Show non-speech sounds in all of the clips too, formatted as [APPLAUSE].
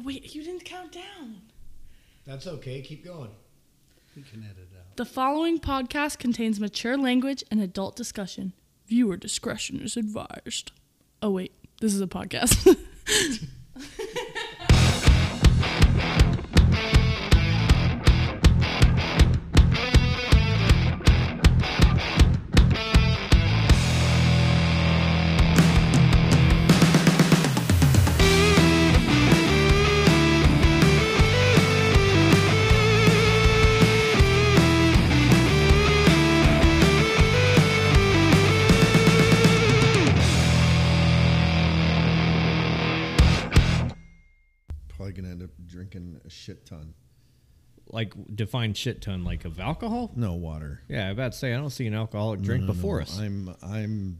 Oh wait, you didn't count down. That's okay. Keep going. We can edit out. The following podcast contains mature language and adult discussion. Viewer discretion is advised. Oh wait, this is a podcast. [LAUGHS] Define shit ton like of alcohol? No water. Yeah, I about to say I don't see an alcoholic drink No, no, before no. us. I'm I'm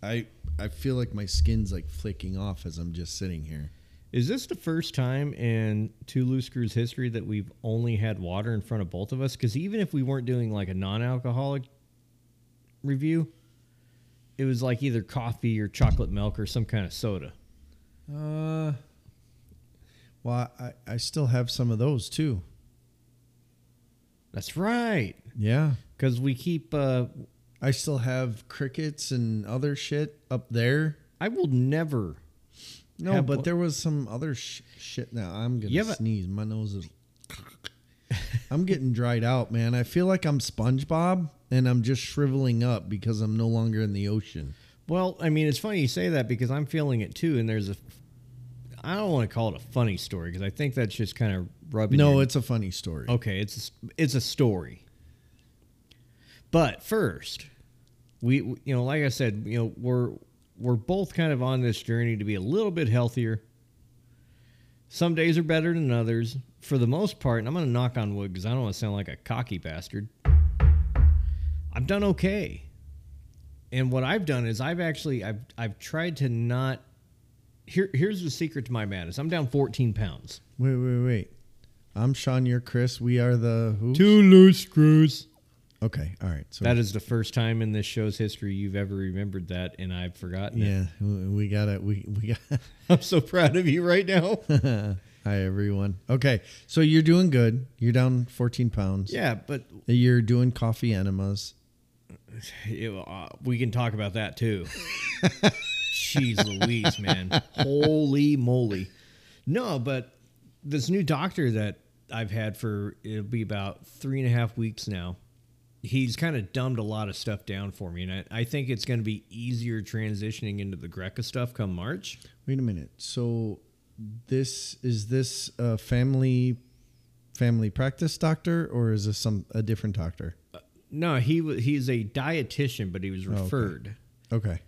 I I feel like my skin's like flicking off as I'm just sitting here. Is this the first time in Two Loose Screws history that we've only had water in front of both of us? Because even if we weren't doing like a non-alcoholic review, it was like either coffee or chocolate milk or some kind of soda. Uh well, I, I still have some of those too. That's right. Yeah. Because we keep. Uh, I still have crickets and other shit up there. I will never. No, but there was some other sh- shit. Now I'm gonna sneeze. My nose is. [LAUGHS] I'm getting dried out, man. I feel like I'm SpongeBob, and I'm just shriveling up because I'm no longer in the ocean. Well, I mean, it's funny you say that because I'm feeling it too, and there's a. I don't want to call it a funny story because I think that's just kind of rubbing. No, your- it's a funny story. Okay, it's a, it's a story. But first, we you know, like I said, you know, we're we're both kind of on this journey to be a little bit healthier. Some days are better than others. For the most part, and I'm going to knock on wood because I don't want to sound like a cocky bastard. I've done okay. And what I've done is I've actually I've I've tried to not here here's the secret to my madness. I'm down 14 pounds. Wait, wait, wait. I'm Sean. You're Chris. We are the who? Two loose screws. Okay, all right. So That is the first time in this show's history you've ever remembered that, and I've forgotten yeah, we we got it. We we got. [LAUGHS] I'm so proud of you right now. [LAUGHS] Hi everyone. Okay, so you're doing good. You're down 14 pounds. yeah, but You're doing coffee enemas. [SIGHS] know, uh, we can talk about that too. [LAUGHS] Jeez Louise, man. Holy moly. No, but this new doctor that I've had for it'll be about three and a half weeks now. He's kind of dumbed a lot of stuff down for me, and I, I think it's going to be easier transitioning into the Greca stuff come March. Wait a minute. So this is this a family family practice doctor or is this some a different doctor? Uh, no, he wa- he's a dietitian, but he was oh, okay. referred. Okay.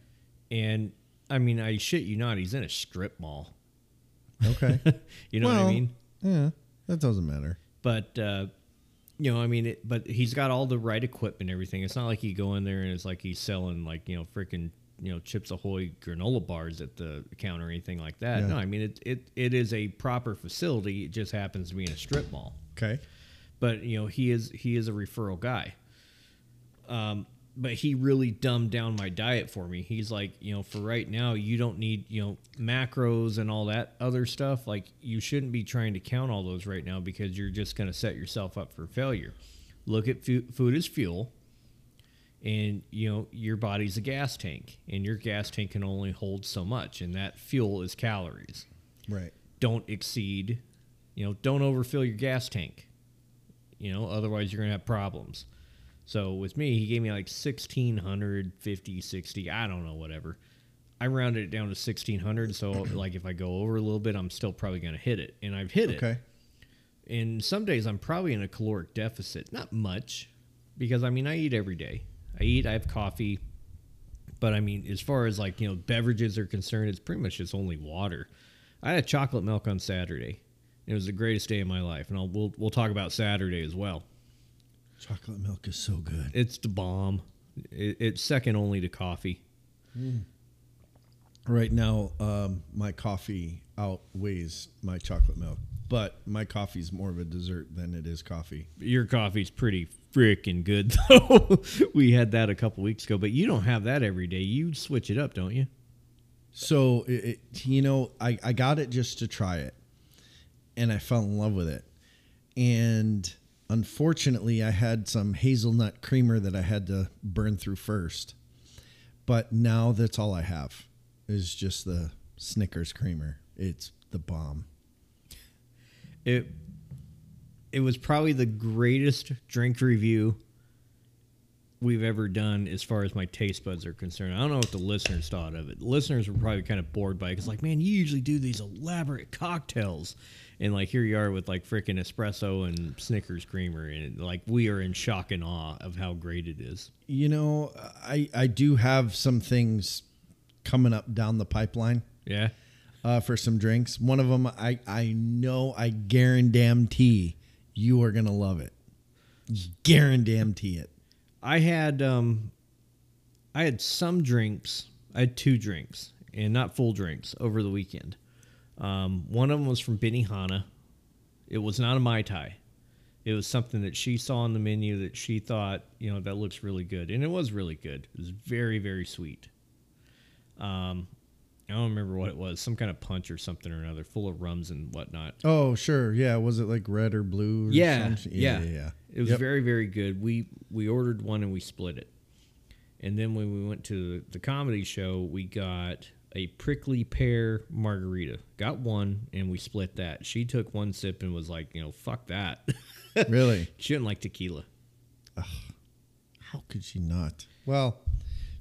And I mean, I shit you not, he's in a strip mall. Okay. [LAUGHS] You know what I mean? Yeah, that doesn't matter. But uh, you know, I mean, it, but he's got all the right equipment, and everything. It's not like you go in there and it's like he's selling like you know freaking you know Chips Ahoy granola bars at the counter or anything like that. Yeah. No, I mean it it it is a proper facility. It just happens to be in a strip mall. Okay. but you know he is he is a referral guy um but he really dumbed down my diet for me he's like you know for right now you don't need you know macros and all that other stuff like you shouldn't be trying to count all those right now because you're just going to set yourself up for failure look at fu- food as fuel and you know your body's a gas tank and your gas tank can only hold so much and that fuel is calories Right. don't exceed, you know, don't overfill your gas tank. You know, otherwise you're going to have problems. So with me, he gave me like 1600, 50, 60, I don't know, whatever. I rounded it down to 1600. So, [CLEARS THROAT] like, if I go over a little bit, I'm still probably going to hit it. And I've hit it. Okay. And some days I'm probably in a caloric deficit. Not much, because I mean, I eat every day. I eat, I have coffee. But I mean, as far as like, you know, beverages are concerned, it's pretty much just only water. I had chocolate milk on Saturday. It was the greatest day of my life. And I'll, we'll, we'll talk about Saturday as well. Chocolate milk is so good. It's the bomb. It, it's second only to coffee. Right now, um, my coffee outweighs my chocolate milk, but my coffee is more of a dessert than it is coffee. Your coffee's pretty freaking good, [LAUGHS] though. we had that a couple weeks ago, but you don't have that every day. You switch it up, don't you? So, it, it, you know, I, I got it just to try it. and I fell in love with it. And unfortunately, I had some hazelnut creamer that I had to burn through first. But now that's all I have is just the Snickers creamer. It's the bomb. It it was probably the greatest drink review we've ever done as far as my taste buds are concerned. I don't know what the listeners thought of it. The listeners were probably kind of bored by it because, like, man, you usually do these elaborate cocktails, and like here you are with like freaking espresso and Snickers creamer, and like we are in shock and awe of how great it is. You know, I I do have some things coming up down the pipeline Yeah, uh, for some drinks. One of them, I I know, I guarantee you are gonna love it. Guarantee it. I had um, I had some drinks. I had two drinks and not full drinks over the weekend. Um, one of them was from Benihana. It was not a mai tai. It was something that she saw on the menu that she thought, you know, that looks really good, and it was really good. It was very, very sweet. Um, I don't remember what it was, some kind of punch or something or another, full of rums and whatnot. Oh sure, yeah. Was it like red or blue? Or Yeah, something? yeah, yeah, yeah. It was Yep. very, very good. We we ordered one and we split it, and then when we went to the comedy show, we got a prickly pear margarita. Got one and we split that. She took one sip and was like, you know, fuck that. [LAUGHS] really. she didn't like tequila. How could she not? Well,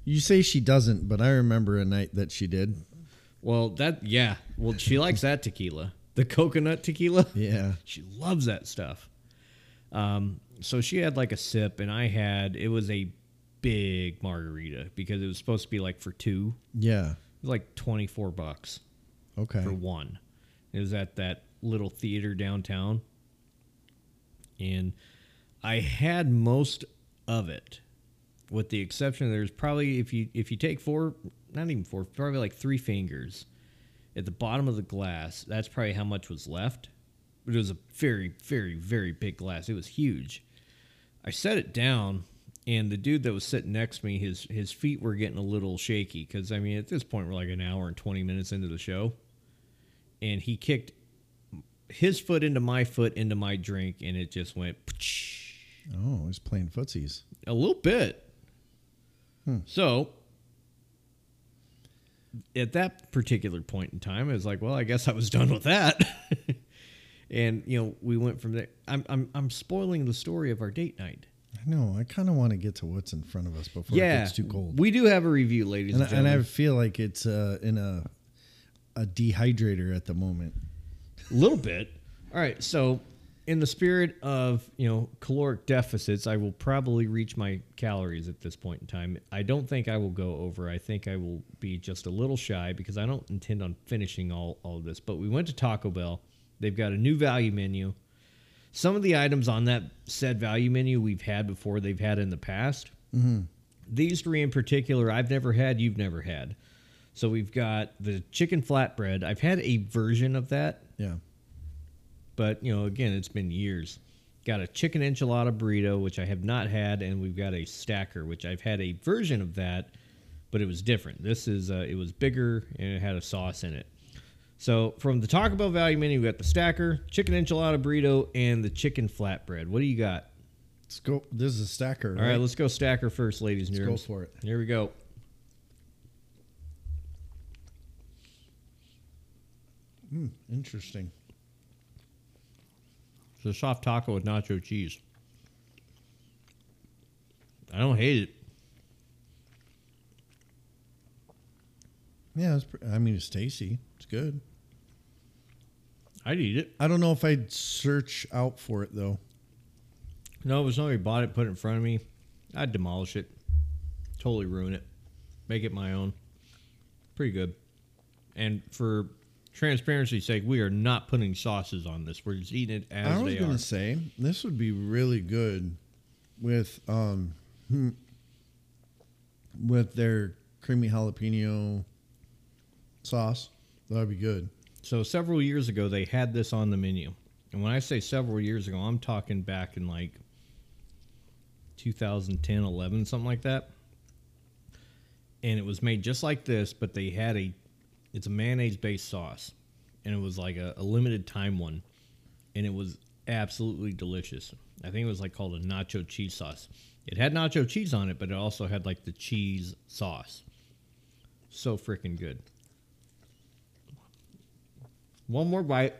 you say she doesn't, but I remember a night that she did. Well, that yeah. Well, she likes that tequila, the coconut tequila. [LAUGHS] Yeah. She loves that stuff. Um, so she had like a sip, and I had it was a big margarita because it was supposed to be like for two. Yeah. It was like twenty four bucks Okay. for one. It was at that little theater downtown, and I had most of it, with the exception there's probably if you if you take four, not even four, probably like three fingers at the bottom of the glass. That's probably how much was left. But it was a very very very big glass. It was huge. I set it down. And the dude that was sitting next to me, his his feet were getting a little shaky because I mean at this point we're like an hour and twenty minutes into the show, and he kicked his foot into my foot into my drink, and it just went [LAUGHS] Oh, he's playing footsies. a little bit. Hmm. So at that particular point in time, I was like, well, I guess I was done with that. [LAUGHS] and you know, we went from there. I'm I'm I'm spoiling the story of our date night. Know. I kind of want to get to what's in front of us before it yeah, gets too cold. We do have a review, ladies and, and, and. I feel like it's uh, in a a dehydrator at the moment. A little bit. All right. So, in the spirit of you know caloric deficits, I will probably reach my calories at this point in time. I don't think I will go over. I think I will be just a little shy because I don't intend on finishing all all of this. But we went to Taco Bell. They've got a new value menu. Some of the items on that said value menu we've had before. They've had in the past. These three in particular, I've never had. You've never had. So we've got the chicken flatbread. I've had a version of that Yeah. but you know, again, it's been years. Got a chicken enchilada burrito, which I have not had, and we've got a stacker, which I've had a version of that, but it was different. This is uh, it was bigger and it had a sauce in it. So from the Taco Bell value menu, we got the stacker, chicken enchilada burrito, and the chicken flatbread. What do you got? Let's go. This is a stacker. All right, let's go stacker first, ladies and Let's go for it. Here we go. Hmm, interesting. It's a soft taco with nacho cheese. I don't hate it. Yeah, it's, I mean, it's tasty. It's good. I'd eat it. I don't know if I'd search out for it though. No, if somebody bought it, put it in front of me, I'd demolish it. Totally ruin it. Make it my own. Pretty good. And for transparency's sake, we are not putting sauces on this. We're just eating it as I was they gonna are. say this would be really good with um hmm, with their creamy jalapeno sauce. That'd be good. So several years ago, they had this on the menu. And when I say several years ago, I'm talking back in like 2010, 11, something like that. And it was made just like this, but they had a, it's a mayonnaise based sauce. And it was like a, a limited time one. and it was absolutely delicious. I think it was like called a nacho cheese sauce. It had nacho cheese on it, but it also had like the cheese sauce. So freaking good. One more bite,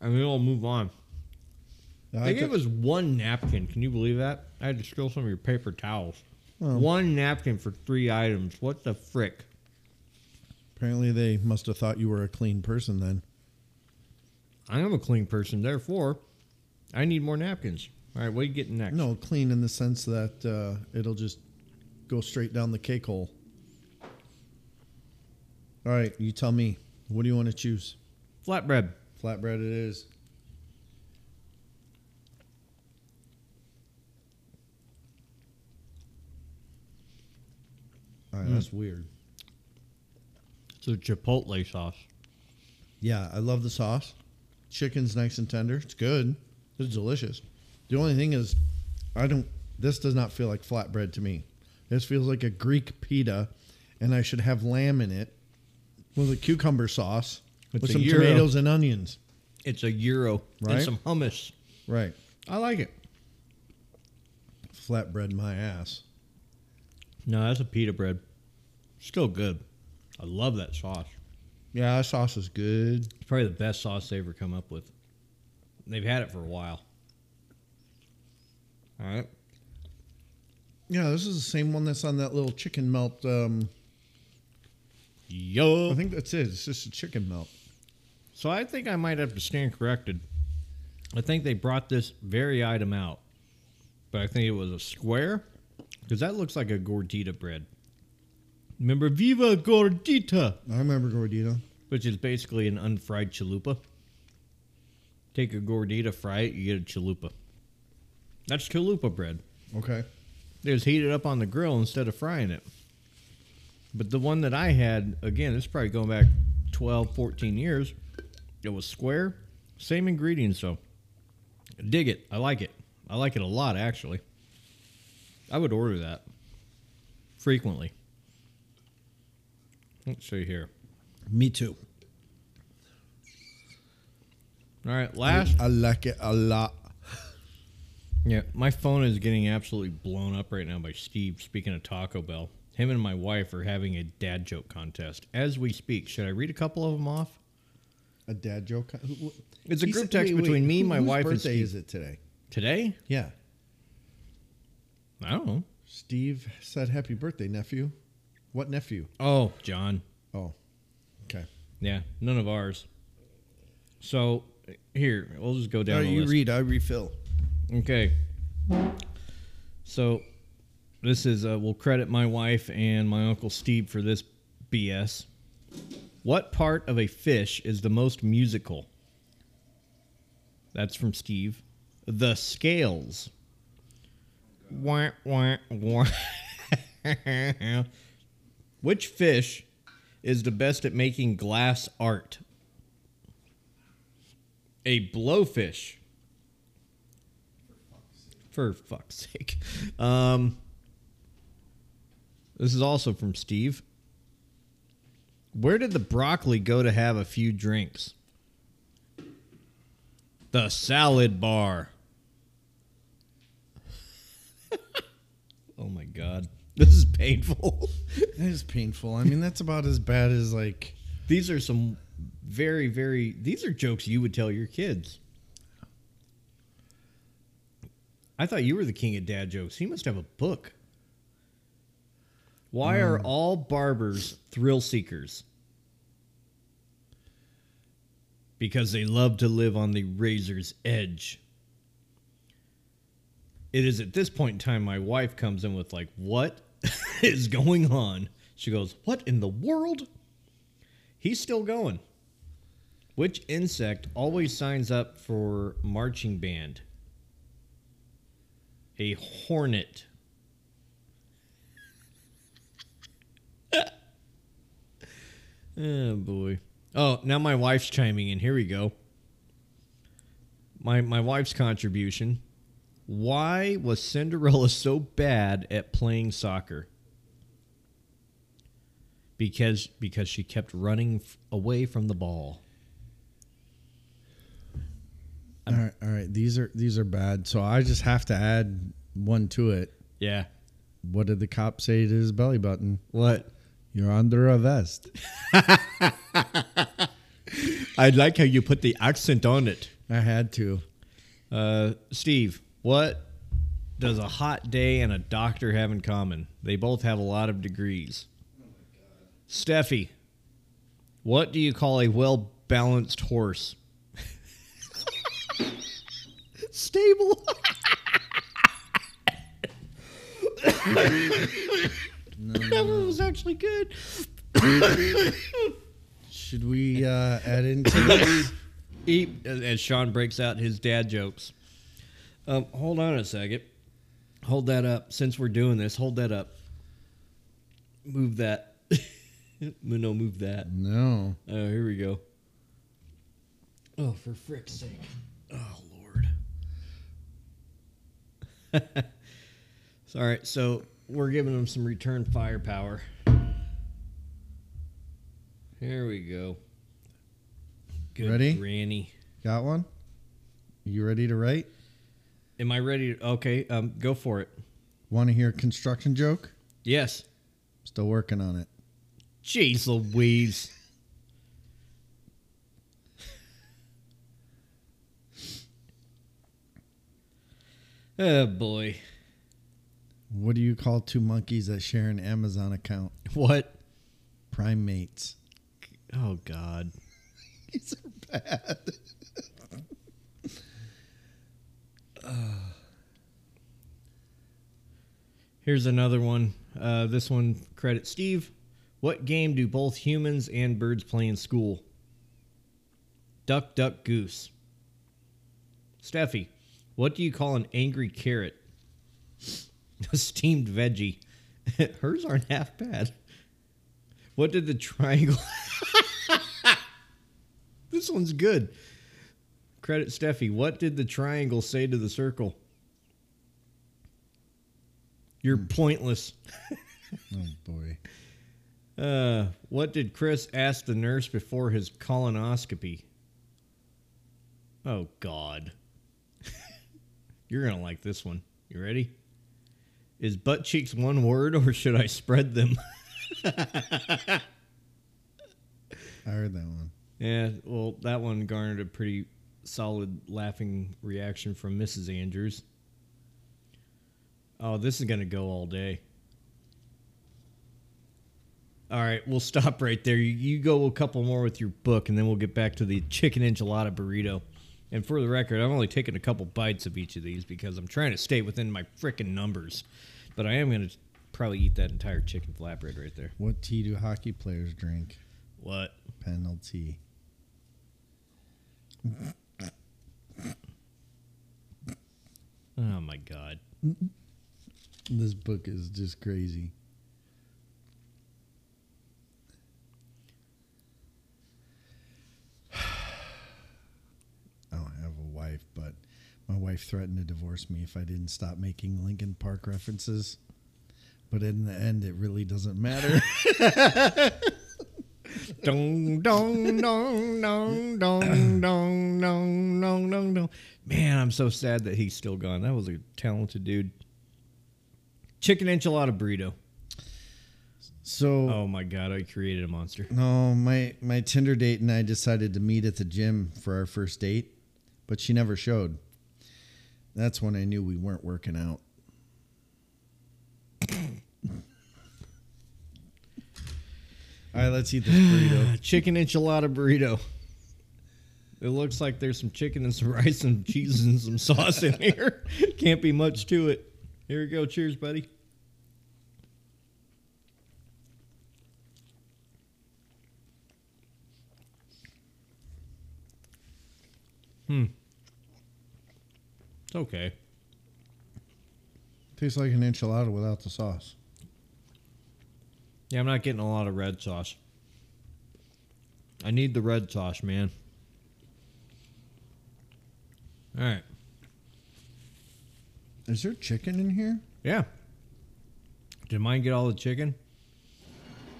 and then I'll move on. I They gave took- us one napkin. Can you believe that? I had to steal some of your paper towels. Oh. One napkin for three items. What the frick? apparently, they must have thought you were a clean person then. I am a clean person, therefore, I need more napkins. All right, what are you getting next? No, clean in the sense that uh, it'll just go straight down the cake hole. All right, you tell me. What do you want to choose? flatbread. Flatbread it is. All right, that's mm. weird. It's a chipotle sauce. Yeah, I love the sauce. Chicken's nice and tender. It's good. It's delicious. The only thing is, I don't. This does not feel like flatbread to me. This feels like a Greek pita, and I should have lamb in it with a cucumber sauce It's with some gyro. tomatoes and onions. It's a gyro Right? and some hummus. Right. I like it. Flatbread my ass. No, that's a pita bread. Still good. I love that sauce. Yeah, that sauce is good. It's probably the best sauce they ever come up with. They've had it for a while. All right. Yeah, this is the same one that's on that little chicken melt. Um, Yo. I think that's it. It's just a chicken melt. So I think I might have to stand corrected. I think they brought this very item out, but I think it was a square because that looks like a gordita bread. Remember Viva Gordita, I remember gordita. which is basically an unfried chalupa. Take a gordita, fry it, you get a chalupa. That's chalupa bread. Okay. They just heat it up on the grill instead of frying it. But the one that I had, again, it's probably going back 12, 14 years. It was square, same ingredients, though. Dig it. I like it. I like it a lot, actually. I would order that frequently. Let's see here. Me too. All right, last. I like it a lot. Yeah, my phone is getting absolutely blown up right now by Steve. Speaking of Taco Bell, him and my wife are having a dad joke contest as we speak. Should I read a couple of them off? A dad joke. Who- It's a he group said- text wait, wait, between me, who- my whose wife, and birthday Steve. is it today? Today? Yeah. I don't know. Steve said happy birthday, nephew. What nephew? Oh, John. Oh. Okay. Yeah, none of ours. So here, we'll just go down the you list. read, I refill. Okay. So this is uh, we'll credit my wife and my uncle Steve for this BS. What part of a fish is the most musical? That's from Steve. The scales. Wah, wah, wah. [LAUGHS] Which fish is the best at making glass art? A blowfish. For fuck's sake. [LAUGHS] Um, this is also from Steve. Where did the broccoli go to have a few drinks? The salad bar. [LAUGHS] oh my god. This is painful. [LAUGHS] It is painful. I mean, that's about as bad as like. these are some very, very. These are jokes you would tell your kids. I thought you were the king of dad jokes. He must have a book. Why are mm. all barbers thrill seekers? Because they love to live on the razor's edge. It is at this point in time my wife comes in with, like, what [LAUGHS] is going on? She goes, What in the world? He's still going. Which insect always signs up for marching band? A hornet. Oh boy. Oh, now my wife's chiming in. Here we go. My my wife's contribution. Why was Cinderella so bad at playing soccer? Because because she kept running f- away from the ball. All right, all right. These are these are bad. So I just have to add one to it. Yeah. What did the cop say to his belly button? What? You're under a vest. [LAUGHS] I like how you put the accent on it. I had to. Uh, Steve, what does a hot day and a doctor have in common? They both have a lot of degrees. Steffi, what do you call a well balanced horse? [LAUGHS] Stable. [LAUGHS] [LAUGHS] that one was actually good. [COUGHS] Should we uh, add into this? Eat as Sean breaks out his dad jokes. Um, hold on a second. Hold that up. Since we're doing this, hold that up. Move that. [LAUGHS] no, move that. No. Oh, here we go. Oh, for frick's sake. Oh, Lord. [LAUGHS] so, all right, so we're giving them some return firepower. Here we go. Good Ready? Granny. Got one? You ready to write? Am I ready? To, okay, um, go for it. Want to hear a construction joke? Yes. Still working on it. Jeez Louise. [LAUGHS] oh boy. What do you call two monkeys that share an Amazon account? [LAUGHS] What? Primates. Oh God. [LAUGHS] These are bad. [SIGHS] Here's another one. Uh, this one credit Steve. What game do both humans and birds play in school? Duck, duck, goose. Steffi, what do you call an angry carrot? [LAUGHS] A steamed veggie. [LAUGHS] Hers aren't half bad. What did the triangle? [LAUGHS] this one's good. Credit Steffi. What did the triangle say to the circle? You're pointless. Oh boy. Uh, what did Chris ask the nurse before his colonoscopy? Oh God. You're gonna like this one. You ready? Is butt cheeks one word or should I spread them? [LAUGHS] I heard that one. yeah, well, that one garnered a pretty solid laughing reaction from Mrs. Andrews. Oh, this is gonna go all day. All right, we'll stop right there. You, you go a couple more with your book, and then we'll get back to the chicken enchilada burrito. And for the record, I've only taken a couple bites of each of these because I'm trying to stay within my frickin' numbers. But I am going to probably eat that entire chicken flatbread right there. What tea do hockey players drink? What? Penalty. Oh my god. This book is just crazy. I don't have a wife, but my wife threatened to divorce me if I didn't stop making Linkin Park references. But in the end, it really doesn't matter. [LAUGHS] dong dong dong dong dong dong dong dong dong dong. Man, I'm so sad that he's still gone. That was a talented dude. Chicken enchilada burrito. so, Oh my god, I created a monster. no, my my Tinder date and I decided to meet at the gym for our first date, but she never showed. That's when I knew we weren't working out. [COUGHS] All right, let's eat this burrito. [SIGHS] Chicken enchilada burrito. It looks like there's some chicken and some [LAUGHS] rice and cheese and some sauce in here. [LAUGHS] Can't be much to it. Here we go. Cheers, buddy. Hmm. It's okay. Tastes like an enchilada without the sauce. Yeah, I'm not getting a lot of red sauce. I need the red sauce, man. All right. Is there chicken in here? Yeah. Did mine get all the chicken?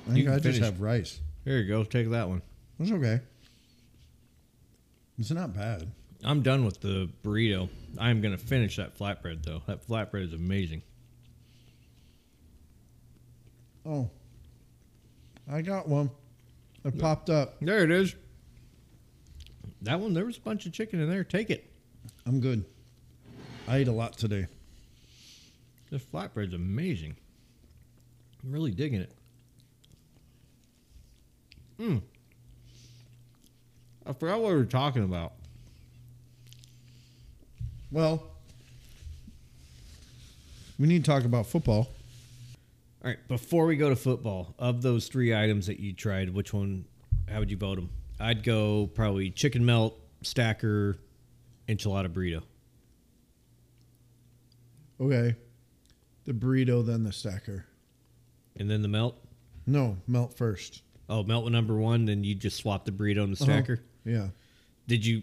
I think I just finish. have rice. Here you go. Take that one. It's okay. It's not bad. I'm done with the burrito. I'm gonna finish that flatbread though. That flatbread is amazing. Oh, I got one. It popped up. There it is. That one, there was a bunch of chicken in there. Take it. I'm good. I ate a lot today. This flatbread's amazing. I'm really digging it. Mmm. I forgot what we were talking about. Well, we need to talk about football. All right, before we go to football, of those three items that you tried, which one, how would you vote them? I'd go probably chicken melt, stacker, enchilada burrito. Okay. The burrito, then the stacker. And then the melt? No, melt first. Oh, melt with number one, then you just swap the burrito and the Uh-huh. stacker? Yeah. Did you,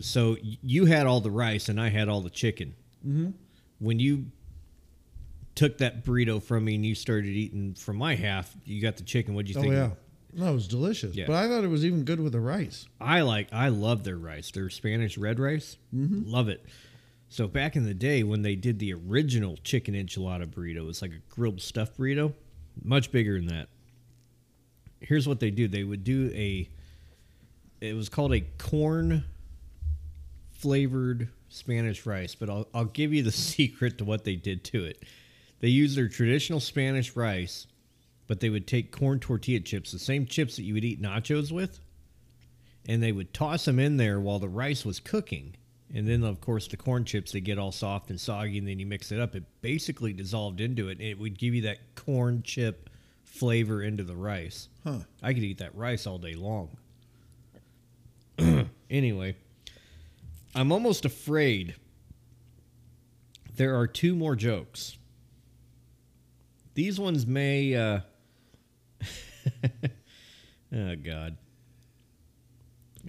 so you had all the rice and I had all the chicken. Mm-hmm. When you took that burrito from me and you started eating from my half, you got the chicken. What'd you Oh think? Oh yeah. No, it was delicious. Yeah. But I thought it was even good with the rice. I like I love their rice. Their Spanish red rice. Mm-hmm. Love it. So back in the day when they did the original chicken enchilada burrito, it was like a grilled stuffed burrito, much bigger than that. Here's what they do. They would do a it was called a corn flavored Spanish rice, but I'll I'll give you the [LAUGHS] secret to what they did to it. They used their traditional Spanish rice, but they would take corn tortilla chips, the same chips that you would eat nachos with, and they would toss them in there while the rice was cooking. And then, of course, the corn chips they get all soft and soggy, and then you mix it up. It basically dissolved into it, and it would give you that corn chip flavor into the rice. Huh. I could eat that rice all day long. [CLEARS THROAT] anyway, I'm almost afraid there are two more jokes. These ones may. Uh... [LAUGHS] oh, God.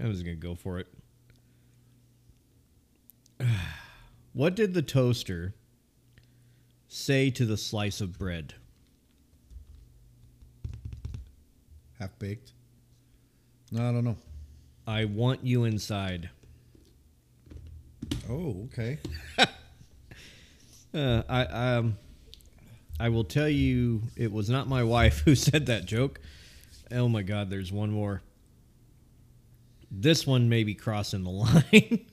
I was going to go for it. [SIGHS] what did the toaster say to the slice of bread? Half baked. No, I don't know. I want you inside. Oh, okay. [LAUGHS] Uh, I um, I will tell you, it was not my wife [LAUGHS] who said that joke. Oh my God, there's one more. This one may be crossing the [LAUGHS] line.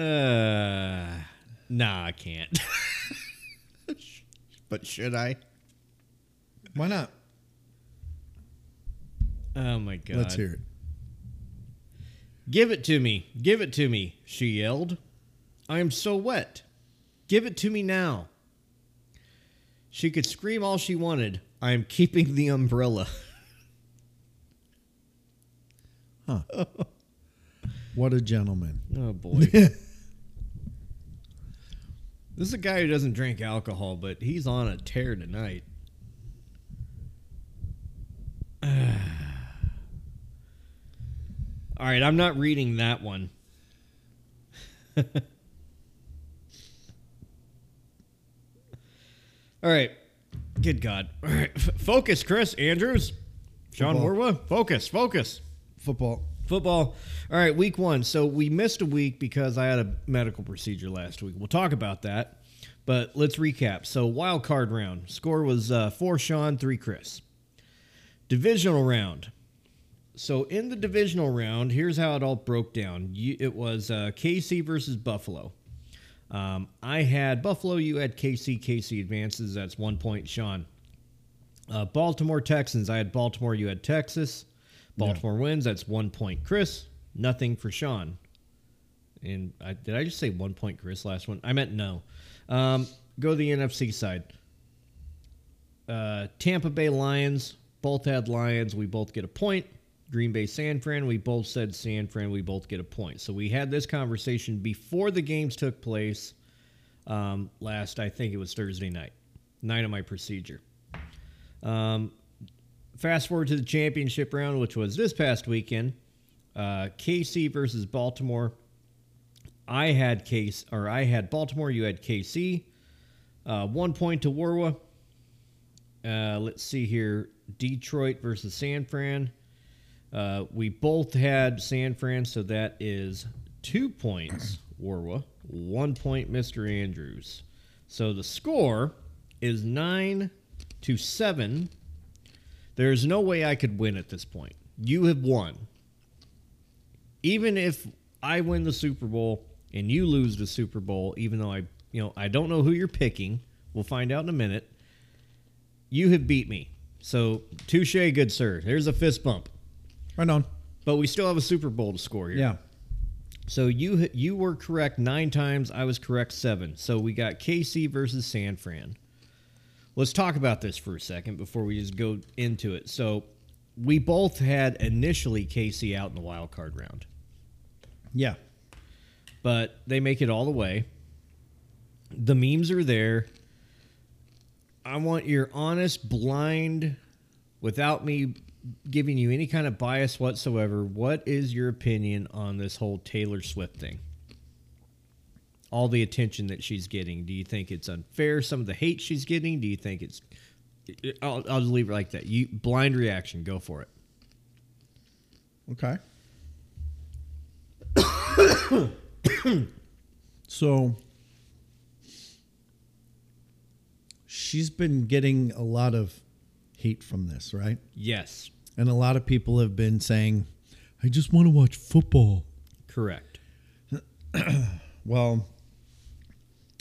uh, nah, I can't. but should I? Why not? Oh my God! Let's hear it. Give it to me. Give it to me, she yelled. I am so wet. Give it to me now. She could scream all she wanted. I am keeping the umbrella. [LAUGHS] Huh. what a gentleman. [LAUGHS] Oh boy. [LAUGHS] this is a guy who doesn't drink alcohol, but he's on a tear tonight. [SIGHS] [SIGHS] All right, I'm not reading that one. [LAUGHS] All right. Good God. All right. Focus, Chris Andrews. Sean Football. Focus, focus. Football. Football. All right, week one. So we missed a week because I had a medical procedure last week. We'll talk about that. But let's recap. So wild card round. Score was uh, four Sean, three Chris. Divisional round. So in the divisional round, here's how it all broke down. You, it was uh, KC versus Buffalo. Um, I had Buffalo. You had KC. KC advances. That's one point. Sean. Uh, Baltimore Texans. I had Baltimore. You had Texas. Baltimore wins. That's one point. Chris, nothing for Sean. And I, did I just say one point, Chris? Last one. I meant no. Um, go to the NFC side. Uh, Tampa Bay Lions. Both had Lions. We both get a point. Green Bay San Fran. We both said San Fran. We both get a point. So we had this conversation before the games took place. Um, last, I think it was Thursday night, night of my procedure. Um, fast forward to the championship round, which was this past weekend. Uh, KC versus Baltimore. I had case or I had Baltimore. You had KC. Uh, one point to Warwa. Uh, let's see here. Detroit versus San Fran. Uh, we both had San Fran, so that is two points, Warwa. One point, Mr. Andrews. So the score is nine to seven. There's no way I could win at this point. You have won. Even if I win the Super Bowl and you lose the Super Bowl, even though I, you know, I don't know who you're picking. We'll find out in a minute. You have beat me. So touche, good sir. There's a fist bump. Right on. But we still have a Super Bowl to score here. Yeah. So you you were correct nine times. I was correct seven. So we got KC versus San Fran. Let's talk about this for a second before we just go into it. So we both had initially KC out in the wild card round, Yeah. but they make it all the way. The memes are there. I want your honest, blind, without me giving you any kind of bias whatsoever. What is your opinion on this whole Taylor Swift thing? All the attention that she's getting. Do you think it's unfair? Some of the hate she's getting. Do you think it's? I'll, I'll just leave it like that. You blind reaction. Go for it. Okay. [COUGHS] so she's been getting a lot of hate from this, right? Yes, And a lot of people have been saying, I just want to watch football. correct. [CLEARS THROAT] Well,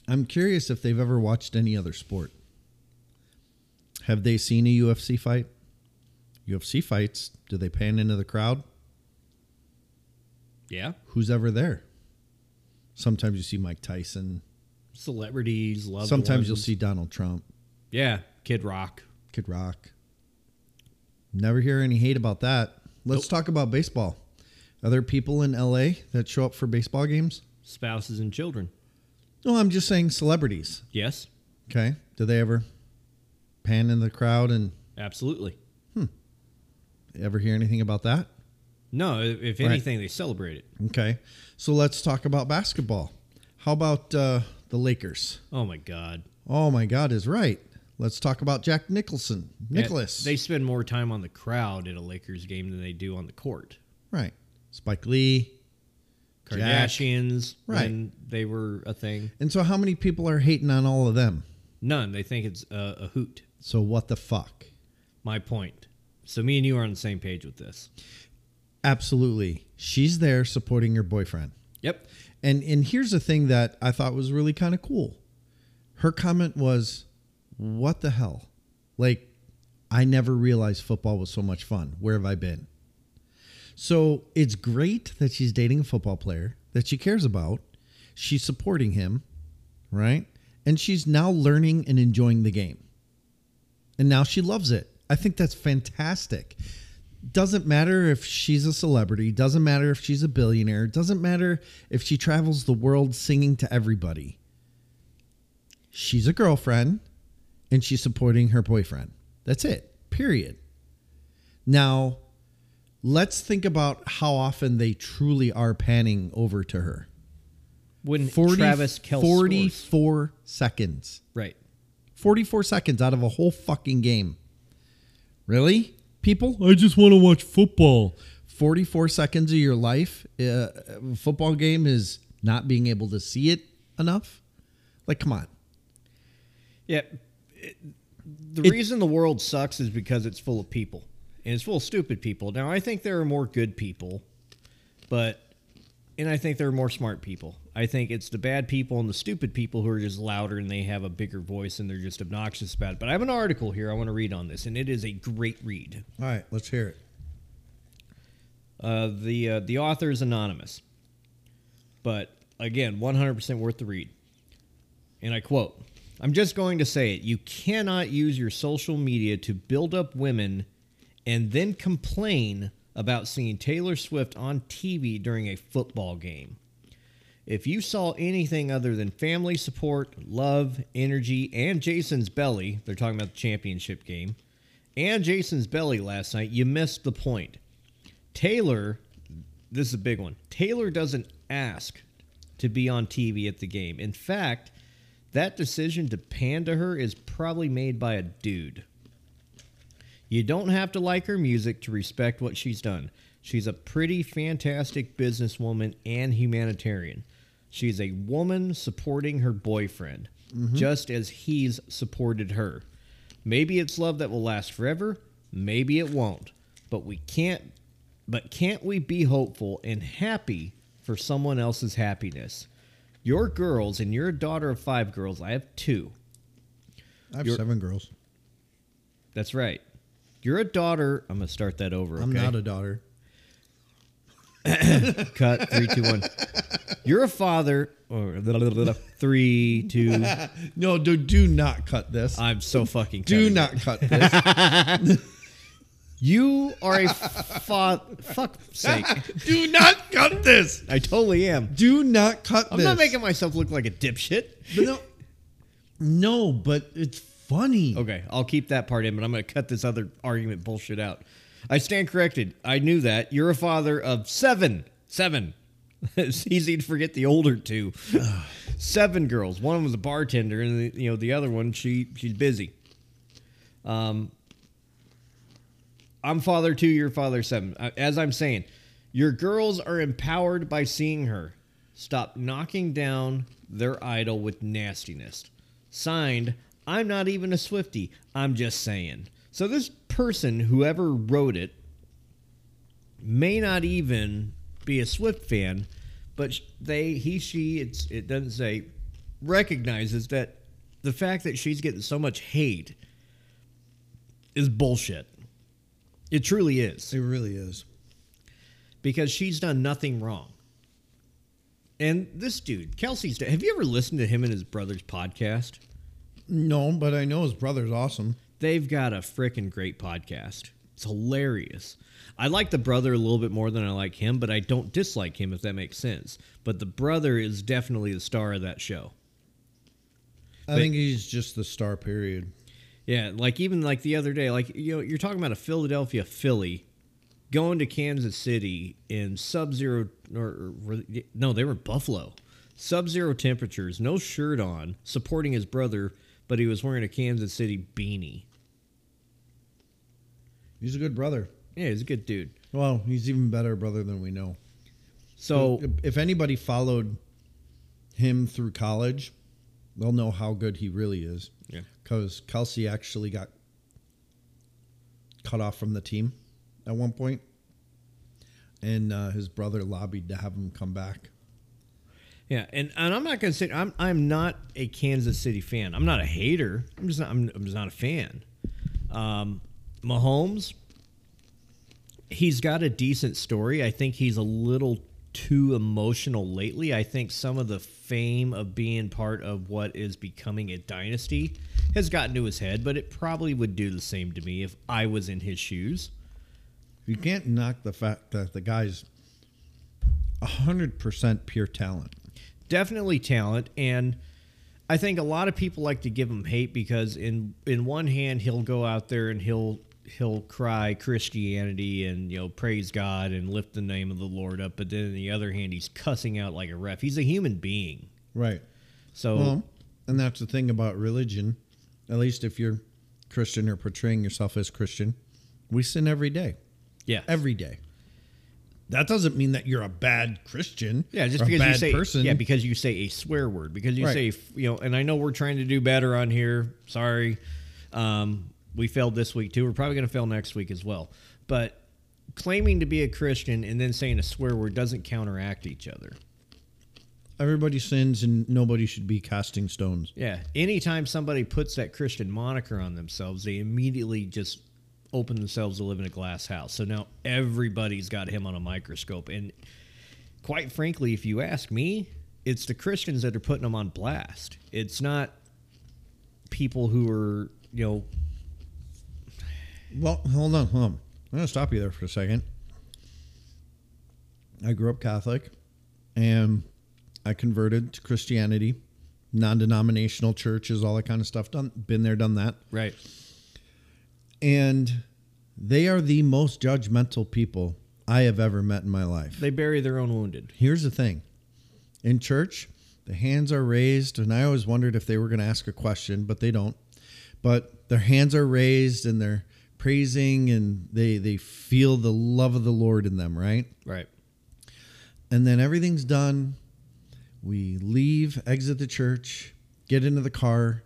I'm curious if they've ever watched any other sport. Have they seen a UFC fight? UFC fights, do they pan into the crowd? Yeah, Who's ever there? Sometimes you see Mike Tyson. celebrities love. Sometimes you'll see Donald Trump, Yeah, Kid Rock. Kid Rock. Never hear any hate about that. Let's talk about baseball. Are there people in LA that show up for baseball games? spouses and children. No, I'm just saying celebrities. Yes, Okay. Do they ever pan in the crowd and absolutely. Hmm. Ever hear anything about that? No, if if Right. anything, they celebrate it. Okay. So let's talk about basketball. How about uh, the Lakers? Oh my God, Oh my God is right. Let's talk about Jack Nicholson. Nicholas. Yeah, they spend more time on the crowd at a Lakers game than they do on the court. right. Spike Lee. Jack. Kardashians, Right. when they were a thing. And so how many people are hating on all of them? None. They think it's a, a hoot. So what the fuck? My point. So me and you are on the same page with this. Absolutely. She's there supporting your boyfriend. Yep. And and here's the thing that I thought was really kind of cool. Her comment was, "What the hell? Like I never realized football was so much fun. Where have I been?" So, it's great that she's dating a football player that she cares about. She's supporting him, right? And she's now learning and enjoying the game. And now she loves it. I think that's fantastic doesn't matter if she's a celebrity, doesn't matter if she's a billionaire, doesn't matter if she travels the world singing to everybody. She's a girlfriend and she's supporting her boyfriend. That's it. Period. Now, let's think about how often they truly are panning over to her. When 40, Travis Kelce 44 seconds. Right. 44 seconds out of a whole fucking game. Really? People? I just want to watch football. 44 seconds of your life, uh, a football game is not being able to see it enough? Like, come on. Yeah. It- the It- reason the world sucks is because it's full of people. And it's full of stupid people. Now, I think there are more good people, but. And I think there are more smart people. I think it's the bad people and the stupid people who are just louder and they have a bigger voice and they're just obnoxious about it. But I have an article here I want to read on this, and it is a great read. All right, let's hear it. Uh, the uh, the author is anonymous, but again, 100% worth the read. And I quote: "I'm just going to say it. You cannot use your social media to build up women, and then complain about seeing Taylor Swift on TV during a football game. If you saw anything other than family support, love, energy, and Jason's belly, they're talking about the championship game, and Jason's belly last night, you missed the point. Taylor, this is a big one. Taylor doesn't ask to be on TV at the game. In fact, that decision to pan to her is probably made by a dude. You don't have to like her music to respect what she's done. She's a pretty fantastic businesswoman and humanitarian. She's a woman supporting her boyfriend, mm-hmm. just as he's supported her. Maybe it's love that will last forever, maybe it won't. But we can't but can't we be hopeful and happy for someone else's happiness? Your girls and you're a daughter of five girls. I have two. I have seven girls. That's right. You're a daughter. I'm gonna start that over. I'm not a daughter. [LAUGHS] cut. Three, two, one. You're a father. Or three, two. [LAUGHS] No, do do not cut this. I'm so fucking. do not it. cut this. [LAUGHS] You are a father. Fuck sake. [LAUGHS] do not cut this. I totally am. Do not cut this. I'm this. not making myself look like a dipshit. But no, no, but it's funny. Okay, I'll keep that part in, but I'm going to cut this other argument bullshit out. I stand corrected. I knew that. You're a father of seven. Seven. [LAUGHS] it's easy to forget the older two. [SIGHS] seven girls. One of them was a bartender, and the, you know the other one she she's busy. Um, I'm father two. You're father seven. Uh, As I'm saying, your girls are empowered by seeing her. Stop knocking down their idol with nastiness. Signed, I'm not even a Swiftie. I'm just saying. So this person, whoever wrote it, may not even be a Swift fan, but they, he, she, it's, it doesn't say, recognizes that the fact that she's getting so much hate is bullshit. It truly is It really is. because she's done nothing wrong. And this dude, Kelce's, have you ever listened to him and his brother's podcast? No, but I know his brother's awesome. They've got a freaking great podcast. It's hilarious. I like the brother a little bit more than I like him, but I don't dislike him if that makes sense. But the brother is definitely the star of that show. I But- think he's just the star. Period. Yeah, like even like the other day, like you know, you're talking about a Philadelphia Philly going to Kansas City in sub-zero or, or no, they were Buffalo. Sub-zero temperatures, no shirt on, supporting his brother, but he was wearing a Kansas City beanie. He's a good brother. Yeah, he's a good dude. Well, he's even better brother than we know. So if anybody followed him through college, they'll know how good he really is. Yeah. Because Kelce actually got cut off from the team at one point, and uh, his brother lobbied to have him come back. Yeah, and, and I'm not gonna say I'm I'm not a Kansas City fan. I'm not a hater. I'm just not I'm, I'm just not a fan. Um, Mahomes, he's got a decent story. I think he's a little too emotional lately. I think some of the fame of being part of what is becoming a dynasty has gotten to his head, but it probably would do the same to me if I was in his shoes. You can't knock the fact that the guy's hundred percent pure talent. definitely talent and i think a lot of people like to give him hate because in in one hand he'll go out there and he'll he'll cry christianity and you know praise god and lift the name of the lord up but then on the other hand he's cussing out like a ref he's a human being Right. so Well, and that's the thing about religion. At least if you're Christian or portraying yourself as Christian, we sin every day. yeah Every day. That doesn't mean that you're a bad Christian. yeah just because you say person. yeah because you say a swear word because you Right. say you know and i know we're trying to do better on here sorry um, we failed this week too we're probably going to fail next week as well but claiming to be a christian and then saying a swear word doesn't counteract each other Everybody sins and nobody should be casting stones. yeah anytime somebody puts that christian moniker on themselves they immediately just open themselves to live in a glass house so now everybody's got him on a microscope and quite frankly if you ask me it's the christians that are putting them on blast it's not people who are you know Well, hold on, hold on. I'm going to stop you there for a second. I grew up Catholic and I converted to Christianity, non denominational churches, all that kind of stuff. Done, been there, done that. right And they are the most judgmental people I have ever met in my life. they bury their own wounded Here's the thing in church, the hands are raised, and I always wondered if they were going to ask a question, but they don't. But their hands are raised and they're praising and they they feel the love of the Lord in them, right? Right. And then everything's done. We leave, exit the church, get into the car,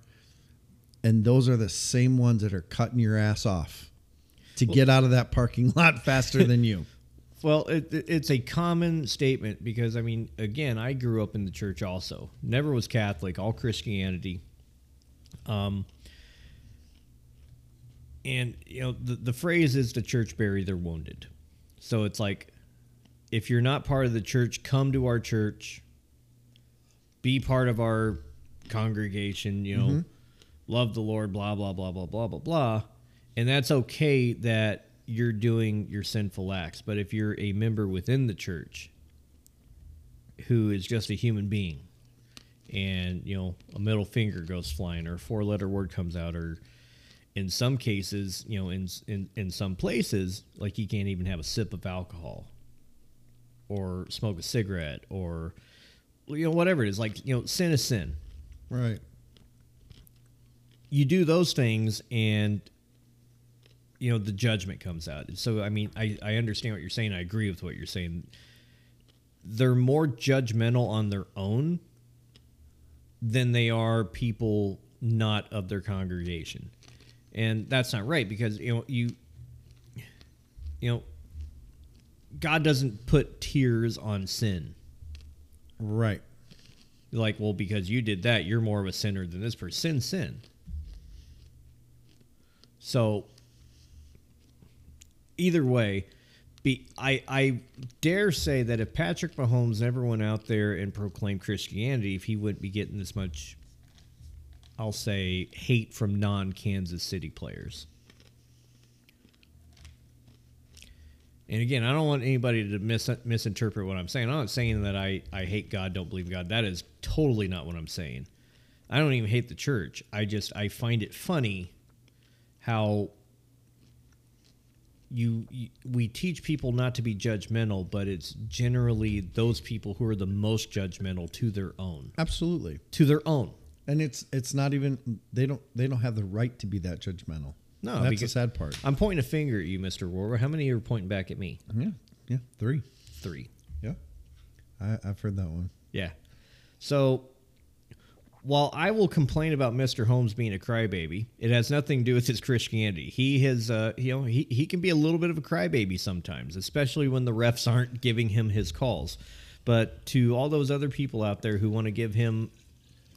and those are the same ones that are cutting your ass off to get out of that parking [LAUGHS] lot faster than you. [LAUGHS] Well, it, it- it's a common statement because I mean, again, I grew up in the church also. Never was Catholic, all Christianity. Um, and you know, the the phrase is the church bury their wounded. So it's like, if you're not part of the church, come to our church. Be part of our congregation. You know, mm-hmm. love the Lord. Blah blah blah blah blah blah blah. And that's okay that you're doing your sinful acts. But if you're a member within the church who is just a human being and, you know, a middle finger goes flying or a four letter word comes out or in some cases, you know, in, in in some places, like you can't even have a sip of alcohol or smoke a cigarette or you know whatever it is like you know sin is sin. Right. you do those things and you know the judgment comes out. So i mean i, I understand what you're saying. I agree with what you're saying. They're more judgmental on their own than they are people not of their congregation. And that's not right because you know you you know god doesn't put tiers on sin Right. like well because you did that you're more of a sinner than this person. Sin sin. So either way be I, I dare say that if patrick mahomes ever went out there and proclaimed christianity if he wouldn't be getting this much i'll say hate from non-kansas city players And again, I don't want anybody to mis- misinterpret what I'm saying. I'm not saying that I, I hate God, don't believe God. That is totally not what I'm saying. I don't even hate the church. I just I find it funny how you, you we teach people not to be judgmental, but it's generally those people who are the most judgmental to their own, Absolutely. to their own. And it's it's not even they don't they don't have the right to be that judgmental. No, that's the sad part. I'm pointing a finger at you, Mister Warwer. How many are pointing back at me? Yeah, yeah, three. Three. Yeah, I, I've heard that one. Yeah. So while I will complain about Mahomes being a crybaby, it has nothing to do with his Christianity. He has, uh, you know, he, he can be a little bit of a crybaby sometimes, especially when the refs aren't giving him his calls. But to all those other people out there who want to give him,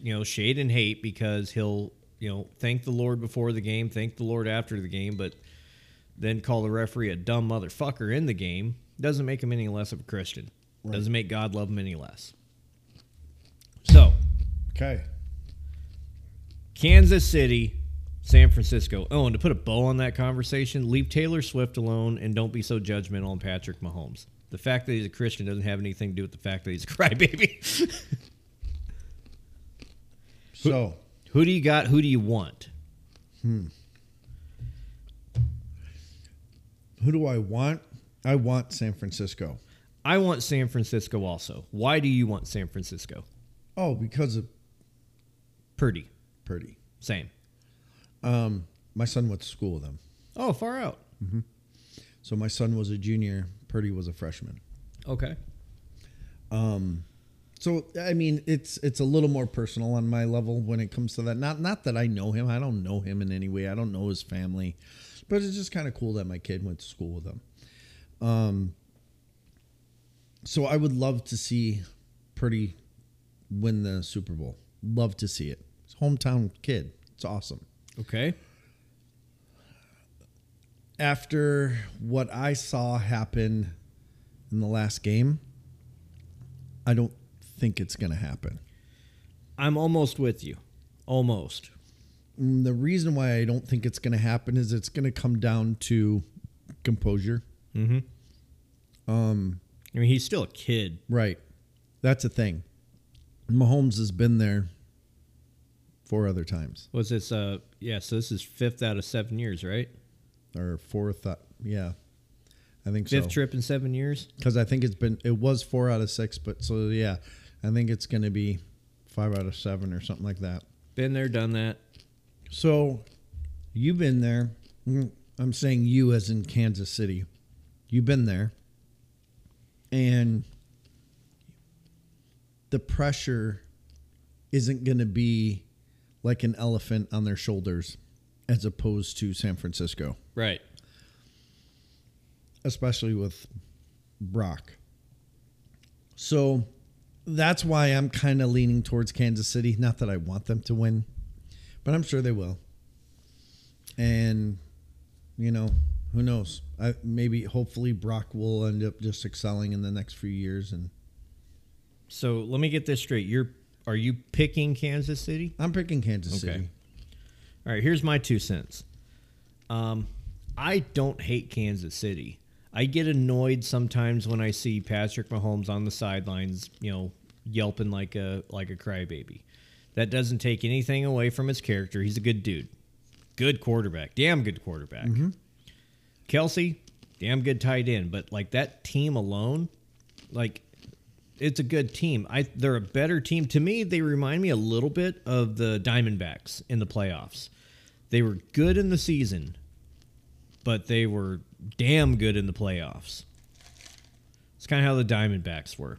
you know, shade and hate because he'll, you know, thank the Lord before the game, thank the Lord after the game, but then call the referee a dumb motherfucker in the game, doesn't make him any less of a Christian. Doesn't make God love him any less. So, Okay. Kansas City, San Francisco. Oh, and to put a bow on that conversation, leave Taylor Swift alone and don't be so judgmental on Patrick Mahomes. The fact that he's a Christian doesn't have anything to do with the fact that he's a [LAUGHS] crybaby. So Who do you got? Who do you want? Hmm. who do I want? I want San Francisco. I want San Francisco also. Why do you want San Francisco? Oh, because of Purdy. Purdy. Same. Um, my son went to school with him. Oh, far out. Mm-hmm. So my son was a junior. Purdy was a freshman. Okay. Um, So I mean, it's it's a little more personal on my level when it comes to that. Not not that I know him. I don't know him in any way. I don't know his family, but it's just kind of cool that my kid went to school with him. Um. So I would love to see Purdy win the Super Bowl. Love to see it. It's hometown kid. It's awesome. Okay. After what I saw happen in the last game, I don't think it's going to happen. I'm almost with you. Almost. Mm, the reason why I don't think it's going to happen is it's going to come down to composure. Mm-hmm. Um, I mean, he's still a kid. right. That's a thing. Mahomes has been there four other times Was this? Uh, yeah. So this is fifth out of seven years, right? or fourth. Uh, yeah, I think Fifth so. trip in seven years. Because I think it's been it was four out of six, but so yeah, I think it's going to be five out of seven or something like that. Been there, done that. So you've been there. I'm saying you as in Kansas City. You've been there. And the pressure isn't going to be like an elephant on their shoulders as opposed to San Francisco, Right. especially with Brock. So that's why I'm kind of leaning towards Kansas City. Not that I want them to win, but I'm sure they will. And, you know, who knows? I, maybe, hopefully, Brock will end up just excelling in the next few years. And So let me get this straight. You're are you picking Kansas City? I'm picking Kansas Okay. City. All right, here's my two cents. Um, I don't hate Kansas City. I get annoyed sometimes when I see Patrick Mahomes on the sidelines, you know, yelping like a like a crybaby. That doesn't take anything away from his character. He's a good dude, good quarterback, damn good quarterback. Mm-hmm. Kelce, damn good tight end. But like that team alone, like it's a good team. I they're a better team to me. They remind me a little bit of the Diamondbacks in the playoffs. They were good in the season, but they were damn good in the playoffs. It's kind of how the Diamondbacks were.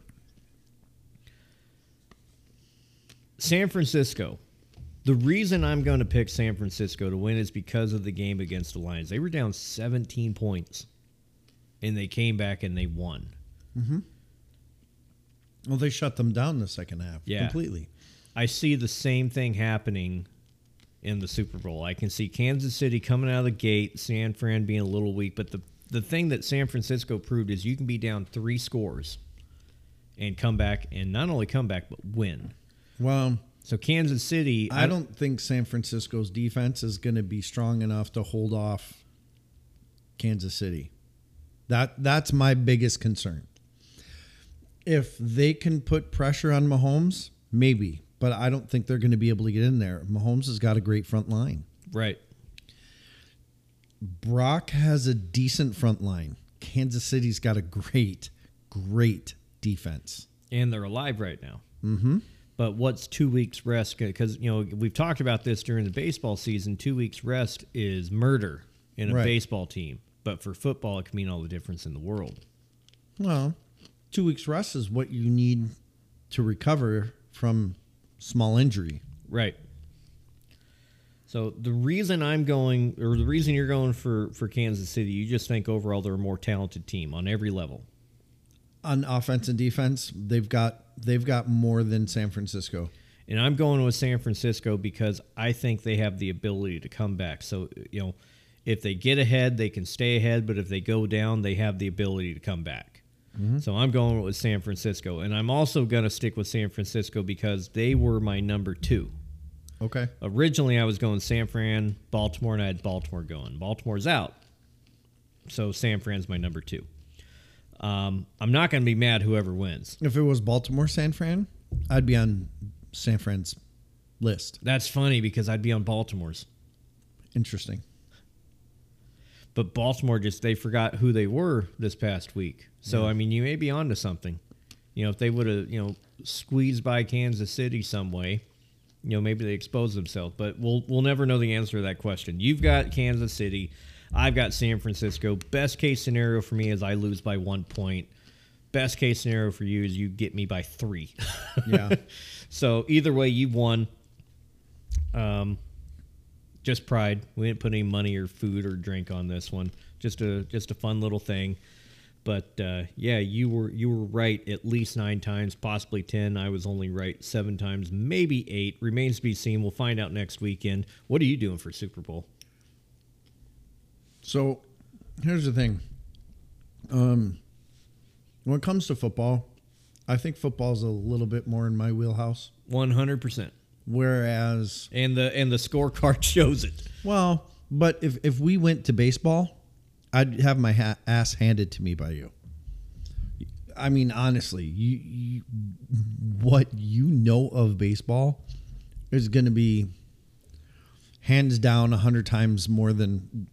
San Francisco. The reason I'm going to pick San Francisco to win is because of the game against the Lions. They were down 17 points, and they came back and they won. Mm-hmm. Well, they shut them down in the second half Yeah. completely. I see the same thing happening in the Super Bowl. I can see Kansas City coming out of the gate, San Fran being a little weak, but the the thing that San Francisco proved is you can be down three scores and come back and not only come back but win. Well, So Kansas City, I don't think San Francisco's defense is going to be strong enough to hold off Kansas City. That that's my biggest concern. If they can put pressure on Mahomes, maybe, but I don't think they're going to be able to get in there. Mahomes has got a great front line. right. Brock has a decent front line. Kansas City's got a great, great defense. and they're alive right now. Mm-hmm. But what's two weeks rest? Because you know we've talked about this during the baseball season. Two weeks rest is murder in a Right. baseball team, but for football, it can mean all the difference in the world. Well, two weeks rest is what you need to recover from small injury. Right. So the reason I'm going, or the reason you're going for for Kansas City, you just think overall they're a more talented team on every level. On offense and defense, they've got they've got more than San Francisco. And I'm going with San Francisco because I think they have the ability to come back. So, you know, if they get ahead, they can stay ahead, but if they go down, they have the ability to come back. Mm-hmm. So I'm going with San Francisco. And I'm also going to stick with San Francisco because they were my number two. Okay. Originally, I was going San Fran, Baltimore, and I had Baltimore going. Baltimore's out. So San Fran's my number two. Um, I'm not going to be mad whoever wins. If it was Baltimore San Fran, I'd be on San Fran's list. That's funny because I'd be on Baltimore's. Interesting. But Baltimore just they forgot who they were this past week. So I mean, you may be onto something. You know, if they would have you know squeezed by Kansas City some way, you know maybe they expose themselves. But we'll we'll never know the answer to that question. You've got Kansas City, I've got San Francisco. Best case scenario for me is I lose by one point. Best case scenario for you is you get me by three. [LAUGHS] Yeah. [LAUGHS] So either way, you won. Um, just pride. We didn't put any money or food or drink on this one. Just a just a fun little thing. But uh, yeah, you were you were right at least nine times, possibly ten. I was only right seven times, maybe eight. Remains to be seen. We'll find out next weekend. What are you doing for Super Bowl? So here's the thing. Um, when it comes to football, I think football's a little bit more in my wheelhouse. One hundred percent. Whereas, And the and the scorecard [LAUGHS] shows it. well, but if if we went to baseball, I'd have my ha- ass handed to me by you. I mean, honestly, you, you what you know of baseball is going to be hands down a hundred times more than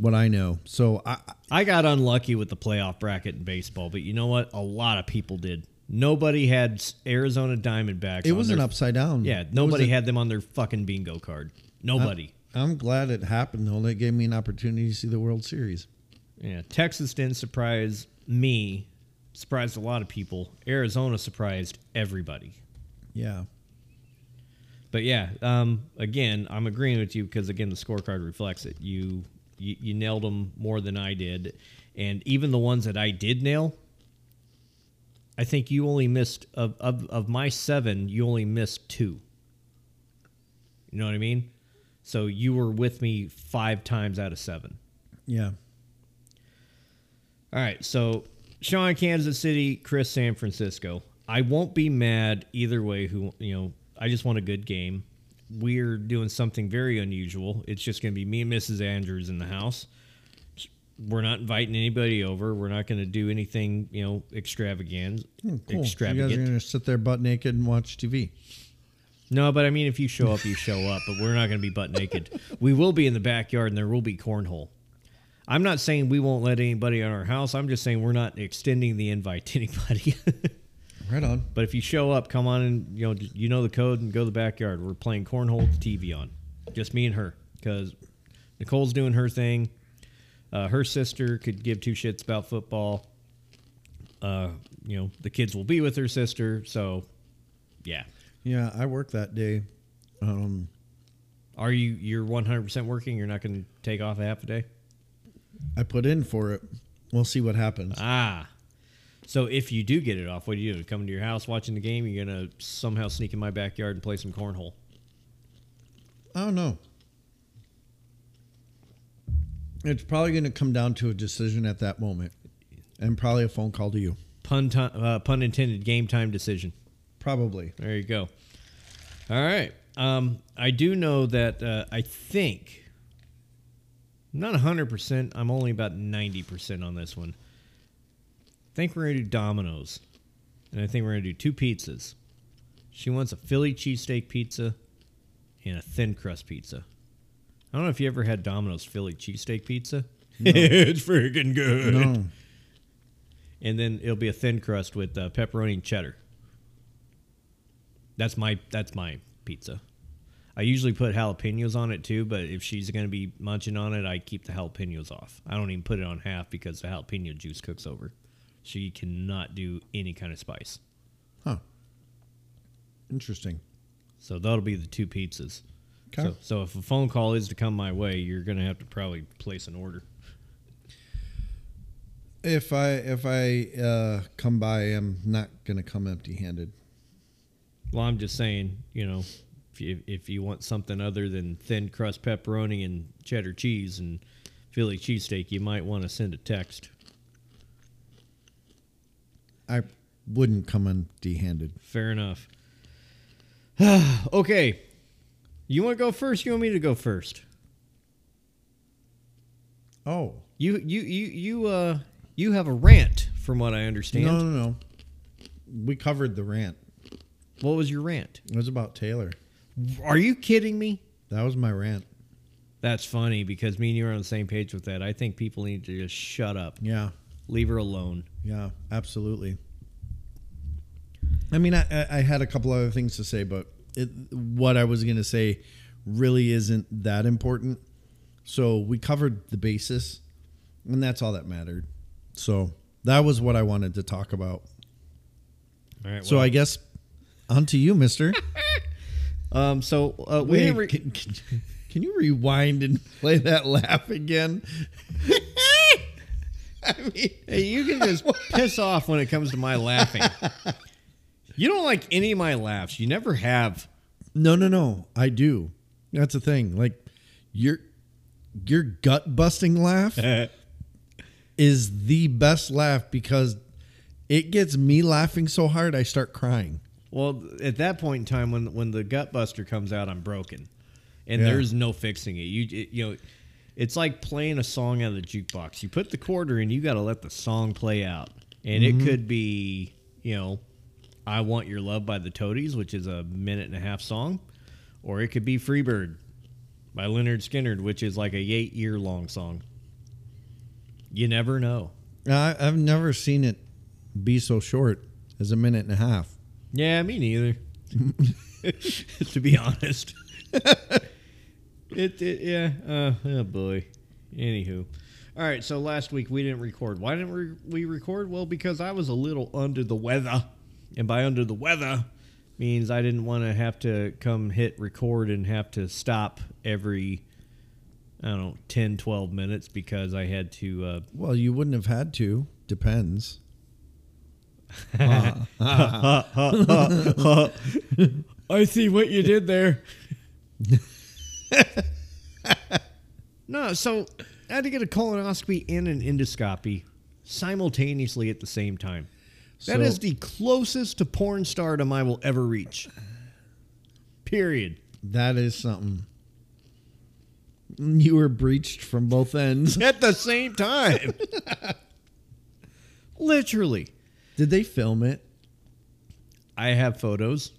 what I know. So I, I got unlucky with the playoff bracket in baseball, but you know what? A lot of people did. Nobody had Arizona Diamondbacks. it was their an upside down. Yeah, nobody had them on their fucking bingo card. Nobody. I'm glad it happened though. It gave me an opportunity to see the World Series. Yeah, Texas didn't surprise me. Surprised a lot of people. Arizona surprised everybody. Yeah. But yeah, um, again, I'm agreeing with you because again, the scorecard reflects it. You, you you nailed them more than I did, and even the ones that I did nail, I think you only missed of of, of my seven. You only missed two. You know what I mean? So you were with me five times out of seven. Yeah. All right, so Sean, Kansas City, Chris, San Francisco. I won't be mad either way. Who you know? I just want a good game. We're doing something very unusual. It's just going to be me and Mrs. Andrews in the house. We're not inviting anybody over. We're not going to do anything you know extravagant. Oh, cool. So you Extravagant. guys are gonna sit there butt naked and watch TV. No, but I mean, if you show up, you show up. But we're not going to be butt naked. [LAUGHS] we will be in the backyard, and there will be cornhole. I'm not saying we won't let anybody in our house. I'm just saying we're not extending the invite to anybody. [LAUGHS] Right on. but if you show up, come on and you know you know the code and go to the backyard. We're playing cornhole with the TV on, just me and her, because Nicole's doing her thing. Uh, her sister could give two shits about football. Uh, you know the kids will be with her sister, so yeah. Yeah, I work that day. Um, Are you you're 100 percent working? You're not going to take off a half a day? I put in for it. We'll see what happens. Ah. So if you do get it off, what do you do? Come to your house watching the game? You're gonna somehow sneak in my backyard and play some cornhole? I don't know. It's probably going to come down to a decision at that moment, and probably a phone call to you. Pun ti uh, pun intended. Game time decision. Probably. There you go. All right. Um, I do know that uh, I think not hundred percent. I'm only about ninety percent on this one. I think we're gonna do Domino's, and I think we're gonna do two pizzas. She wants a Philly cheesesteak pizza and a thin crust pizza. I don't know if you ever had Domino's Philly cheesesteak pizza. [LAUGHS] it's freaking good. No. And then it'll be a thin crust with uh, pepperoni and cheddar. That's my that's my pizza. I usually put jalapenos on it too, but if she's going to be munching on it, I keep the jalapenos off. I don't even put it on half because the jalapeno juice cooks over. She cannot do any kind of spice. Huh. Interesting. So that'll be the two pizzas. Okay. So, so if a phone call is to come my way, you're going to have to probably place an order. If I if I uh, come by, I'm not going to come empty-handed. Well, I'm just saying, you know, if you, if you want something other than thin crust pepperoni and cheddar cheese and Philly cheesesteak, you might want to send a text. I wouldn't come empty-handed. Fair enough. [SIGHS] okay. You want to go first? You want me to go first? Oh You you you you uh you have a rant from what I understand. no, no, no. We covered the rant. What was your rant? It was about Taylor. Are you kidding me? That was my rant. That's funny because me and you are on the same page with that. I think people need to just shut up. Yeah. Leave her alone. Yeah, absolutely. I mean, I, I- I had a couple other things to say, but it, what I was going to say really isn't that important. So we covered the basis, and that's all that mattered. So that was what I wanted to talk about. All right. So I guess on to you, Mister. [LAUGHS] um so uh, we Wait, didn't re- can, can- can you rewind and play that laugh again? [LAUGHS] [LAUGHS] I mean, Hey, you can just [LAUGHS] piss off when it comes to my laughing. You don't like any of my laughs. You never have. No, no, no. I do. That's the thing. Like your your gut busting laugh [LAUGHS] is the best laugh because it gets me laughing so hard I start crying. Well, at that point in time, when when the gut buster comes out, I'm broken, and Yeah. there's no fixing it. You it, you know, it's like playing a song out of the jukebox. You put the quarter in, you got to let the song play out, and it mm-hmm. could be you know, "I Want Your Love" by the Toadies, which is a minute and a half song, or it could be "Freebird" by Lynyrd Skynyrd, which is like a eight year long song. You never know. I, I've never seen it be so short as a minute and a half. Yeah, me neither. [LAUGHS] [LAUGHS] to be honest. [LAUGHS] It, it yeah. Uh, oh boy. Anywho, all right. So last week we didn't record. Why didn't we, we record? Well, because I was a little under the weather, and by under the weather means I didn't want to have to come hit record and have to stop every I don't know 10, 12 minutes because I had to. Uh, Well, you wouldn't have had to. Depends. [LAUGHS] [LAUGHS] I see what you did there. [LAUGHS] [LAUGHS] no, so I had to get a colonoscopy and an endoscopy simultaneously at the same time. That is So- the closest to porn stardom I will ever reach. Period. That is something. You were breached from both ends. [LAUGHS] At the same time. [LAUGHS] Literally. Did they film it? I have photos.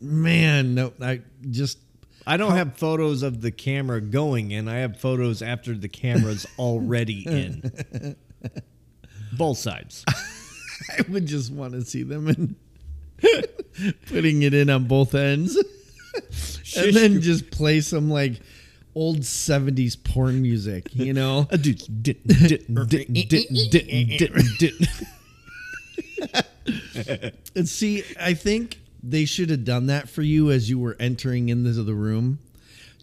Man, no. I just I don't have photos of the camera going in. I have photos after the camera's [LAUGHS] already in. Both sides. [LAUGHS] I would just want to see them and [LAUGHS] putting it in on both ends. and then just play some like old 70s porn music, you know? And see, I think they should have done that for you as you were entering into the room.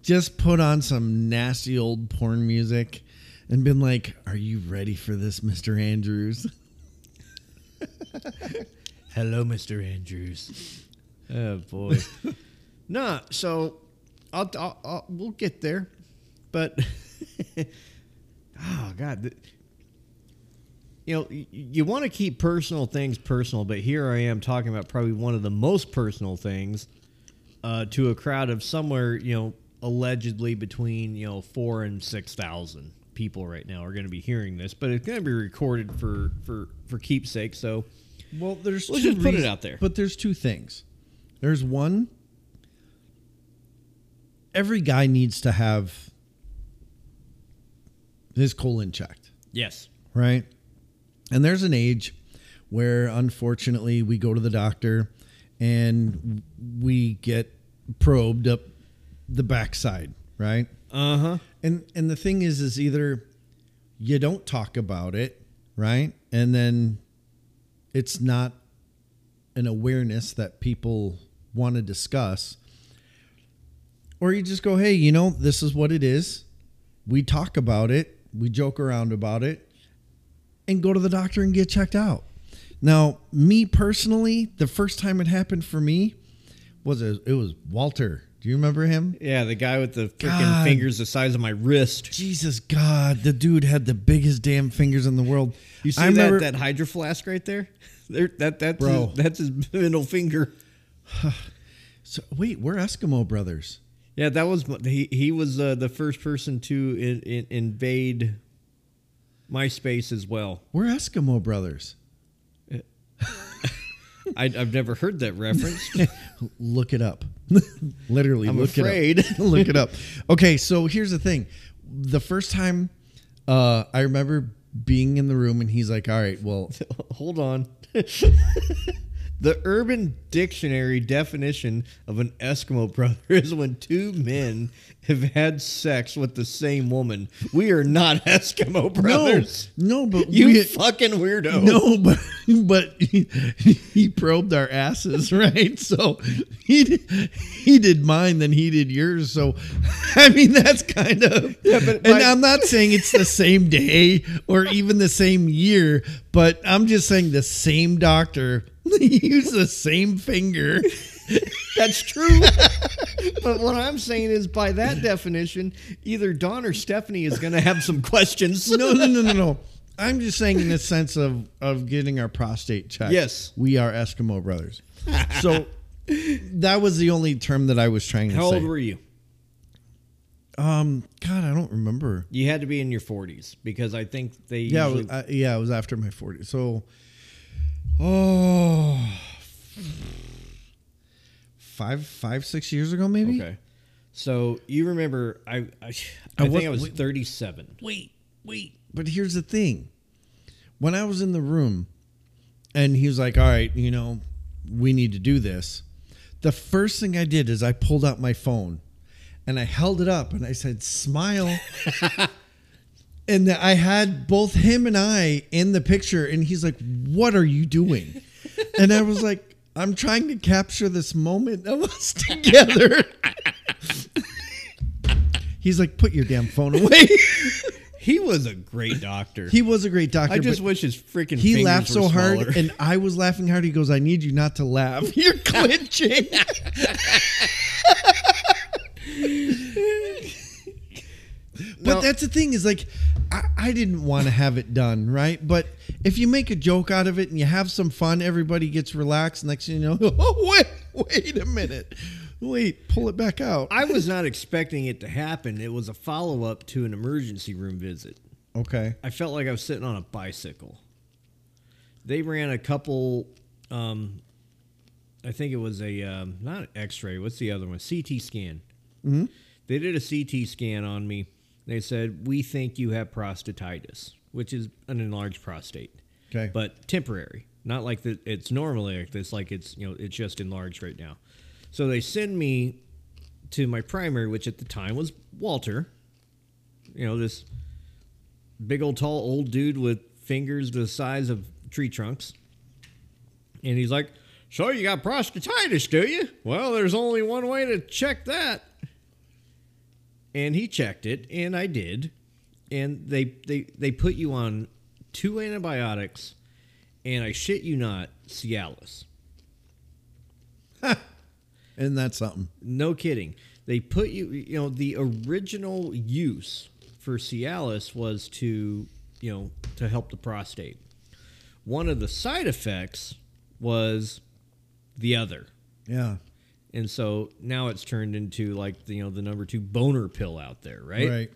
Just put on some nasty old porn music and been like, Are you ready for this, Mr. Andrews? [LAUGHS] Hello, Mr. Andrews. Oh boy. [LAUGHS] nah, so I'll, I'll, I'll we'll get there, but [LAUGHS] oh god, you know you want to keep personal things personal, but here I am talking about probably one of the most personal things uh, to a crowd of somewhere you know allegedly between you know four and six thousand people right now are going to be hearing this, but it's going to be recorded for for for keepsake. So Well, there's Let's just put it out there. But there's two things. There's one. Every guy needs to have his colon checked, yes, right? And there's an age where, unfortunately, we go to the doctor and we get probed up the backside, right? uh huh. And and the thing is, is either you don't talk about it, right? And then it's not an awareness that people want to discuss. Or you just go, hey, you know, this is what it is. We talk about it, we joke around about it, and go to the doctor and get checked out. Now, me personally, the first time it happened for me was a, it was Walter. Do you remember him? Yeah, the guy with the freaking fingers the size of my wrist. Jesus God, the dude had the biggest damn fingers in the world. You see I remember, that that hydro flask right there? [LAUGHS] There, that that's Bro. His, that's his [LAUGHS] middle finger. [SIGHS] So, wait, we're Eskimo brothers. Yeah, that was he. He was uh, the first person to in, in, invade MySpace as well. We're Eskimo brothers. I, I've never heard that reference. [LAUGHS] Look it up. [LAUGHS] Literally, I'm look afraid. it up. [LAUGHS] look it up. Okay, so here's the thing. The first time uh, I remember being in the room and he's like, "All right, well, Hold on. The Urban Dictionary definition of an Eskimo [LAUGHS] brother is when two men have had sex with the same woman. We are not [LAUGHS] Eskimo brothers. no, no, but You we, fucking weirdo. No, [LAUGHS] but but he, he probed our asses, right? So he did, he did mine, then he did yours. So I mean, that's kind of yeah. but and my- I'm not saying it's the same day or even the same year, but I'm just saying the same doctor [LAUGHS] used the same finger. [LAUGHS] That's true. but what I'm saying is, by that definition, either Don or Stephanie is going to have some questions. No, no, no, no, no. I'm just saying in the sense of of getting our prostate checked. Yes. we are Eskimo brothers. So that was the only term that I was trying to How say. How old were you? Um, God, I don't remember. You had to be in your 40s because I think they Yeah, usually. uh, yeah, it was after my 40s. So, oh, [SIGHS] five, five, six years ago, maybe. okay. So you remember, I, I, I I think was- I was wait- 37. Wait, wait. But here's the thing: when I was in the room, and he was like, "All right, you know, we need to do this." The first thing I did is I pulled out my phone, and I held it up and I said, "Smile." [LAUGHS] and I had both him and I in the picture, and he's like, "What are you doing?" [LAUGHS] and I was like, "I'm trying to capture this moment of us [LAUGHS] together." he's like, "Put your damn phone away." [LAUGHS] He was a great doctor. he was a great doctor. I just wish his freaking he laughed so hard, and I was laughing hard. He goes, "I need you not to laugh. You're clinching." But No. that's the thing is like, I, I didn't want to have it done right. But if you make a joke out of it and you have some fun, everybody gets relaxed. Next thing you know, [LAUGHS] oh wait, wait a minute, wait, pull it back out. I was not expecting it to happen. It was a follow up to an emergency room visit. Okay, I felt like I was sitting on a bicycle. They ran a couple. Um, I think it was a um, not X-ray. What's the other one? CT scan. Mm-hmm. They did a CT scan on me. They said we think you have prostatitis, which is an enlarged prostate, okay, but temporary. Not like that. It's normally like this. Like it's you know it's just enlarged right now. So they send me to my primary, which at the time was Walter. You know this big old tall old dude with fingers the size of tree trunks. And he's like, So you got prostatitis, do you? Well, there's only one way to check that. And he checked it, and I did. And they they, they put you on two antibiotics, and I shit you not, Cialis. [LAUGHS] and that's something. No kidding. They put you, you know, the original use for Cialis was to, you know, to help the prostate. One of the side effects was the other. Yeah, And so now it's turned into like the, you know the number 2 boner pill out there, right? right.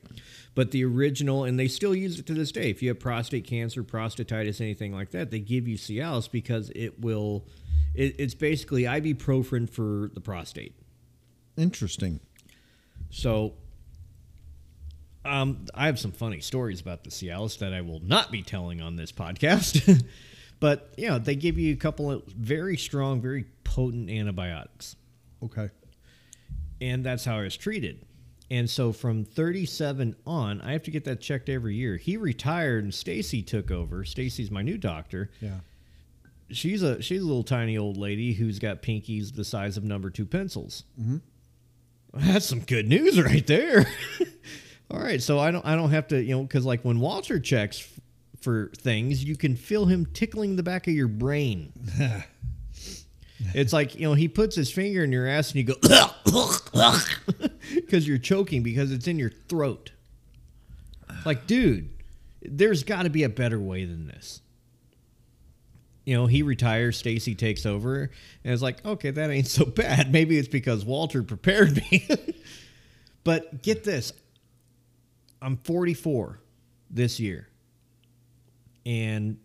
But the original and they still use it to this day. If you have prostate cancer, prostatitis, anything like that, they give you Cialis because it will it, it's basically ibuprofen for the prostate. Interesting. So, um, I have some funny stories about the Cialis that I will not be telling on this podcast. [LAUGHS] but you know, they give you a couple of very strong, very potent antibiotics, Okay. and that's how I was treated. And so, from 37 on, I have to get that checked every year. He retired, and Stacy took over. Stacy's my new doctor. Yeah. She's a she's a little tiny old lady who's got pinkies the size of number two pencils. Mm-hmm. That's some good news right there. [LAUGHS] All right, so I don't I don't have to you know because like when Walter checks for things, you can feel him tickling the back of your brain. [LAUGHS] it's like you know he puts his finger in your ass and you go [LAUGHS] because you're choking because it's in your throat. Like, dude, there's got to be a better way than this you know, he retires, Stacy takes over, and it's like, okay, that ain't so bad. [LAUGHS] Maybe it's because Walter prepared me. [LAUGHS] but get this I'm 44 this year. And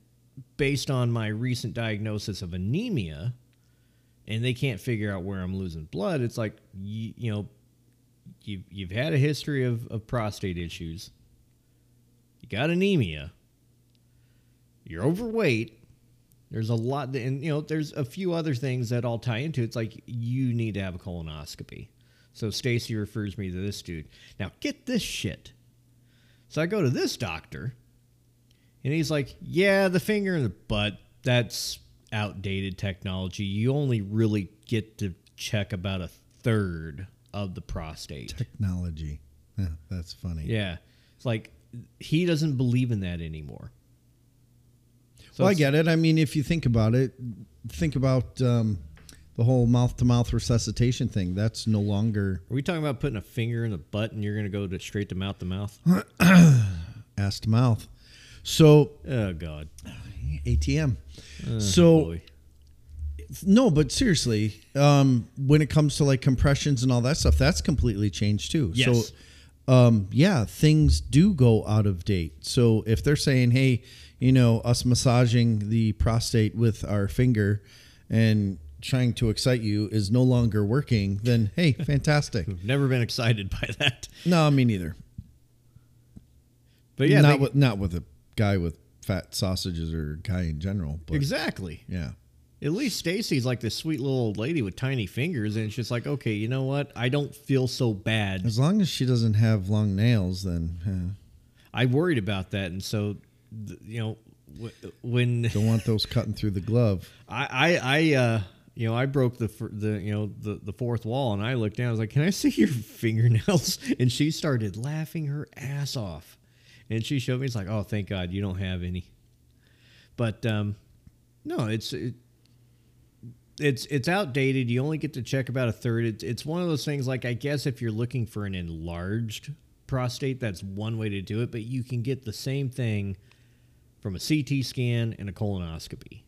based on my recent diagnosis of anemia, and they can't figure out where I'm losing blood, it's like, you, you know, you've, you've had a history of, of prostate issues, you got anemia, you're overweight there's a lot, and you know, there's a few other things that all tie into. it. It's like you need to have a colonoscopy. So Stacy refers me to this dude. Now get this shit. So I go to this doctor, and he's like, "Yeah, the finger in the butt. That's outdated technology. You only really get to check about a third of the prostate." Technology. Yeah, that's funny. Yeah, it's like he doesn't believe in that anymore. So well, I get it. I mean, if you think about it, think about um, the whole mouth to mouth resuscitation thing. That's no longer Are we talking about putting a finger in the butt and you're going to go to straight to mouth to mouth? [COUGHS] ass to mouth. So Oh God. ATM. Oh, so boy. no, but seriously, um, when it comes to like compressions and all that stuff, that's completely changed too. Yes. So um, yeah, things do go out of date. So if they're saying, hey, you know, us massaging the prostate with our finger and trying to excite you is no longer working, then hey, [LAUGHS] fantastic. I've never been excited by that. no, me neither. But yeah, not they- with not with a guy with fat sausages or guy in general. But exactly. yeah, At least Stacy's like this sweet little old lady with tiny fingers, and she's like, okay, you know what? I don't feel so bad. As long as she doesn't have long nails, then eh, I worried about that, and so, you know, when [LAUGHS] don't want those cutting through the glove. I, I, I, uh, you know, I broke the the you know the the fourth wall, and I looked down. I was like, "Can I see your [LAUGHS] fingernails?" And she started laughing her ass off, and she showed me. It's like, "Oh, thank God you don't have any." But um, no, it's it, it's it's outdated. You only get to check about a third. It's it's one of those things. Like I guess if you're looking for an enlarged prostate, that's one way to do it. But you can get the same thing from a CT scan and a colonoscopy,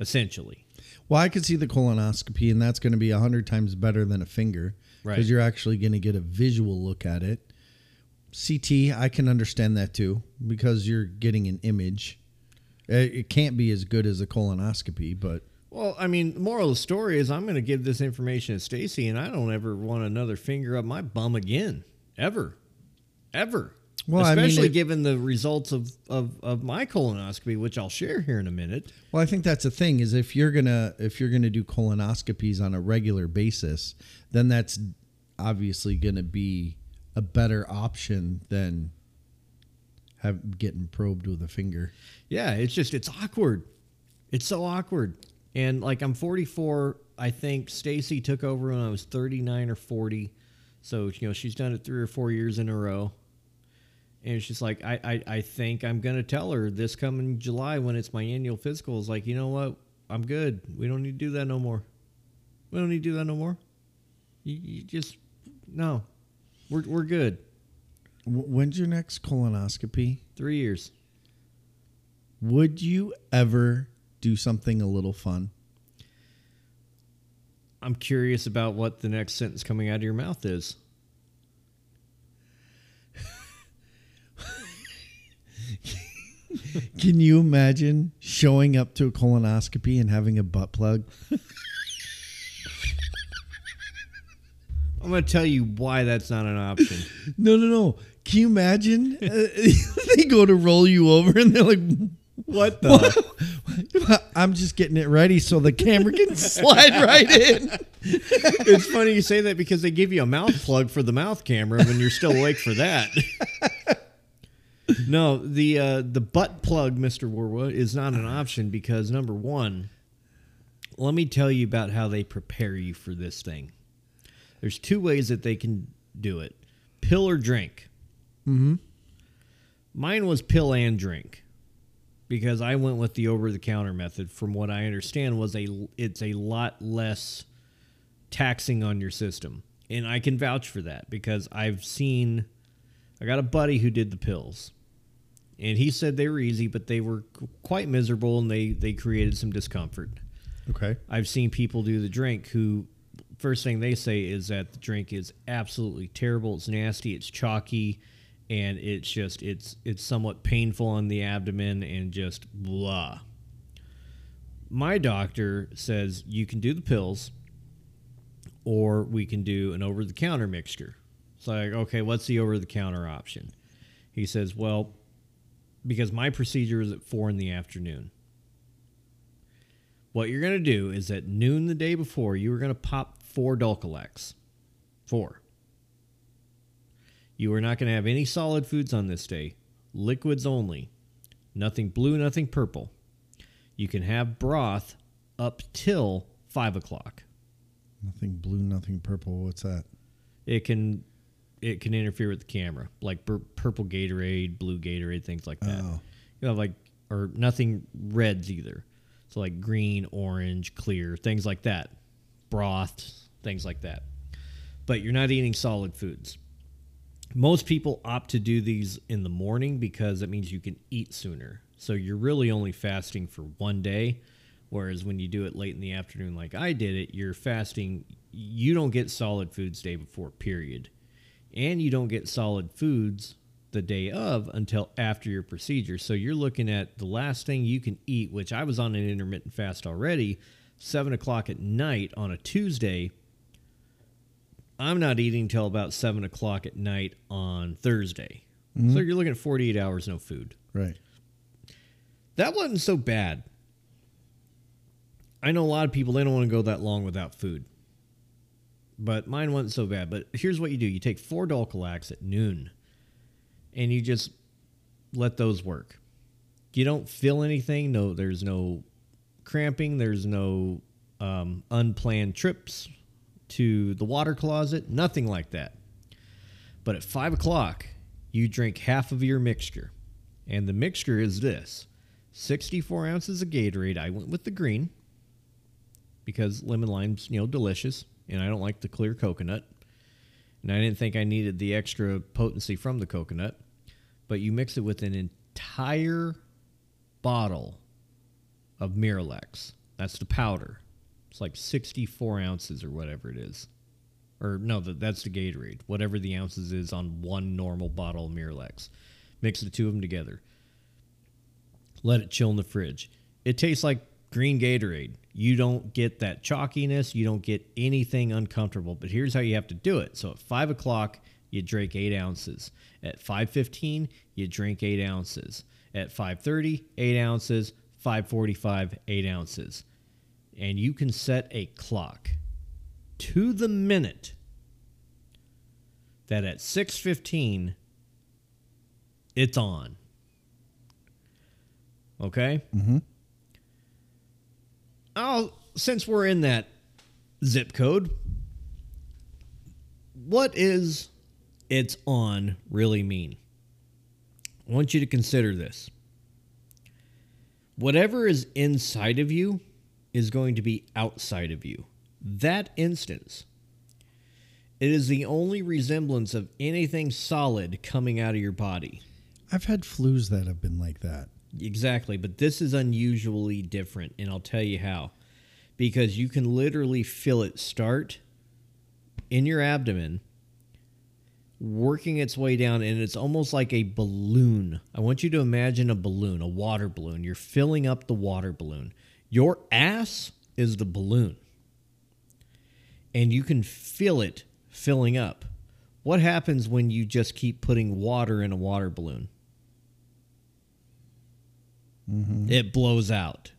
essentially. Well, I could see the colonoscopy, and that's going to be a hundred times better than a finger Right. because you're actually going to get a visual look at it. CT, I can understand that too because you're getting an image. It it can't be as good as a colonoscopy, but Well, I mean, the moral of the story is I'm going to give this information to Stacy, and I don't ever want another finger up my bum again, ever, ever. Well, I mean, especially it- given the results of, of, of my colonoscopy, which I'll share here in a minute. Well, I think that's the thing is if you're gonna if you're gonna do colonoscopies on a regular basis, then that's obviously gonna be a better option than have getting probed with a finger. Yeah, it's just it's awkward. It's so awkward. And like I'm 44, I think Stacy took over when I was 39 or 40. So, you know, she's done it 3 or 4 years in a row. And she's like I I, I think I'm going to tell her this coming July when it's my annual physical is like, "You know what? I'm good. We don't need to do that no more. We don't need to do that no more. You, you just no. We're we're good. W- When's your next colonoscopy? 3 years. Would you ever do something a little fun? I'm curious about what the next sentence coming out of your mouth is. [LAUGHS] Can you imagine showing up to a colonoscopy and having a butt plug? [LAUGHS] I'm going to tell you why that's not an option. [LAUGHS] No, no, no. Can you imagine? Uh, [LAUGHS] they go to roll you over and they're like, what the? [LAUGHS] I'm just getting it ready so the camera can slide right in. it's funny you say that because they give you a mouth plug for the mouth camera when you're still awake for that. no, the uh, the butt plug, Mister Warwood, is not an option because number one, let me tell you about how they prepare you for this thing. There's two ways that they can do it: pill or drink. Mm-hmm. Mine was pill and drink because I went with the over the counter method. From what I understand, was a it's a lot less taxing on your system, and I can vouch for that because I've seen. I got a buddy who did the pills, and he said they were easy, but they were quite miserable, and they they created some discomfort. Okay. I've seen people do the drink who first thing they say is that the drink is absolutely terrible. It's nasty. It's chalky, and it's just it's it's somewhat painful on the abdomen and just blah. My doctor says you can do the pills, or we can do an over the counter mixture. It's like okay, what's the over the counter option? He says, well, because my procedure is at four in the afternoon. What you're going to do is at noon the day before, you are going to pop four Dulcolax. Four. You are not going to have any solid foods on this day. Liquids only. Nothing blue, nothing purple. You can have broth up till 5 o'clock. Nothing blue, nothing purple. What's that? It can it can interfere with the camera, like bur- purple Gatorade, blue Gatorade, things like that. Oh. You have like or nothing reds either. So like green, orange, clear, things like that. Broths, things like that. But you're not eating solid foods. Most people opt to do these in the morning because it means you can eat sooner. So you're really only fasting for one day. Whereas when you do it late in the afternoon, like I did it, you're fasting. You don't get solid foods day before, period. And you don't get solid foods the day of until after your procedure. So you're looking at the last thing you can eat, which I was on an intermittent fast already, seven o'clock at night on a Tuesday. I'm not eating till about seven o'clock at night on Thursday. So you're looking at 48 hours no food. Right. That wasn't so bad. I know a lot of people they don't want to go that long without food. But mine wasn't so bad. But here's what you do: you take four Dulcolax at noon, and you just let those work. You don't feel anything. No, there's no cramping. There's no um, unplanned trips to the water closet. Nothing like that. But at five o'clock, you drink half of your mixture, and the mixture is this: 64 ounces of Gatorade. I went with the green because lemon lime's you know delicious, and I don't like the clear coconut. And I didn't think I needed the extra potency from the coconut. But you mix it with an entire bottle of Miralax. That's the powder. It's like 64 ounces or whatever it is. Or no, that that's the Gatorade. Whatever the ounces is on one normal bottle of Miralax. Mix the two of them together. Let it chill in the fridge. It tastes like green Gatorade. You don't get that chalkiness. You don't get anything uncomfortable. But here's how you have to do it. So at five o'clock, you drink eight ounces. At five fifteen, you drink eight ounces. At five thirty, eight ounces. Five forty-five, eight ounces. And you can set a clock to the minute that at six fifteen, it's on. Okay. Mhm. Oh, since we're in that zip code, what is it's on really mean? I want you to consider this. Whatever is inside of you is going to be outside of you. That instance, it is the only resemblance of anything solid coming out of your body. I've had flus that have been like that. Exactly, but this is unusually different, and I'll tell you how. Because you can literally feel it start in your abdomen, working its way down, and it's almost like a balloon. I want you to imagine a balloon, a water balloon. You're filling up the water balloon. Your ass is the balloon, and you can feel it filling up. What happens when you just keep putting water in a water balloon? Mm-hmm. it blows out.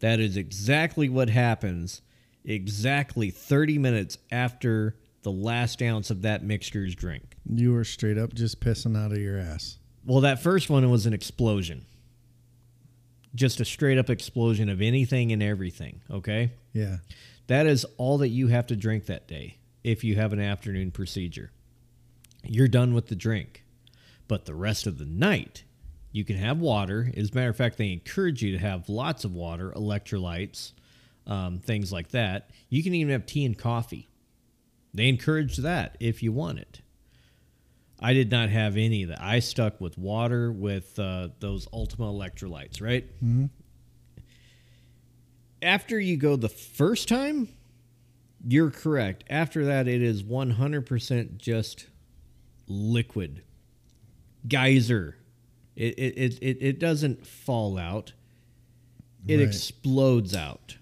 That is exactly what happens exactly 30 minutes after the last ounce of that mixture's drink. You were straight up just pissing out of your ass. Well, that first one was an explosion. Just a straight up explosion of anything and everything, okay? Yeah. That is all that you have to drink that day if you have an afternoon procedure. You're done with the drink. But the rest of the night, you can have water. As a matter of fact, they encourage you to have lots of water, electrolytes, um, things like that. You can even have tea and coffee. They encourage that if you want it. I did not have any of that. I stuck with water with uh, those Ultima electrolytes, right? After you go the first time, you're correct. After that, it is 100% just liquid, geyser. It, it, it, it, it doesn't fall out, it Right. explodes out.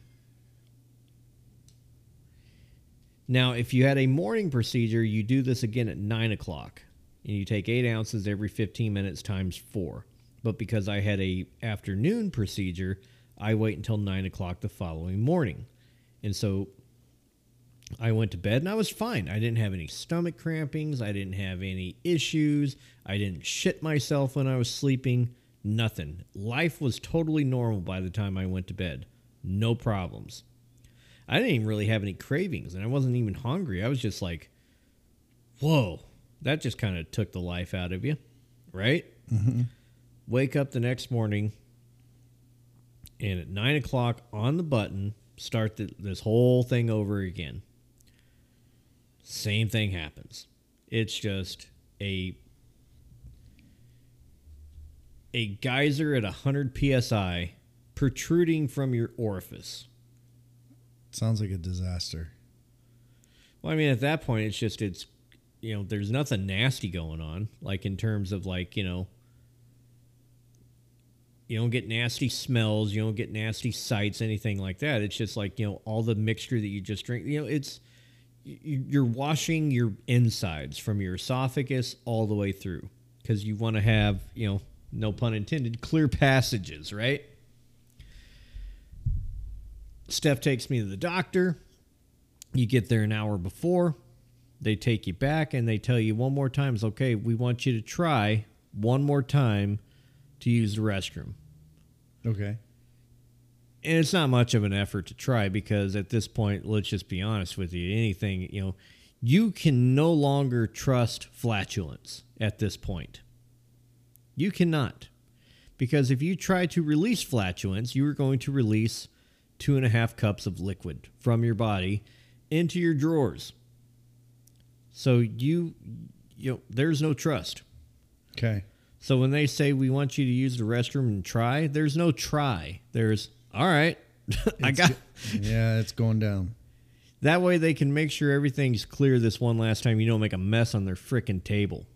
Now, if you had a morning procedure, you do this again at 9 o'clock. And you take 8 ounces every 15 minutes times 4. But because I had a afternoon procedure, I wait until 9 o'clock the following morning. And so I went to bed and I was fine. I didn't have any stomach crampings. I didn't have any issues. I didn't shit myself when I was sleeping. Nothing. Life was totally normal by the time I went to bed. No problems. I didn't even really have any cravings and I wasn't even hungry. I was just like, whoa, that just kind of took the life out of you, right? Mm-hmm. Wake up the next morning and at nine o'clock on the button, start the, this whole thing over again. Same thing happens. It's just a a geyser at 100 psi protruding from your orifice. Sounds like a disaster. Well, I mean, at that point, it's just it's you know, there's nothing nasty going on, like in terms of like you know, you don't get nasty smells, you don't get nasty sights, anything like that. It's just like you know, all the mixture that you just drink. You know, it's you- you're washing your insides from your esophagus all the way through because you want to have you know, no pun intended, clear passages, right? Steph takes me to the doctor. You get there an hour before. They take you back and they tell you one more time, it's okay, we want you to try one more time to use the restroom. Okay. And it's not much of an effort to try because at this point, let's just be honest with you, anything, you know, you can no longer trust flatulence at this point. You cannot. Because if you try to release flatulence, you are going to release two and a half cups of liquid from your body into your drawers. So you, you know, there's no trust. Okay. So when they say we want you to use the restroom and try, there's no try. There's all right. [LAUGHS] I got yeah, it's going down. that way they can make sure everything's clear this one last time. You don't make a mess on their freaking table.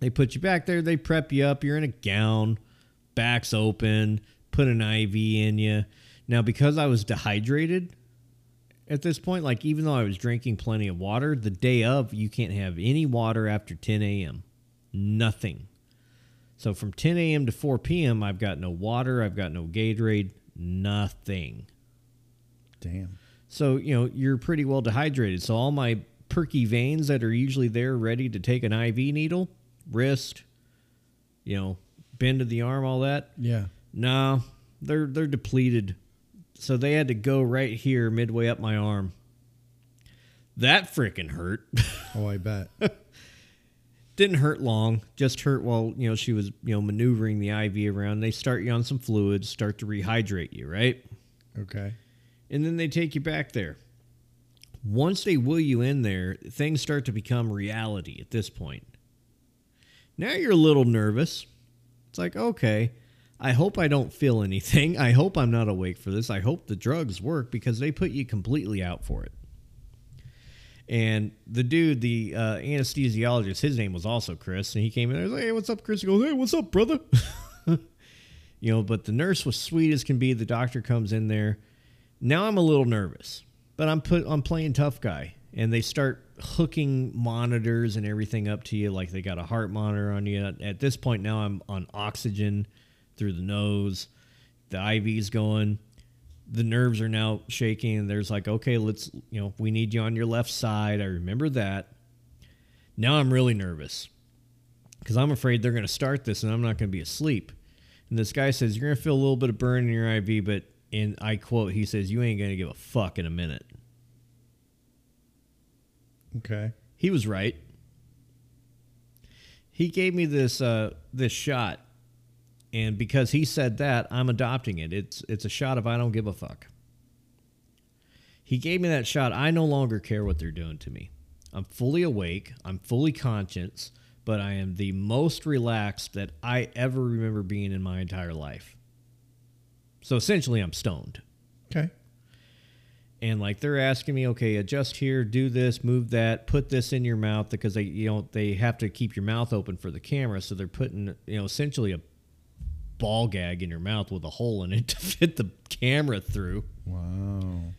They put you back there. They prep you up. You're in a gown, back's open, put an IV in you. Now because I was dehydrated at this point, like even though I was drinking plenty of water, the day of you can't have any water after 10 a.m. Nothing. So from 10 a.m. to 4 p.m., I've got no water. I've got no Gatorade. Nothing. Damn. So, you know, you're pretty well dehydrated. So, all my perky veins that are usually there ready to take an IV needle, wrist, you know, bend of the arm, all that, Yeah. no, they're they're depleted. So they had to go right here midway up my arm. That freaking hurt. [LAUGHS] Oh, I bet. Didn't hurt long, just hurt while, you know, she was, you know, maneuvering the IV around. They start you on some fluids, start to rehydrate you, right? Okay. and then they take you back there. Once they wheel you in there, things start to become reality at this point. Now you're a little nervous. It's like, okay, I hope I don't feel anything. I hope I'm not awake for this. I hope the drugs work because they put you completely out for it. And the dude, the uh, anesthesiologist, his name was also Chris, and he came in there. Like, "Hey, what's up, Chris?" He goes, "Hey, what's up, brother?" [LAUGHS] you know, but the nurse was sweet as can be. The doctor comes in there. Now I'm a little nervous, but I'm put I'm playing tough guy, and they start hooking monitors and everything up to you, like they got a heart monitor on you. At this point, now I'm on oxygen through the nose. The IV's going. The nerves are now shaking, and there's like, okay, let's, you know, we need you on your left side. I remember that. Now I'm really nervous because I'm afraid they're going to start this and I'm not going to be asleep. And this guy says, You're going to feel a little bit of burn in your IV, but, and I quote, he says, You ain't going to give a fuck in a minute. Okay. He was right. He gave me this uh, this shot, and because he said that, I'm adopting it. It's it's a shot of I don't give a fuck. He gave me that shot. I no longer care what they're doing to me. I'm fully awake. I'm fully conscious, but I am the most relaxed that I ever remember being in my entire life. So essentially, I'm stoned Okay. and like they're asking me okay adjust here do this move that put this in your mouth because they you know they have to keep your mouth open for the camera so they're putting you know essentially a ball gag in your mouth with a hole in it [LAUGHS] to fit the camera through. Wow.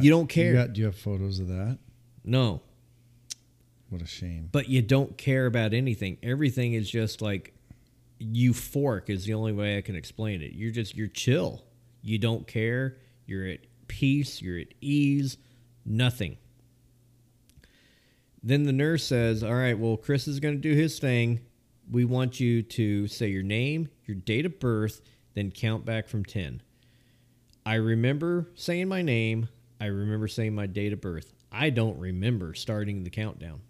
you don't care. You got, do you have photos of that? no. What a shame. but you don't care about anything. Everything is just like euphoric is the only way i can explain it. You're just you're chill. You don't care. You're at peace. You're at ease. Nothing. Then the nurse says all right well chris is going to do his thing. We want you to say your name your date of birth then count back from 10 i remember saying my name i remember saying my date of birth i don't remember starting the countdown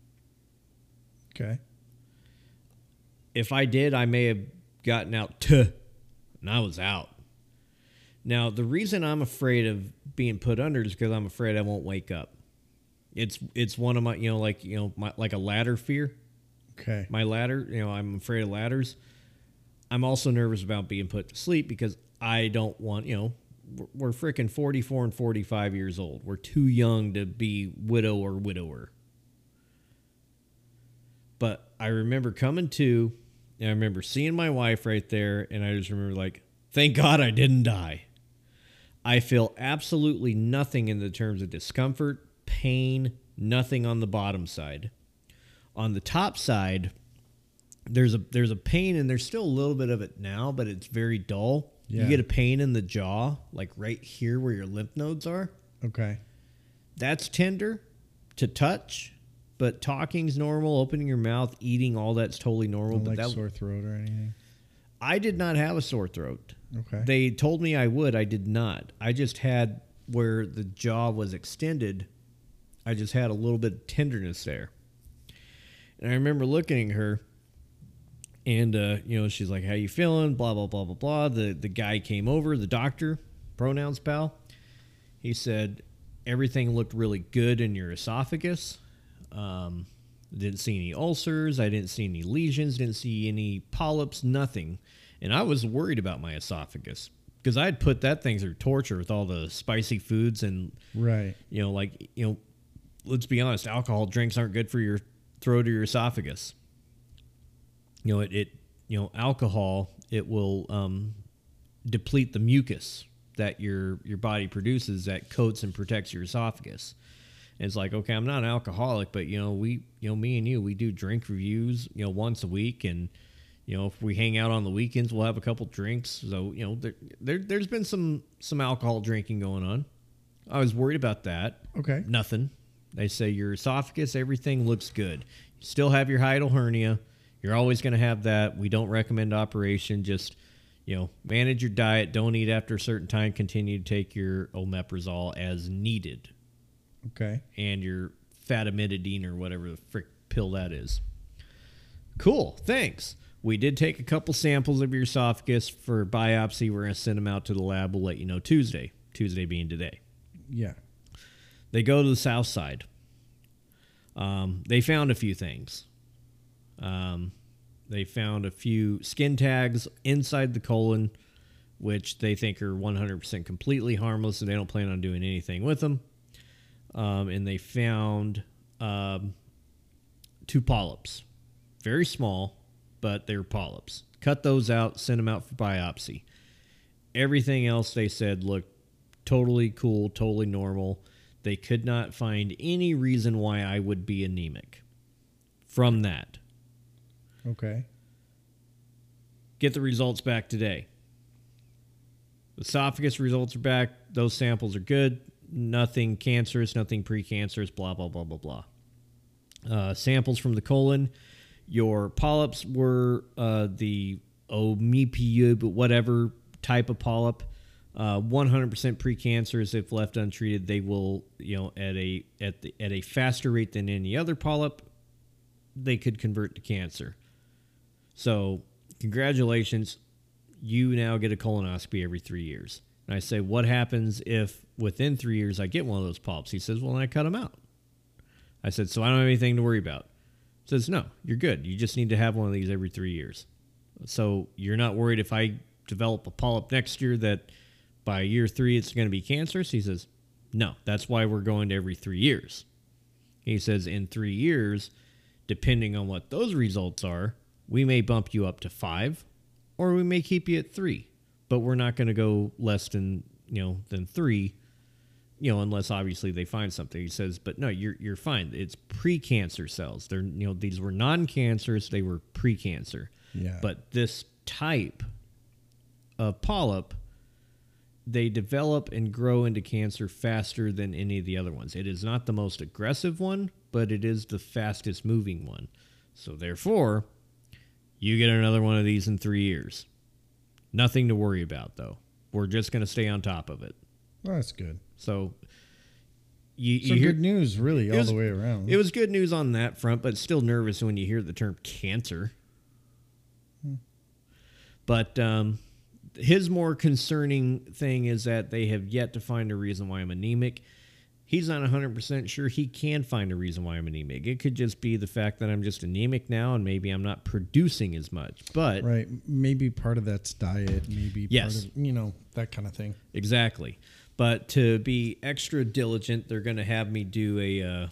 Okay. if I did, I may have gotten out to, and I was out. Now, the reason I'm afraid of being put under is because I'm afraid I won't wake up. It's it's one of my you know like you know my, like a ladder fear. Okay. My ladder, you know, I'm afraid of ladders. I'm also nervous about being put to sleep because I don't want you know we're, we're freaking 44 and 45 years old. We're too young to be widow or widower. But I remember coming to, and I remember seeing my wife right there, and I just remember like, thank God I didn't die. I feel absolutely nothing in the terms of discomfort, pain, nothing on the bottom side. On the top side, there's a there's a pain and there's still a little bit of it now, but it's very dull. Yeah. You get a pain in the jaw, like right here where your lymph nodes are. Okay. That's tender to touch, but talking's normal. Opening your mouth, eating, all that's totally normal. Don't but like that, sore throat or anything. I did not have a sore throat. Okay. They told me I would. I did not. I just had where the jaw was extended. I just had a little bit of tenderness there. And I remember looking at her, and uh, you know, she's like, "How you feeling?" Blah blah blah blah blah. The the guy came over, the doctor, pronouns pal. He said everything looked really good in your esophagus. Um, didn't see any ulcers. I didn't see any lesions. Didn't see any polyps. Nothing. And I was worried about my esophagus because I had put that thing through torture with all the spicy foods and right. you know, like you know, let's be honest, alcohol drinks aren't good for your throat or your esophagus. You know, it, it you know, alcohol it will um, deplete the mucus that your your body produces that coats and protects your esophagus. And it's like, okay, I'm not an alcoholic, but you know, we, you know, me and you, we do drink reviews, you know, once a week, and you know, if we hang out on the weekends, we'll have a couple drinks. So you know, there, there there's been some some alcohol drinking going on. I was worried about that. Okay. Nothing. They say your esophagus, everything looks good. You still have your hiatal hernia. You're always going to have that. We don't recommend operation. Just, you know, manage your diet. Don't eat after a certain time. Continue to take your omeprazole as needed Okay. and your fatimidine or whatever the frick pill that is. Cool. Thanks. We did take a couple samples of your esophagus for biopsy. We're going to send them out to the lab. We'll let you know Tuesday. Tuesday being today. Yeah. They go to the south side. Um, they found a few things. Um, they found a few skin tags inside the colon, which they think are 100% completely harmless, and they don't plan on doing anything with them. Um, and they found um, two polyps, very small, but they're polyps. Cut those out, send them out for biopsy. Everything else they said looked totally cool, totally normal. They could not find any reason why I would be anemic from that. Okay. Get the results back today. Esophagus results are back. Those samples are good. Nothing cancerous, nothing precancerous, blah, blah, blah, blah, blah. Uh, samples from the colon. Your polyps were uh, the Omepia, whatever type of polyp. Uh, 100% precancerous. If left untreated, they will, you know, at a at the at a faster rate than any other polyp, they could convert to cancer. So, congratulations. You now get a colonoscopy every three years. And I say, what happens if within three years I get one of those polyps? He says, well, then I cut them out. I said, so I don't have anything to worry about. He says, no, you're good. You just need to have one of these every three years. So you're not worried if I develop a polyp next year that by year three it's going to be cancerous? He says, no, that's why we're going to every three years. He says, in three years, depending on what those results are, we may bump you up to five or we may keep you at three, but we're not going to go less than, you know, than three, you know, unless obviously they find something. He says, but no, you're, you're fine. It's precancer cells. They're, you know, these were non-cancerous. They were precancer. Yeah. But this type of polyp, they develop and grow into cancer faster than any of the other ones. It is not the most aggressive one, but it is the fastest moving one. So therefore, you get another one of these in three years. Nothing to worry about though. We're just going to stay on top of it. Well, that's good. So you, So you hear, good news, really, all was- the way around. it was good news on that front, but still nervous when you hear the term cancer. But um, his more concerning thing is that they have yet to find a reason why I'm anemic. He's not 100% sure he can find a reason why I'm anemic. It could just be the fact that I'm just anemic now and maybe I'm not producing as much. But right. Maybe part of that's diet. Maybe Yes. part of, you know, that kind of thing. Exactly. But to be extra diligent, they're going to have me do a uh,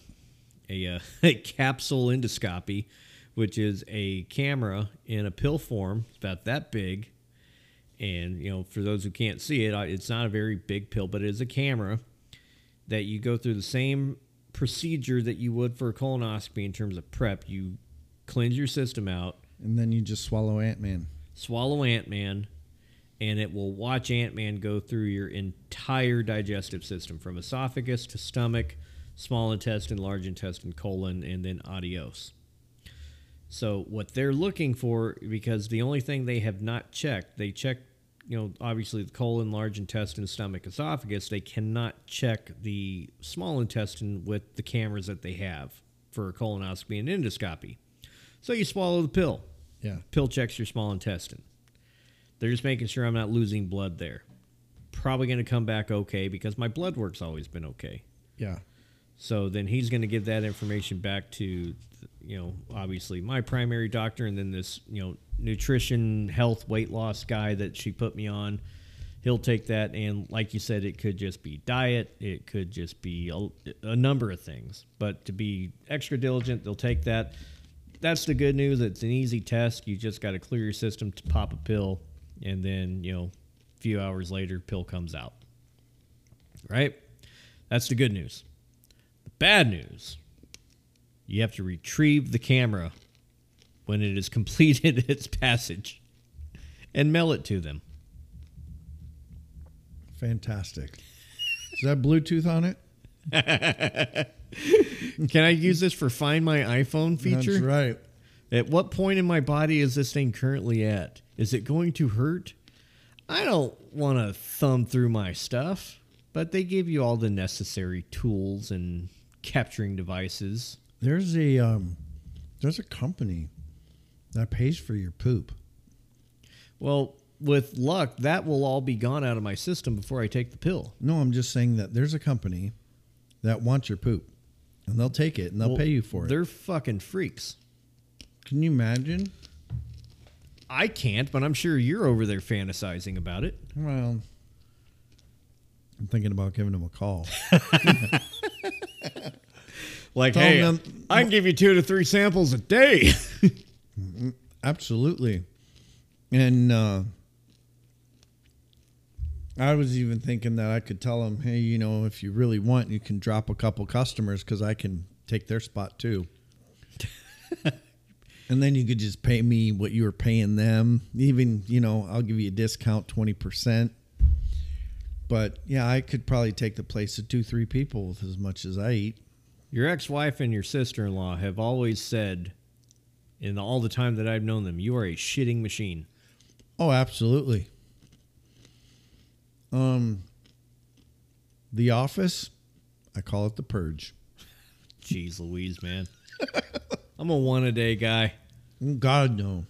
a, uh, [LAUGHS] a capsule endoscopy, which is a camera in a pill form. It's about that big. And, you know, for those who can't see it, it's not a very big pill, but it is a camera that you go through the same procedure that you would for a colonoscopy in terms of prep. You cleanse your system out, And then you just swallow Ant Man. swallow Ant Man, and it will watch Ant Man go through your entire digestive system from esophagus to stomach, small intestine, large intestine, colon, and then adios. So what they're looking for, because the only thing they have not checked, they check, you know, obviously the colon, large intestine, stomach, esophagus. They cannot check the small intestine with the cameras that they have for colonoscopy and endoscopy. So you swallow the pill. Yeah. Pill checks your small intestine. They're just making sure I'm not losing blood there. Probably going to come back okay because my blood work's always been okay. Yeah. So then he's going to give that information back to, you know, obviously my primary doctor, and then this, you know, nutrition, health, weight loss guy that she put me on. He'll take that, and like you said, it could just be diet, it could just be a, a number of things. But to be extra diligent, they'll take that. That's the good news. It's an easy test. You just got to clear your system to pop a pill, and then you know, a few hours later, pill comes out. Right? That's the good news. The bad news you have to retrieve the camera when it has [LAUGHS] completed its passage and mail it to them. Fantastic. Is that Bluetooth on it? [LAUGHS] Can I use this for Find My iPhone feature? That's right. At what point in my body is this thing currently at? Is it going to hurt? I don't want to thumb through my stuff, but they give you all the necessary tools and capturing devices. There's a um, there's a company that pays for your poop. Well, with luck, that will all be gone out of my system before I take the pill. No, I'm just saying that there's a company that wants your poop, and they'll take it and they'll Well, pay you for it. They're fucking freaks. Can you imagine? I can't, but I'm sure you're over there fantasizing about it. Well, I'm thinking about giving them a call. [LAUGHS] Like, Tell hey, them- I can give you two to three samples a day. [LAUGHS] Absolutely. And uh, I was even thinking that I could tell them, hey, you know, if you really want, you can drop a couple customers because I can take their spot too. [LAUGHS] and then you could just pay me what you were paying them. Even, you know, I'll give you a discount 20%. But yeah, I could probably take the place of two, three people with as much as I eat. Your ex-wife and your sister-in-law have always said, in all the time that I've known them, you are a shitting machine. Oh, absolutely. Um, The Office, I call it the Purge. [LAUGHS] Jeez Louise, man. [LAUGHS] I'm a one a day guy. God no.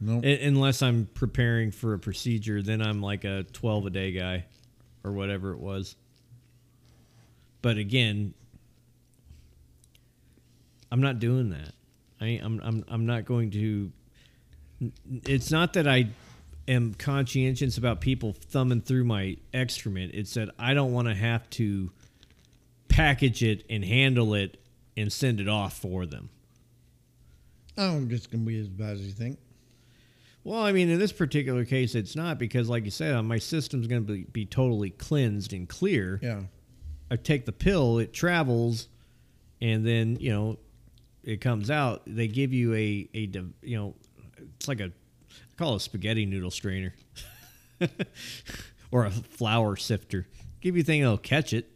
No, unless I'm preparing for a procedure, then I'm like a 12 a day guy or whatever it was. But again, I'm not doing that. I, I'm, I'm, I'm not going to. It's not that I am conscientious about people thumbing through my excrement. It's that I don't want to have to package it and handle it and send it off for them. I don't think it's gonna be as bad as you think. Well, I mean, in this particular case, it's not because, like you said, my system's going to be, be totally cleansed and clear. Yeah, I take the pill, it travels, and then you know, it comes out. They give you a a you know, it's like a I call it a spaghetti noodle strainer, [LAUGHS] or a flour sifter. Give you a thing that'll catch it.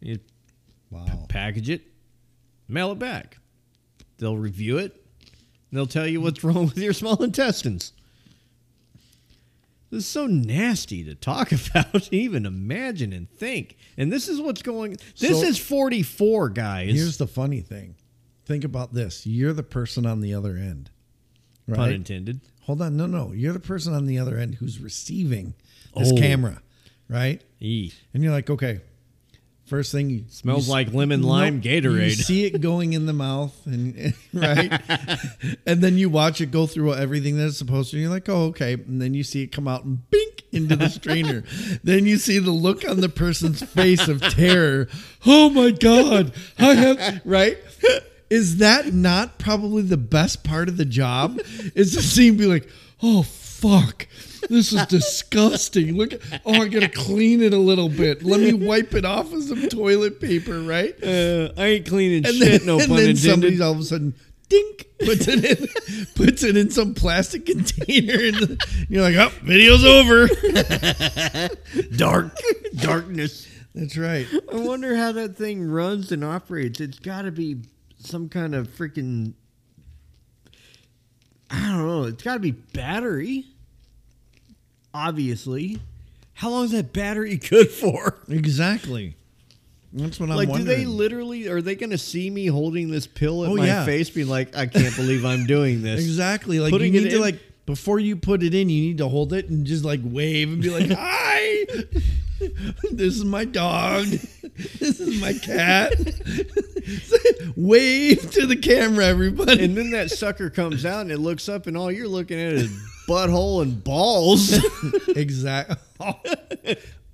You wow. package it, mail it back. They'll review it. And they'll tell you what's [LAUGHS] wrong with your small intestines. This is so nasty to talk [LAUGHS] about, even imagine and think. And this is what's going. This So- is 44, guys. Here's the funny thing. Think about this. You're the person on the other end, pun right? intended. Hold on. No, no. You're the person on the other end who's receiving this Oh. camera, right? E. And you're like, okay. First thing you Smells you- like lemon lime Gatorade. You see it going in the mouth, and [LAUGHS] right, and then you watch it go through everything that it's supposed to. And you're like, oh, okay. And then you see it come out and bink into the strainer. [LAUGHS] then you see the look on the person's face of terror. Oh my god, I have right. Is that not probably the best part of the job? Is to see be like, oh fuck. This is disgusting. Look, oh, I gotta clean it a little bit. Let me wipe it off with some toilet paper, right? Uh, I ain't cleaning And shit, then, no and pun then intended. somebody's all of a sudden dink, puts it in, puts it in some plastic container, and you're like, oh, video's over. [LAUGHS] Dark darkness. That's right. I wonder how that thing runs and operates. It's got to be some kind of freaking. I don't know. It's got to be battery. Obviously, how long is that battery [LAUGHS] good for? Exactly. That's what I'm like, do they literally are they going to see me holding this pill at Oh, my yeah. face, being like, "I can't believe I'm doing this"? Exactly. Like Putting you need to in- like before you put it in, you need to hold it and just like wave and be like, [LAUGHS] "Hi, [LAUGHS] this is my dog. [LAUGHS] This is my cat." [LAUGHS] wave to the camera, everybody. And then that sucker comes out and it looks up, and all you're looking at is butthole and balls. [LAUGHS] exactly.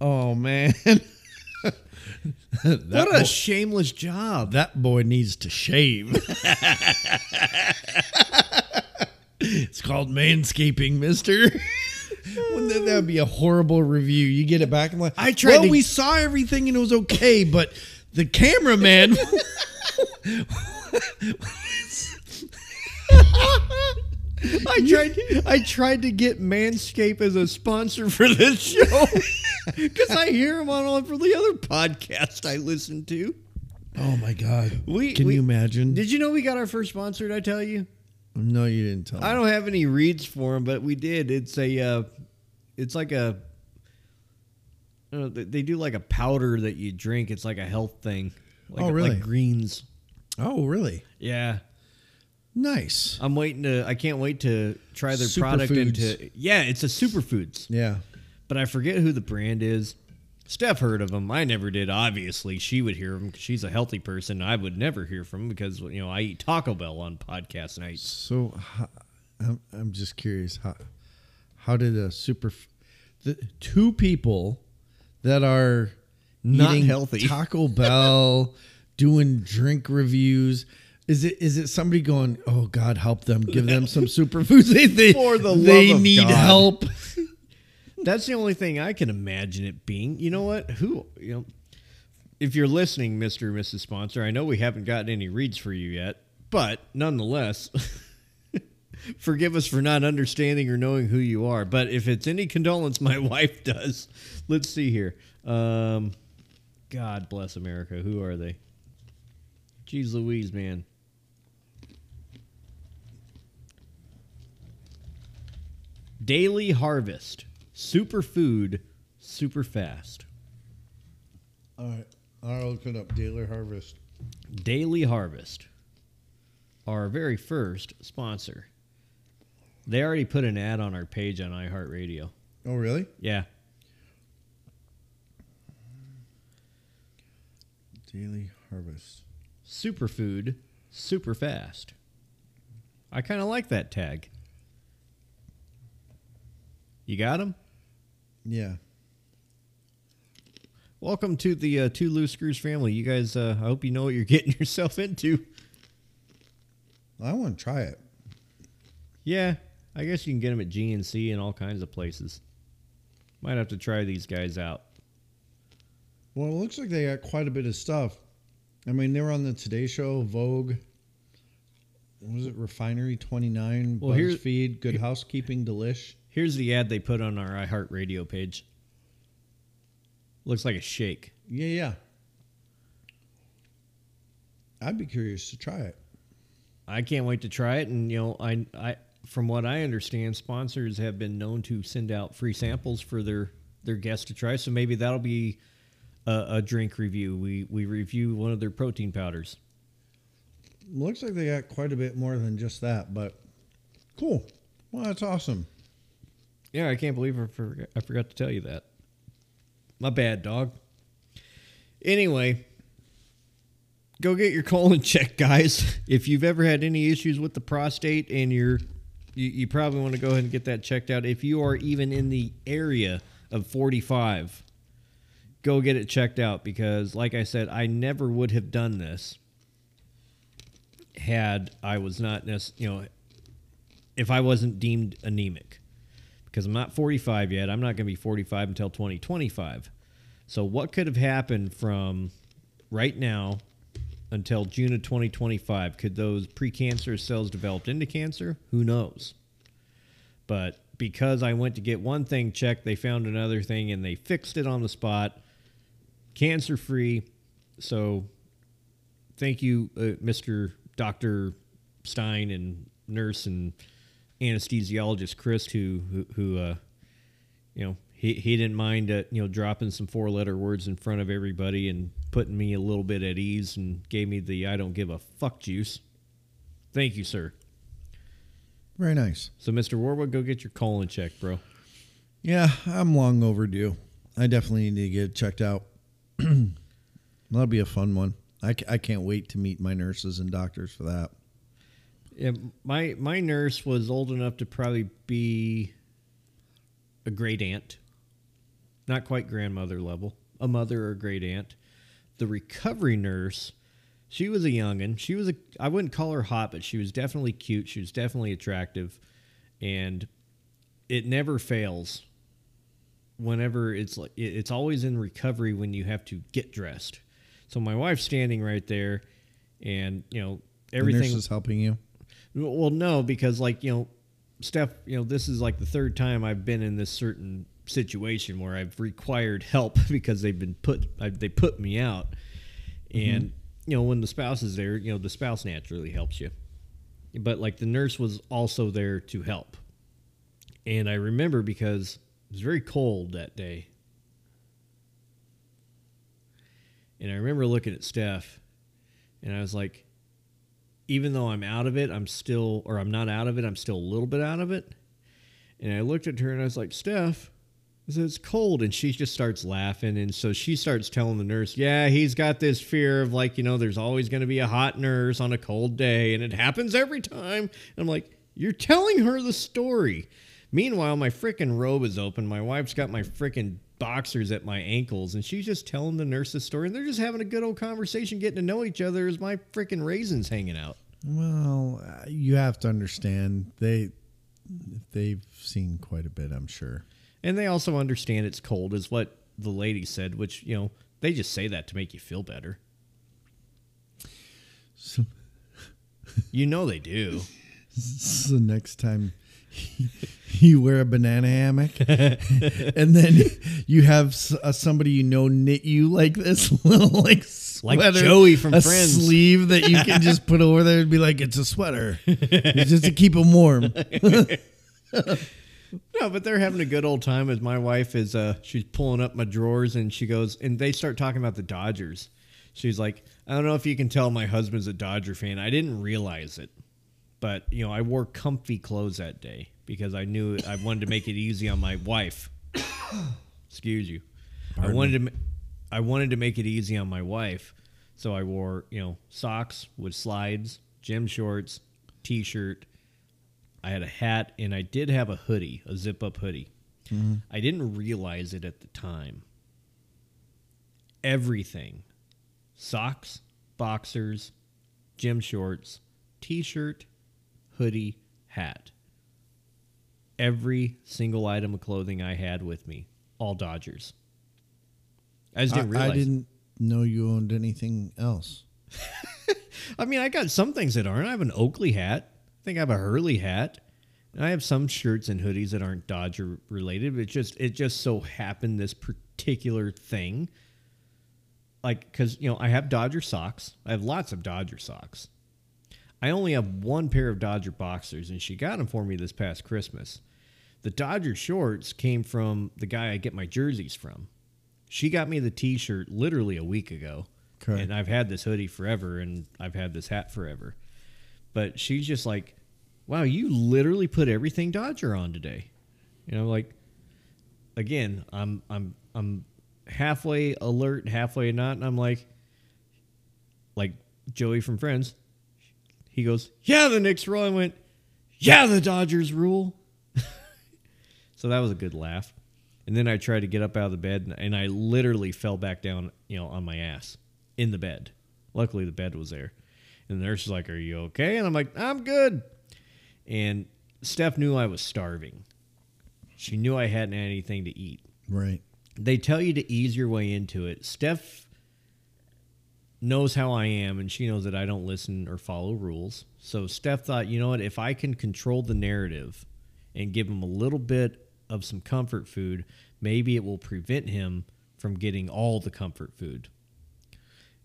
Oh, man. that, what a boy, shameless job. that boy needs to shave. it's called manscaping, Mister. Wouldn't that, would be a horrible review? You get it back and like, I tried Well, to- we saw everything and it was okay, but the cameraman. [LAUGHS] I tried. I tried to get Manscaped as a sponsor for this show [LAUGHS] because I hear him on all for the other podcast I listen to. oh my god! We- can we- you imagine? Did you know we got our first sponsor? Did I tell you? no, you didn't tell. I me. don't have any reads for him, but we did. It's a. Uh, it's like a. Uh, they they do like a powder that you drink. It's like a health thing. Like, Oh, really? Like greens. Oh, really? Yeah. Nice. I'm waiting to. I can't wait to try their product Superfoods. into. Yeah, it's a superfoods. Yeah. but I forget who the brand is. Steph heard of them. I never did. Obviously, she would hear them because she's a healthy person. I would never hear from 'em because you know I eat Taco Bell on podcast nights. So, I'm I'm just curious how how did a super f- the two people that are Not healthy. [LAUGHS] Taco Bell doing drink reviews. Is it is it somebody going? Oh God, help them! Give them some superfoods. [LAUGHS] They they, For the they of need God. help. [LAUGHS] That's the only thing I can imagine it being. You know what? Who you know? If you're listening, Mister or Mrs. Sponsor, I know we haven't gotten any reads for you yet, but nonetheless. Forgive us for not understanding or knowing who you are. But if it's any condolence my [LAUGHS] wife does, let's see here. Um, God bless America. Who are they? Jeez Louise, man. Daily Harvest. Superfood, super fast. All right, I'll look it up. Daily Harvest. Daily Harvest, our very first sponsor. They already put an ad on our page on iHeartRadio. Oh really? Yeah. Daily Harvest. Superfood, super fast. I kind of like that tag. You got him? Yeah. Welcome to the uh, Two Loose Screws family. You guys, uh, I hope you know what you're [LAUGHS] getting yourself into. I want to try it. Yeah, I guess you can get them at GNC and all kinds of places. Might have to try these guys out. Well, it looks like they got quite a bit of stuff. I mean, they were on the Today Show, Vogue. what Was it Refinery Twenty Nine? Well, here- BuzzFeed, Good Housekeeping, Delish. Here's the ad they put on our iHeartRadio page. Looks like a shake. Yeah, yeah. I'd be curious to try it. I can't wait to try it. And you know, I, I, from what I understand, sponsors have been known to send out free samples for their their guests to try. So maybe that'll be a, a drink review. We we review one of their protein powders. Looks like they got quite a bit more than just that, but cool. Well, that's awesome. Yeah, I can't believe I forgot, I forgot to tell you that. My bad, dog. Anyway, go get your [LAUGHS] colon checked, guys. If you've ever had any issues with the prostate and you're you, you probably want to go ahead and get that checked out. If you are even in the area of 45, go get it checked out because like I said, I never would have done this had I was not necess- you know if I wasn't deemed anemic because I'm not 45 yet. I'm not going to be 45 until 2025. So, what could have happened from right now until June of 2025. Could those precancerous cells develop into cancer? Who knows? But because I went to get one thing checked, they found another thing and they fixed it on the spot. Cancer free. So thank you, uh, Mr. Dr. Stein and nurse and anesthesiologist Chris, who, who, who uh, you know, he, he didn't mind, uh, you know, dropping some four letter words in front of everybody and putting me a little bit at ease and gave me the I don't give a fuck juice. Thank you, sir. Very nice. So, Mr. Warwood, go get your colon checked, bro. Yeah, I'm long overdue. I definitely need to get checked out. [CLEARS THROAT] That'll be a fun one. I, I can't wait to meet my nurses and doctors for that. Yeah, my my nurse was old enough to probably be a great aunt, not quite grandmother level, a mother or great aunt. The recovery nurse, she was a youngin. She was a I wouldn't call her hot, but she was definitely cute. She was definitely attractive, and it never fails. Whenever it's like it- it's always in recovery when you have to get dressed. So my wife's standing right there, and you know The everything. nurse is helping you. Well, no, because like you know, Steph, you know, this is like the third time I've been in this certain situation where I've required help [LAUGHS] because they've been put, I, they put me out, mm-hmm. and you know, when the spouse is there, you know, the spouse naturally helps you, but like the nurse was also there to help, and I remember because it was very cold that day, and I remember looking at Steph, and I was like even though I'm out of it, I'm still, or I'm not out of it, I'm still a little bit out of it. And I looked at her and I was like, Steph, Said, it's cold. And she just starts laughing. And so she starts telling the nurse, yeah, he's got this fear of like, you know, there's always going to be a hot nurse on a cold day and it happens every time. And I'm like, you're telling her the story. Meanwhile, my freaking robe is open. My wife's got my freaking boxers at my ankles, and she's just telling the nurse the story, and they're just having a good old conversation, getting to know each other as my freaking raisins hanging out. Well, uh, you have to understand they they've seen quite a bit. I'm sure. And they also understand it's cold, is what the lady said, which, you know, they just say that to make you feel better. So, [LAUGHS] You know they do. so next time [LAUGHS] you wear a banana hammock, [LAUGHS] and then you have uh, somebody you know knit you like this little like Like sweater, Joey from a Friends. sleeve that you can just put over there and be like, it's a sweater, it's just to keep them warm. No, but they're having a good old time as my wife is uh she's pulling up my drawers and she goes and they start talking about the Dodgers. She's like, I don't know if you can tell my husband's a Dodger fan. I didn't realize it. But, you know, I wore comfy clothes that day because I knew I wanted to make it easy on my wife. [COUGHS] Excuse you. I wanted to I wanted to make it easy on my wife. So I wore, you know, socks with slides, gym shorts, t-shirt, I had a hat and I did have a hoodie, a zip up hoodie. Mm-hmm. I didn't realize it at the time. Everything socks, boxers, gym shorts, t shirt, hoodie, hat. Every single item of clothing I had with me, all Dodgers. I just didn't realize. I didn't know you owned anything else. [LAUGHS] I mean, I got some things that aren't. I have an Oakley hat. I think I have a Hurley hat. And I have some shirts and hoodies that aren't Dodger related. But it just it just so happened this particular thing. Like, because you know, I have Dodger socks. I have lots of Dodger socks. I only have one pair of Dodger boxers, and she got them for me this past Christmas. The Dodger shorts came from the guy I get my jerseys from. She got me the T-shirt literally a week ago, Okay. and I've had this hoodie forever, and I've had this hat forever. But she's just like, "Wow, you literally put everything Dodger on today." You know, like again, I'm I'm I'm halfway alert, halfway not, and I'm like, like Joey from Friends. He goes, "Yeah, the Knicks rule." I went, "Yeah, the Dodgers rule." [LAUGHS] so that was a good laugh. And then I tried to get up out of the bed, and, and I literally fell back down, you know, on my ass in the bed. Luckily, the bed was there. And the nurse was like, "Are you okay?" And I'm like, "I'm good." And Steph knew I was starving. She knew I hadn't had anything to eat Right. they tell you to ease your way into it. Steph knows how I am and she knows that I don't listen or follow rules. So Steph thought, you know what, if I can control the narrative and give him a little bit of some comfort food, maybe it will prevent him from getting all the comfort food.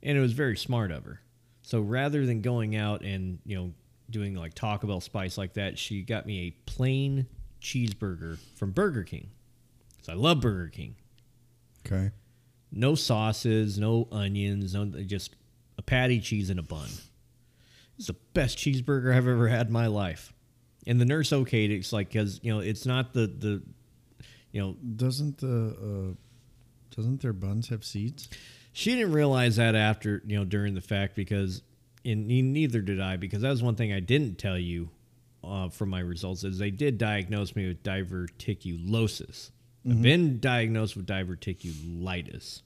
And it was very smart of her. So rather than going out and, you know, doing like Taco Bell spice like that, she got me a plain cheeseburger from Burger King. So I love Burger King. Okay. No sauces, no onions, no just a patty, cheese, and a bun. It's the best cheeseburger I've ever had in my life. And the nurse okayed it. It's like because you know it's not the the you know Doesn't the uh, doesn't their buns have seeds? She didn't realize that after you know during the fact because and neither did I because that was one thing I didn't tell you uh, from my results is they did diagnose me with diverticulosis. I've been diagnosed with diverticulitis,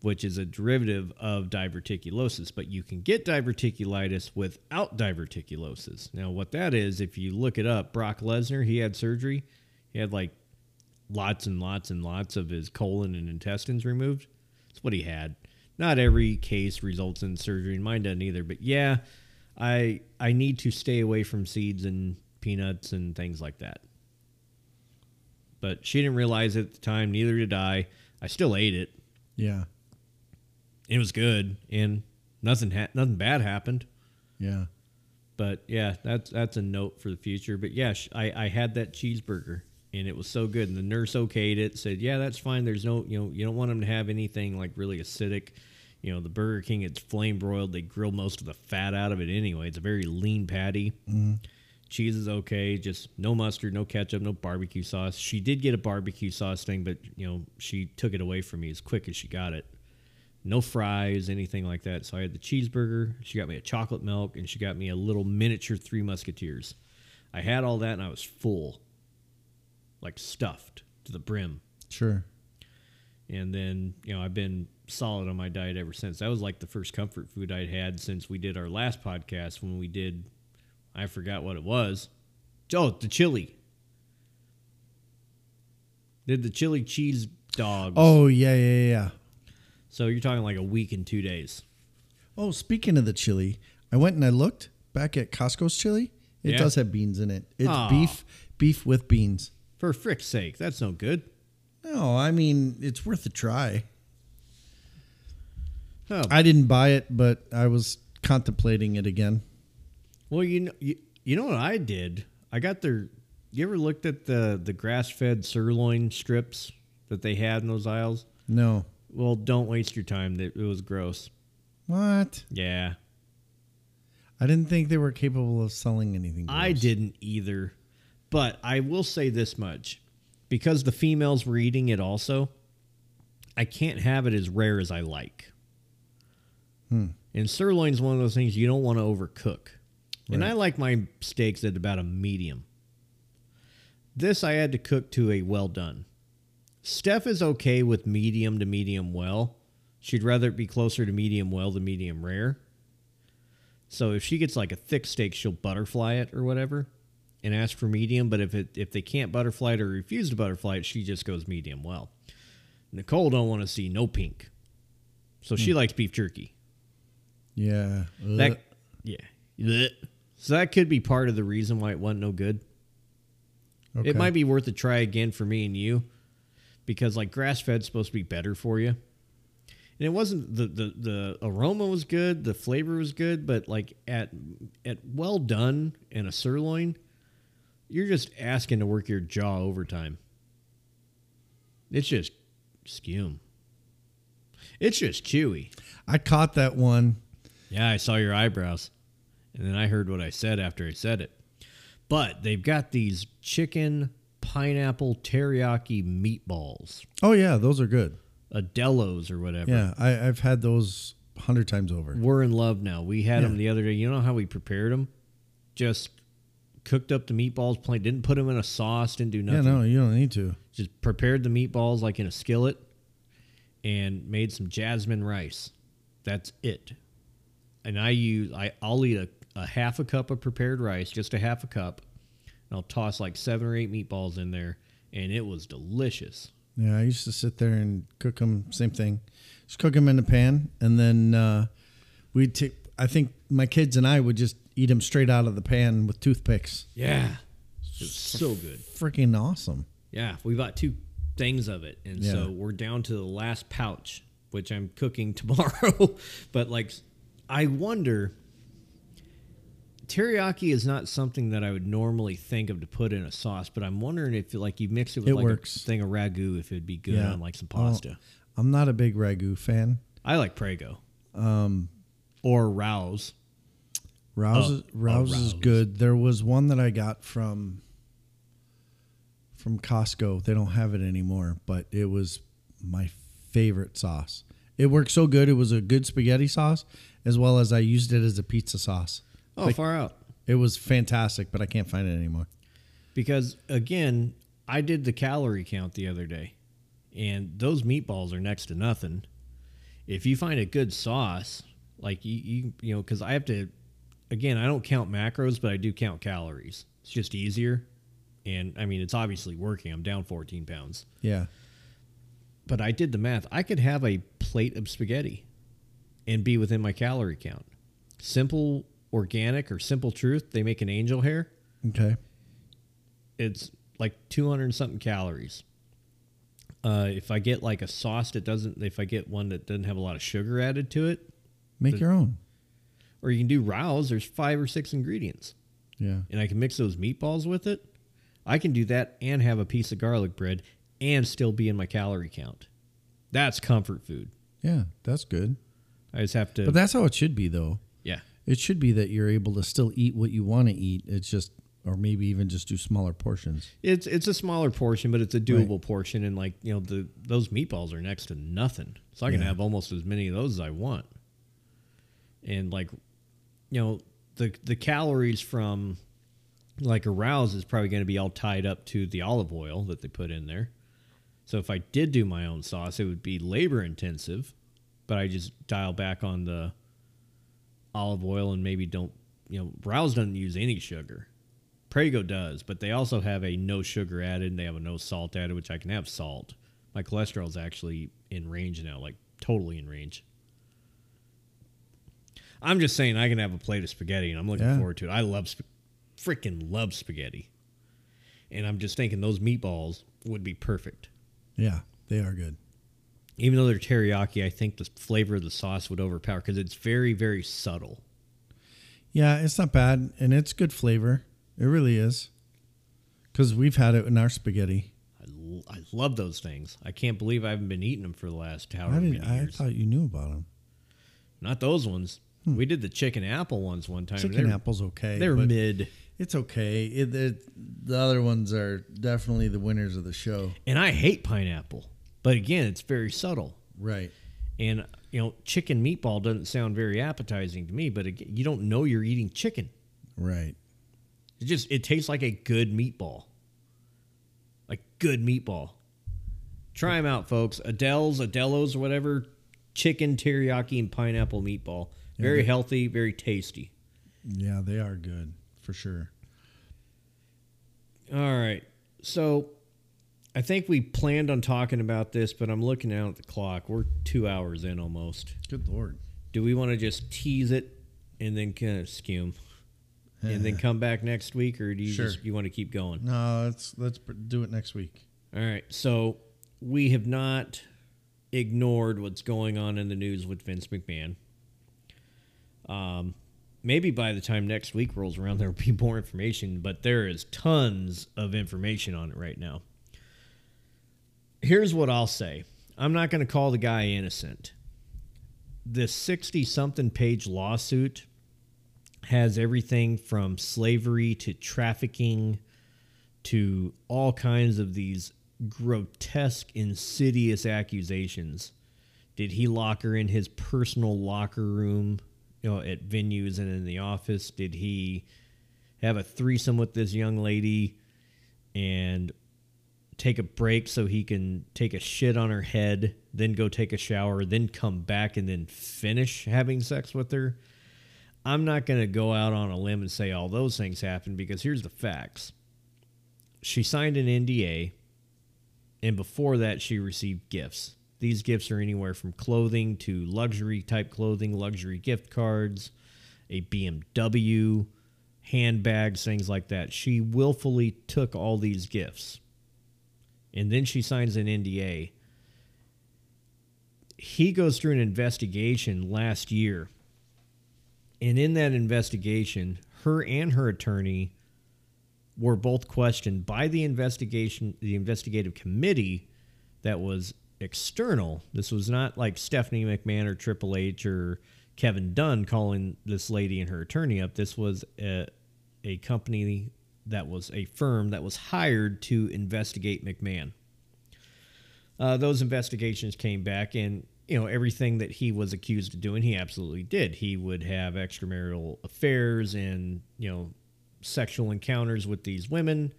which is a derivative of diverticulosis, but you can get diverticulitis without diverticulosis. Now, what that is, if you look it up, Brock Lesnar, he had surgery. He had like lots and lots and lots of his colon and intestines removed. That's what he had. Not every case results in surgery, and mine doesn't either. But yeah, I I need to stay away from seeds and peanuts and things like that. But she didn't realize it at the time. Neither did I. I still ate it. Yeah. It was good, and nothing ha- nothing bad happened. Yeah. But yeah, that's that's a note for the future. But yeah, sh- I I had that cheeseburger and it was so good. And the nurse okayed it, said, "Yeah, that's fine. There's no, you know, you don't want them to have anything like really acidic. You know, the Burger King, it's flame broiled. They grill most of the fat out of it anyway. It's a very lean patty. Mm-hmm. Cheese is okay, just no mustard, no ketchup, no barbecue sauce. She did get a barbecue sauce thing, but you know, she took it away from me as quick as she got it. No fries, anything like that. So I had the cheeseburger. She got me a chocolate milk, and she got me a little miniature Three Musketeers. I had all that, and I was full, like stuffed to the brim. Sure. And then, you know, I've been solid on my diet ever since. That was like the first comfort food I'd had since we did our last podcast when we did, I forgot what it was. Oh, the chili. Did the chili cheese dogs. Oh yeah, yeah, yeah. So you're talking like a week and two days. Oh, speaking of the chili, I went and I looked back at Costco's chili. It Yeah? does have beans in it. It's Aw. beef, beef with beans. For frick's sake, that's no good. No, I mean it's worth a try. Oh, I didn't buy it, but I was contemplating it again. well, you know, you, you know what I did? I got their. You ever looked at the the grass fed sirloin strips that they had in those aisles? No. Well, don't waste your time. It it was gross. What? Yeah, I didn't think they were capable of selling anything. I didn't either. But I will say this much because the females were eating it also, I can't have it as rare as I like. Hmm. And sirloin's one of those things you don't want to overcook. And I like my steaks at about a medium. This I had to cook to a well done. Steph is okay with medium to medium well. She'd rather it be closer to medium well than medium rare. So if she gets like a thick steak, she'll butterfly it or whatever and ask for medium. But if it if they can't butterfly it or refuse to butterfly it, she just goes medium well. Nicole don't want to see no pink. So she hmm. likes beef jerky. Yeah. That yeah. Blech. So that could be part of the reason why it wasn't no good. Okay. It might be worth a try again for me and you, because like grass fed's supposed to be better for you. And it wasn't the, the the aroma was good, the flavor was good, but like at at well done and a sirloin, you're just asking to work your jaw overtime. It's just skew. It's just chewy. I caught that one. Yeah, I saw your eyebrows. And then I heard what I said after I said it. But they've got these chicken pineapple teriyaki meatballs, Oh yeah, those are good. Adelos or whatever. Yeah, I, I've had those a hundred times over. We're in love now. We had them the other day. You know how we prepared them? Just cooked up the meatballs, plain. Didn't put them in a sauce. Didn't do nothing. Yeah, no, you don't need to. Just prepared the meatballs like in a skillet, and made some jasmine rice. That's it. And I use I I'll eat a, a half a cup of prepared rice, just a half a cup. And I'll toss like seven or eight meatballs in there, and it was delicious. Yeah, I used to sit there and cook them. Same thing, just cook them in the pan, and then uh, we'd take. I think my kids and I would just eat them straight out of the pan with toothpicks. Yeah. It's so good. Freaking awesome. Yeah, we bought two things of it, and Yeah. so we're down to the last pouch, which I'm cooking [LAUGHS] tomorrow. but like, I wonder. Teriyaki is not something that I would normally think of to put in a sauce, but I'm wondering if like you mix it with It like works. a thing of ragu, if it'd be good Yeah. on like some Well, pasta. I'm not a big ragu fan. I like Prego. Um, or Rao's. Rao's, Oh, is, Rao's oh, is good. There was one that I got from from Costco. They don't have it anymore, but it was my favorite sauce. It worked so good. It was a good spaghetti sauce, as well as I used it as a pizza sauce. Oh, Like- far out. It was fantastic, but I can't find it anymore. Because again, I did the calorie count the other day, and those meatballs are next to nothing. If you find a good sauce, like you, you, you know, because I have to, again, I don't count macros, but I do count calories. It's just easier, and I mean, it's obviously working. I'm down 14 pounds, Yeah, but I did the math. I could have a plate of spaghetti, and be within my calorie count. Simple organic or simple truth, they make an angel hair okay. it's like 200 and something calories. Uh, if I get like a sauce that doesn't, if I get one that doesn't have a lot of sugar added to it, Make your own. Or you can do Rao's, there's five or six ingredients, Yeah, and I can mix those meatballs with it. I can do that and have a piece of garlic bread and still be in my calorie count. That's comfort food. yeah, that's good. I just have to, But that's how it should be, though. yeah, It should be that you're able to still eat what you want to eat. It's just, or maybe even just do smaller portions. it's it's a smaller portion, but it's a doable portion, and like you know the those meatballs are next to nothing, so I can Yeah. have almost as many of those as I want. And like, you know, the the calories from like a Rao's is probably going to be all tied up to the olive oil that they put in there. So if I did do my own sauce, it would be labor intensive, but I just dial back on the olive oil and maybe don't you know Rao's doesn't use any sugar. Prego does but they also have a no sugar added and they have a no salt added which i can have salt. My cholesterol is actually in range now like totally in range i'm just saying i can have a plate of spaghetti and i'm looking Yeah. forward to it i love sp- freaking love spaghetti and i'm just thinking those meatballs would be perfect Yeah, they are good. even though they're teriyaki i think the flavor of the sauce would overpower because it's very very subtle Yeah, it's not bad, and it's good flavor. It really is. Because we've had it in our spaghetti. I, l- I love those things. I can't believe I haven't been eating them for the last however many didn't, I thought you knew about them. Not those ones. Hmm. We did the chicken apple ones one time. Chicken They're- apple's okay. They're mid, It's okay. It, it, the other ones are definitely the winners of the show. and I hate pineapple. But again, it's very subtle. Right. And you know, chicken meatball doesn't sound very appetizing to me. But again, you don't know you're eating chicken. Right. It just it tastes like a good meatball, like good meatball. Try them out, folks. Adele's, Adelo's, whatever. Chicken teriyaki and pineapple meatball. Very they- healthy, very tasty. Yeah, they are good for sure. All right. So I think we planned on talking about this, but I'm looking down at the clock. We're two hours in almost. Good lord. Do we want to just tease it and then kind of skim and then [LAUGHS] come back next week, or do you Sure. just you want to keep going? No, let's let's do it next week. All right. So we have not ignored what's going on in the news with Vince McMahon. Um, maybe by the time next week rolls around, [LAUGHS] there will be more information, but there is tons of information on it right now. Here's what I'll say I'm not going to call the guy innocent. This 60 something page lawsuit has everything from slavery to trafficking to all kinds of these grotesque, insidious accusations. Did he lock her in his personal locker room, you know, at venues and in the office? Did he have a threesome with this young lady and take a break so he can take a shit on her head, then go take a shower, then come back and then finish having sex with her? I'm not going to go out on a limb and say all those things happened because here's the facts she signed an NDA And before that, she received gifts. These gifts are anywhere from clothing to luxury type clothing, luxury gift cards, a BMW, handbags, things like that. She willfully took all these gifts. And then she signs an NDA. He goes through an investigation last year. And in that investigation, her and her attorney were both questioned by the investigation the investigative committee that was external. This was not like Stephanie McMahon or Triple H or Kevin Dunn calling this lady and her attorney up. This was a, a company that was a firm that was hired to investigate McMahon. Uh, those investigations came back, and you know everything that he was accused of doing, he absolutely did. He would have extramarital affairs and you know sexual encounters with these women.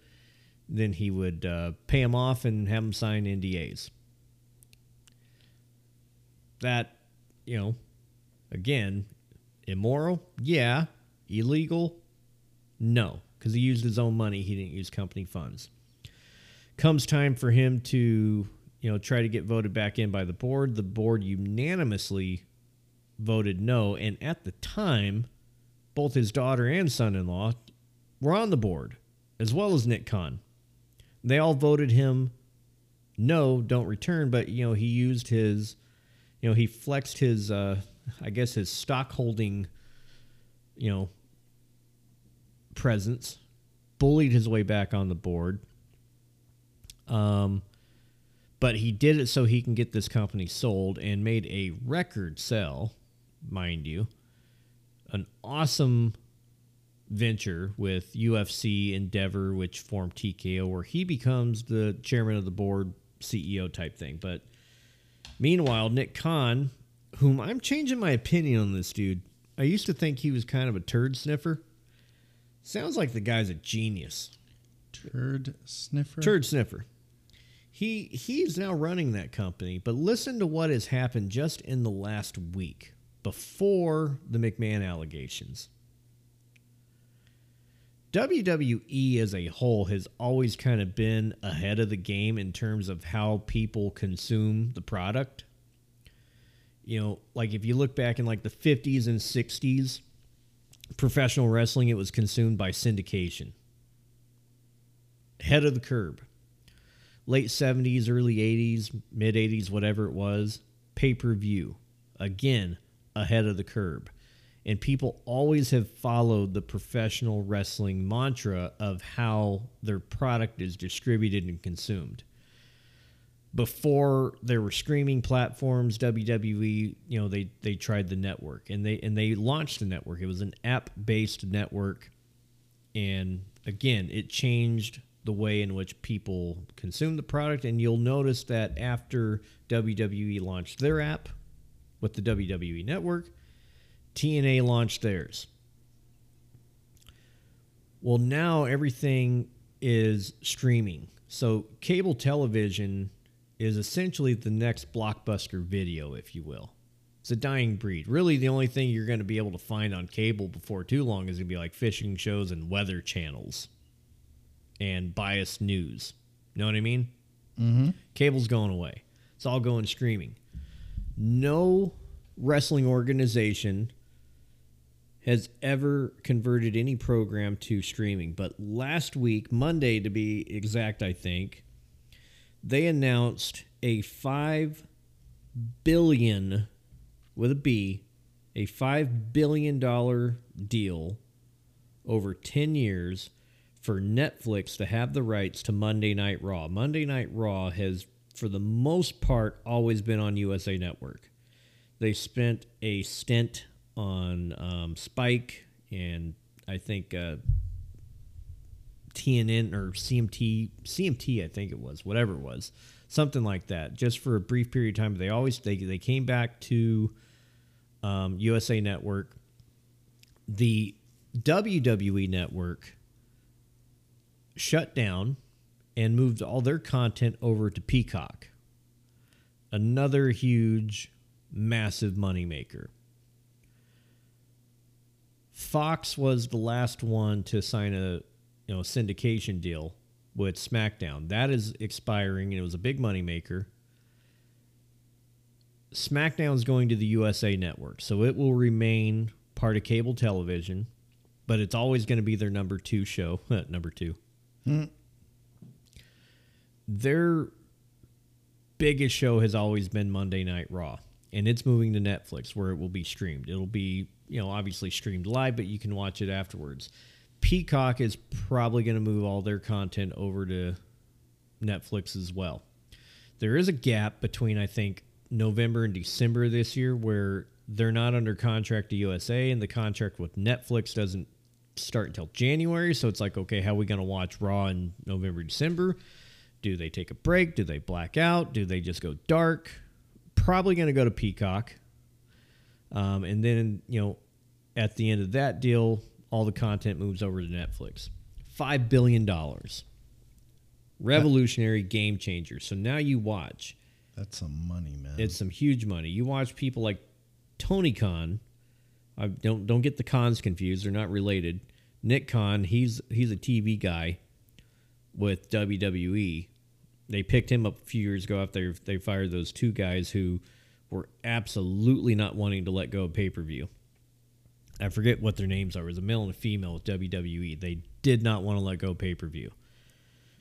Then he would uh, pay them off and have them sign NDAs. That, you know, again, immoral? Yeah. Illegal? No, because he used his own money. He didn't use company funds. Comes time for him to, you know, try to get voted back in by the board. The board unanimously voted no. And at the time, both his daughter and son in law were on the board, as well as Nick Khan. They all voted him no, don't return, but, you know, he used his, you know, he flexed his, uh, I guess, his stock holding, you know, presence, bullied his way back on the board. Um, but he did it so he can get this company sold and made a record sell, mind you. An awesome venture with UFC Endeavor, which formed TKO, where he becomes the chairman of the board, CEO type thing. But meanwhile, Nick Khan, whom I'm changing my opinion on this dude. I used to think he was kind of a turd sniffer. Sounds like the guy's a genius. Turd sniffer. Turd sniffer. He he's now running that company, but listen to what has happened just in the last week before the McMahon allegations. WWE as a whole has always kind of been ahead of the game in terms of how people consume the product. You know, like if you look back in like the 50s and 60s, professional wrestling it was consumed by syndication. Head of the curb. Late 70s, early 80s, mid 80s, whatever it was, pay-per-view. Again, ahead of the curb and people always have followed the professional wrestling mantra of how their product is distributed and consumed. Before there were streaming platforms, WWE, you know, they they tried the network and they and they launched the network. It was an app-based network and again, it changed the way in which people consume the product and you'll notice that after WWE launched their app with the WWE network, TNA launched theirs. Well, now everything is streaming. So cable television is essentially the next blockbuster video, if you will. It's a dying breed. Really, the only thing you're going to be able to find on cable before too long is going to be like fishing shows and weather channels and biased news. You know what I mean? Mm-hmm. Cable's going away. It's all going streaming. No wrestling organization has ever converted any program to streaming. But last week, Monday to be exact, I think, they announced a 5 billion with a B, a 5 billion dollar deal over 10 years for Netflix to have the rights to Monday Night Raw. Monday Night Raw has for the most part always been on USA Network. They spent a stint on um, Spike and I think uh, TNN or CMT, CMT, I think it was, whatever it was, something like that, just for a brief period of time. They always they they came back to um, USA Network, the WWE Network shut down and moved all their content over to Peacock. Another huge, massive moneymaker. Fox was the last one to sign a you know syndication deal with SmackDown. That is expiring, and it was a big moneymaker. is going to the USA Network, so it will remain part of cable television, but it's always going to be their number two show. [LAUGHS] number two. Hmm. Their biggest show has always been Monday Night Raw, and it's moving to Netflix where it will be streamed. It'll be, you know, obviously streamed live, but you can watch it afterwards. Peacock is probably going to move all their content over to Netflix as well. There is a gap between, I think, November and December this year where they're not under contract to USA and the contract with Netflix doesn't start until January. So it's like, okay, how are we going to watch Raw in November, December? Do they take a break? Do they black out? Do they just go dark? Probably going to go to Peacock. Um, and then, you know, at the end of that deal, all the content moves over to Netflix. $5 billion. Revolutionary game changer. So now you watch. That's some money, man. It's some huge money. You watch people like Tony Khan. I don't don't get the cons confused. They're not related. Nick Khan, he's he's a TV guy with WWE. They picked him up a few years ago after they fired those two guys who were absolutely not wanting to let go of pay per view. I forget what their names are. It was a male and a female with WWE. They did not want to let go pay per view,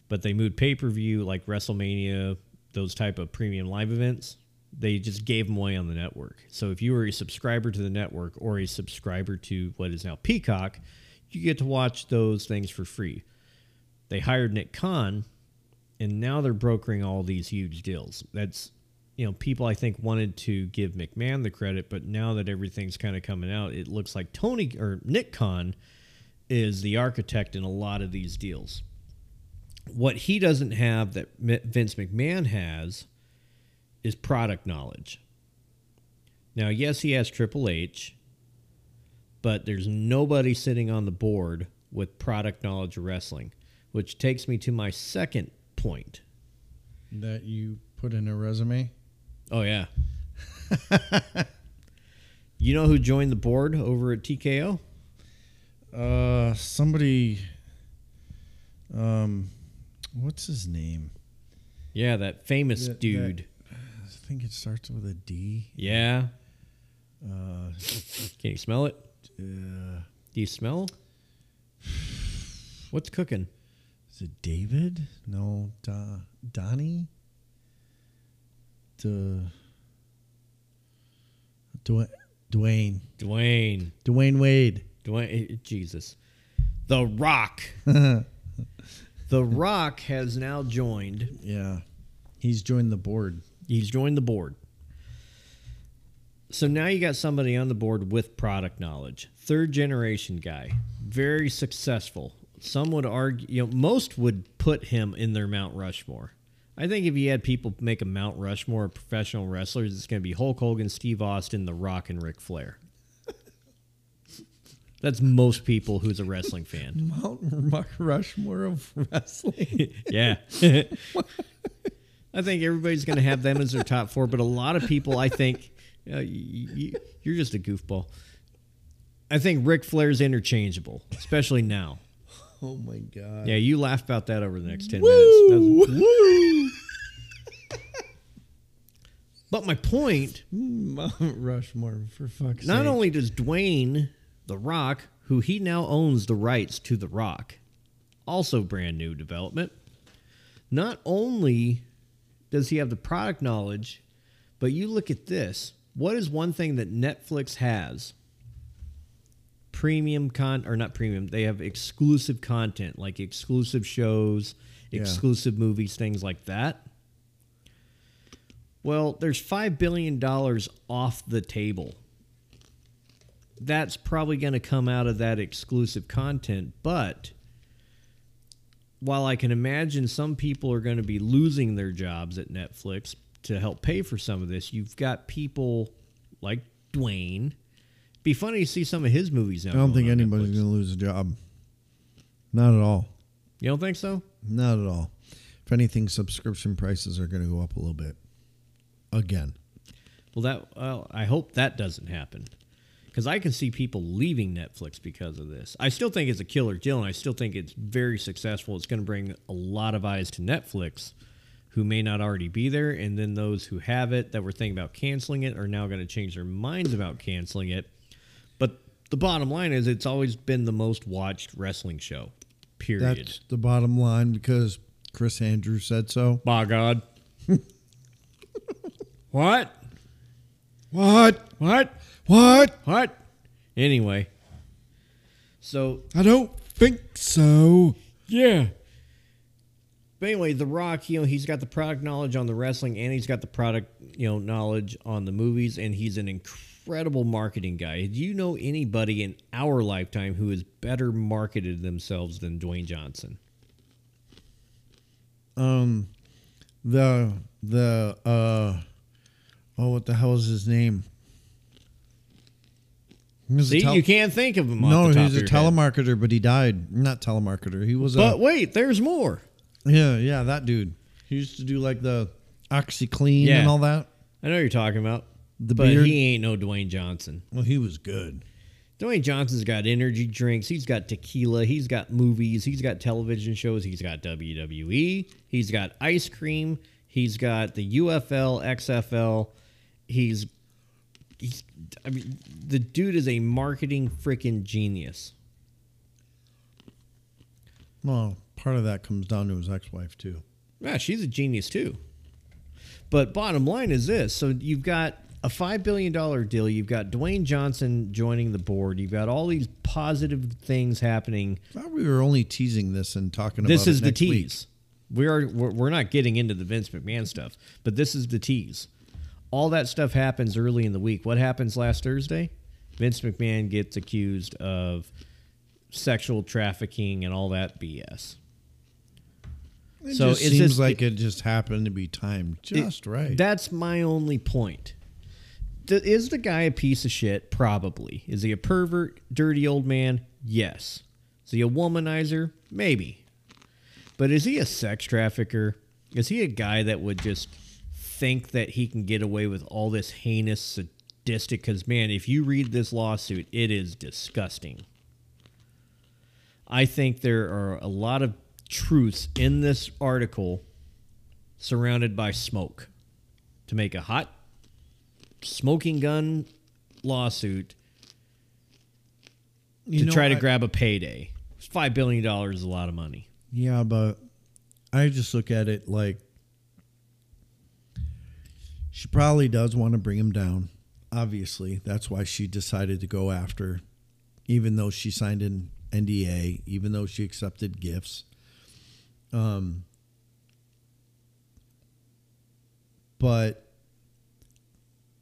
but they moved pay per view like WrestleMania, those type of premium live events. They just gave them away on the network. So if you were a subscriber to the network or a subscriber to what is now Peacock, you get to watch those things for free. They hired Nick Khan, and now they're brokering all these huge deals. That's you know, people I think wanted to give McMahon the credit, but now that everything's kind of coming out, it looks like Tony or Nick Khan is the architect in a lot of these deals. What he doesn't have that Vince McMahon has is product knowledge. Now, yes, he has Triple H, but there's nobody sitting on the board with product knowledge of wrestling, which takes me to my second point. that you put in a resume. Oh yeah. [LAUGHS] you know who joined the board over at TKO? Uh, somebody. Um, what's his name? Yeah, that famous That- that- dude. I think it starts with a D. Yeah. Uh, Can you smell it? uh Do you smell? What's cooking? is it David? No, da, Donnie. Dwayne, Dwayne, Dwayne. Dwyane Wade. Dwayne. eh, Jesus. The Rock. [LAUGHS] the Rock has now joined. Yeah, he's joined the board. He's joined the board. So now you got somebody on the board with product knowledge. Third generation guy. Very successful. Some would argue, you know, most would put him in their Mount Rushmore. I think if you had people make a Mount Rushmore of professional wrestlers, it's going to be Hulk Hogan, Steve Austin, The Rock, and Ric Flair. That's most people who's a wrestling fan. [LAUGHS] Mount Rushmore of wrestling. [LAUGHS] yeah. I think everybody's going to have them as their top four, but a lot of people, I think, uh, you, you, you're just a goofball. I think Ric Flair's interchangeable, especially now. oh my god. Yeah, you laugh about that over the next 10 minutes. Woo! But my point [LAUGHS] Mount Rushmore for fuck's sake not sake. only does Dwayne The Rock, who he now owns the rights to The Rock, also brand new development, not only does he have the product knowledge, but you look at this. What is one thing that Netflix has? Premium con or not premium, they have exclusive content like exclusive shows, exclusive movies, things like that. Well, there's $5 billion off the table. That's probably going to come out of that exclusive content. But while I can imagine some people are going to be losing their jobs at Netflix to help pay for some of this, you've got people like Dwayne. Be funny to see some of his movies now. I don't think anybody's going to lose a job. Not at all. You don't think so? Not at all. If anything, subscription prices are going to go up a little bit. Again. Well, that well, I hope that doesn't happen, because I can see people leaving Netflix because of this. I still think it's a killer deal, and I still think it's very successful. It's going to bring a lot of eyes to Netflix who may not already be there, and then those who have it that were thinking about canceling it are now going to change their minds about canceling it. But the bottom line is, it's always been the most watched wrestling show. Period. That's the bottom line because Chris Andrews said so. By God. [LAUGHS] what? What? What? What? What? Anyway. So I don't think so. Yeah. But anyway, The Rock, you know, he's got the product knowledge on the wrestling and he's got the product, you know, knowledge on the movies, and he's an incredible marketing guy. Do you know anybody in our lifetime who has better marketed themselves than Dwayne Johnson? Um, the the uh, oh, what the hell is his name? He See, you can't think of him. No, top he's a your head. telemarketer, but he died. Not telemarketer. He was a But a wait, there's more. yeah, yeah. That dude. He used to do like the OxiClean Yeah. and all that. I know you're talking about. The but beard. he ain't no Dwayne Johnson. Well, he was good. Dwayne Johnson's got energy drinks. He's got tequila. He's got movies. He's got television shows. He's got WWE. He's got ice cream. He's got the UFL, XFL. He's, he's I mean, the dude is a marketing freaking genius. Well, part of that comes down to his ex-wife too. Yeah, she's a genius too. But bottom line is this: so you've got a five billion dollar deal. You've got Dwayne Johnson joining the board. You've got all these positive things happening. I thought we were only teasing this and talking this about is it the week. tease. We are we're, we're not getting into the Vince McMahon stuff, but this is the tease. All that stuff happens early in the week. What happens last Thursday? Vince McMahon gets accused of sexual trafficking and all that BS. It So it seems just- like it, just happened to be timed just right. That's my only point. Th- Is the guy a piece of shit? Probably. Is he a pervert, dirty old man? Yes. Is he a womanizer? Maybe. But is he a sex trafficker? Is he a guy that would just think that he can get away with all this heinous, sadistic? Because, man, if you read this lawsuit, it is disgusting. I think there are a lot of truths in this article surrounded by smoke to make a hot smoking gun lawsuit You to know, try to I- grab a payday. Five billion dollars is a lot of money. Yeah, but I just look at it like she probably does want to bring him down. Obviously, that's why she decided to go after, even though she signed an NDA, even though she accepted gifts. Um, but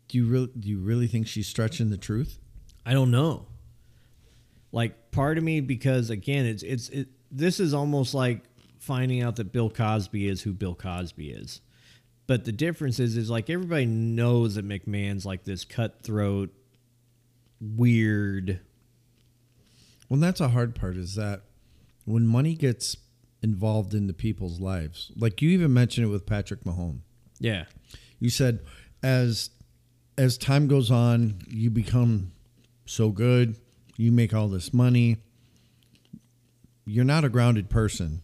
do you really do you really think she's stretching the truth? I don't know. Like part of me, because again, it's it's it, this is almost like finding out that Bill Cosby is who Bill Cosby is. But the difference is, is like everybody knows that McMahon's like this cutthroat, weird. Well, that's a hard part is that when money gets involved into people's lives, like you even mentioned it with Patrick Mahomes. Yeah, You said as as time goes on, you become so good, you make all this money. You're not a grounded person.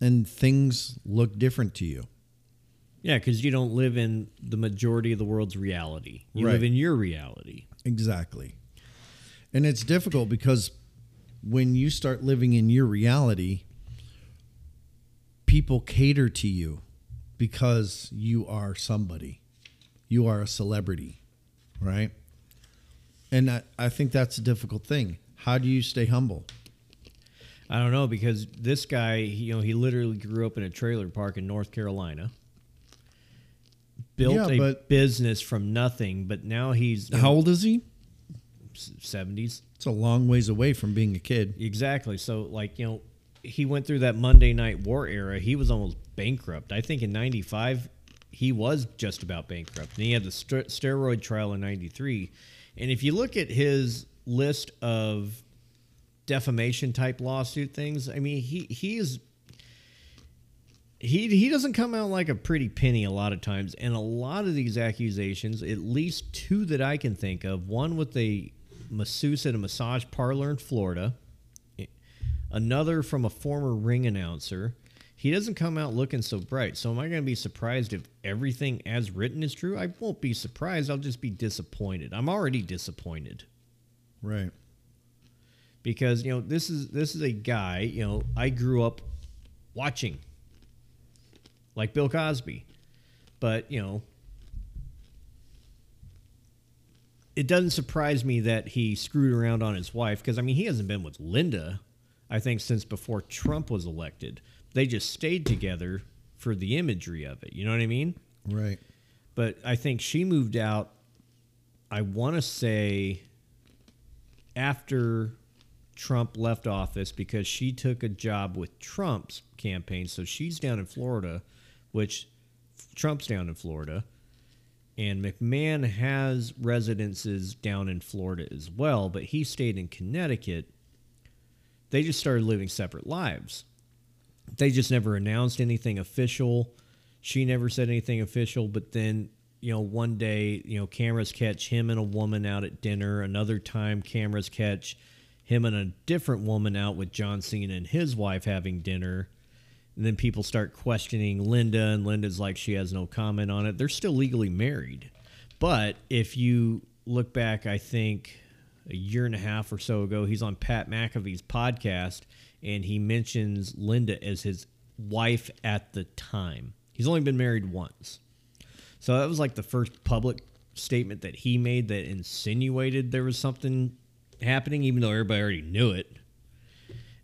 And things look different to you. Yeah, because you don't live in the majority of the world's reality. You live in your reality. Exactly. And it's difficult because when you start living in your reality, people cater to you because you are somebody. You are a celebrity, right? And I, I think that's a difficult thing. How do you stay humble? I don't know because this guy, you know, he literally grew up in a trailer park in North Carolina. Built Yeah, a business from nothing, but now he's How old is he? seventies. It's a long ways away from being a kid. Exactly. So, like you know, he went through that Monday Night War era. He was almost bankrupt. I think in '95 he was just about bankrupt, and he had the st- steroid trial in '93. And if you look at his list of defamation type lawsuit things, I mean, he he is he he doesn't come out like a pretty penny a lot of times, and a lot of these accusations, at least two that I can think of, one with a masseuse at a massage parlor in Florida, eh, another from a former ring announcer. He doesn't come out looking so bright. So am I going to be surprised if everything as written is true? I won't be surprised. I'll just be disappointed. I'm already disappointed Right. because you know this is this is a guy you know I grew up watching like Bill Cosby but you know it doesn't surprise me that he screwed around on his wife because I mean he hasn't been with Linda I think since before Trump was elected they just stayed together for the imagery of it you know what I mean Right. but I think she moved out. I want to say after Trump left office because she took a job with Trump's campaign. So she's down in Florida, which Trump's down in Florida. And McMahon has residences down in Florida as well, but he stayed in Connecticut. They just started living separate lives. They just never announced anything official. She never said anything official, but then, you know, one day, you know, cameras catch him and a woman out at dinner. Another time, cameras catch him and a different woman out with John Cena and his wife having dinner. And then people start questioning Linda, and Linda's like, she has no comment on it. They're still legally married. But if you look back, I think a year and a half or so ago, he's on Pat McAfee's podcast, and he mentions Linda as his wife at the time. He's only been married once. So that was like the first public statement that he made that insinuated there was something happening, even though everybody already knew it.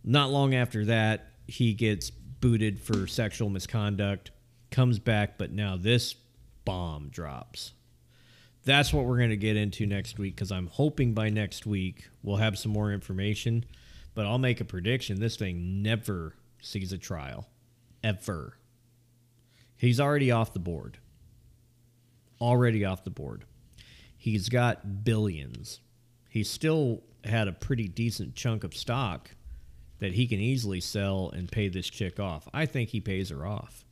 Not long after that, he gets booted for sexual misconduct, comes back, but now this bomb drops. That's what we're going to get into next week because I'm hoping by next week we'll have some more information. But I'll make a prediction this thing never sees a trial. Ever. He's already off the board. Already off the board. He's got billions. He still had a pretty decent chunk of stock that he can easily sell and pay this chick off. I think he pays her off.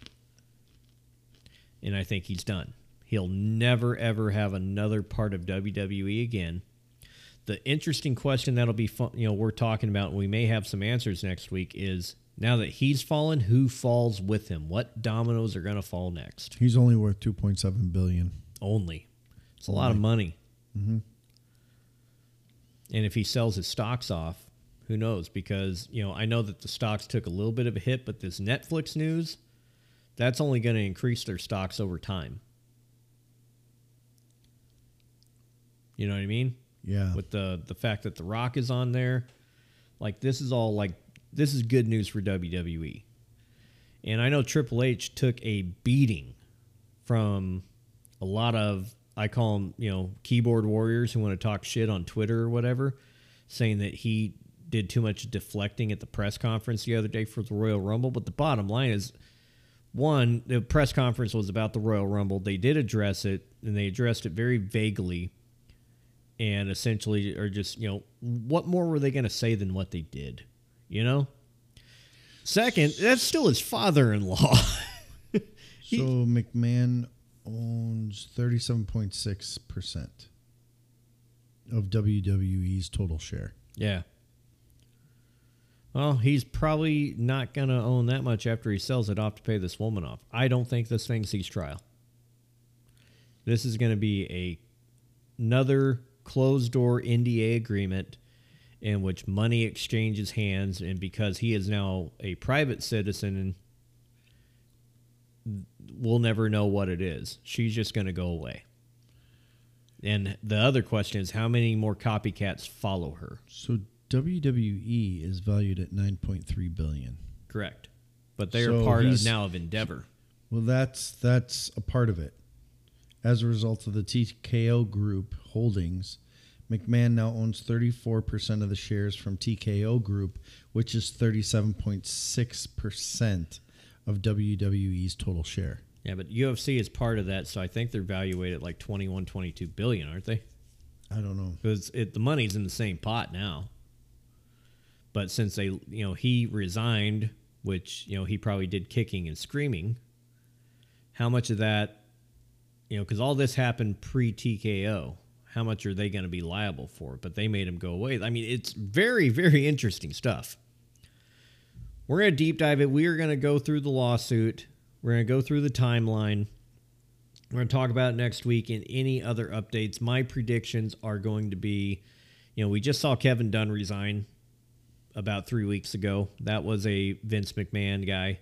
And I think he's done. He'll never, ever have another part of WWE again. The interesting question that'll be fun, you know, we're talking about, and we may have some answers next week, is now that he's fallen, who falls with him? What dominoes are going to fall next? He's only worth 2.7 billion. Only. It's a lot of money. Mm-hmm. And if he sells his stocks off, who knows? Because, you know, I know that the stocks took a little bit of a hit, but this Netflix news, that's only going to increase their stocks over time. You know what I mean? Yeah. With the the fact that The Rock is on there, like this is all like this is good news for WWE. And I know Triple H took a beating from a lot of I call them, you know, keyboard warriors who want to talk shit on Twitter or whatever, saying that he did too much deflecting at the press conference the other day for the Royal Rumble. But the bottom line is one, the press conference was about the Royal Rumble. They did address it, and they addressed it very vaguely, and essentially are just, you know, what more were they going to say than what they did? You know? Second, that's still his father in law. [LAUGHS] So McMahon owns 37.6% of WWE's total share. Yeah. Well, he's probably not going to own that much after he sells it off to pay this woman off. I don't think this thing sees trial. This is going to be a another closed door NDA agreement in which money exchanges hands and because he is now a private citizen we'll never know what it is. She's just going to go away. And the other question is how many more copycats follow her? So WWE is valued at 9.3 billion. Correct. But they are So part of now of Endeavor. Well, that's that's a part of it. As a result of the TKO Group holdings, McMahon now owns 34% of the shares from TKO Group, which is 37.6% of WWE's total share. Yeah, but UFC is part of that, so I think they're valued at like 21, 22 billion, aren't they? I don't know. Because it, the money's in the same pot now. But since they, you know, he resigned which you know he probably did kicking and screaming. How much of that, you know, because all this happened pre TKO. How much are they going to be liable for? But they made him go away. I mean, it's very, very interesting stuff. We're going to deep dive it. We are going to go through the lawsuit. We're going to go through the timeline. We're going to talk about next week and any other updates. My predictions are going to be, you know, we just saw Kevin Dunn resign about three weeks ago. That was a Vince McMahon guy.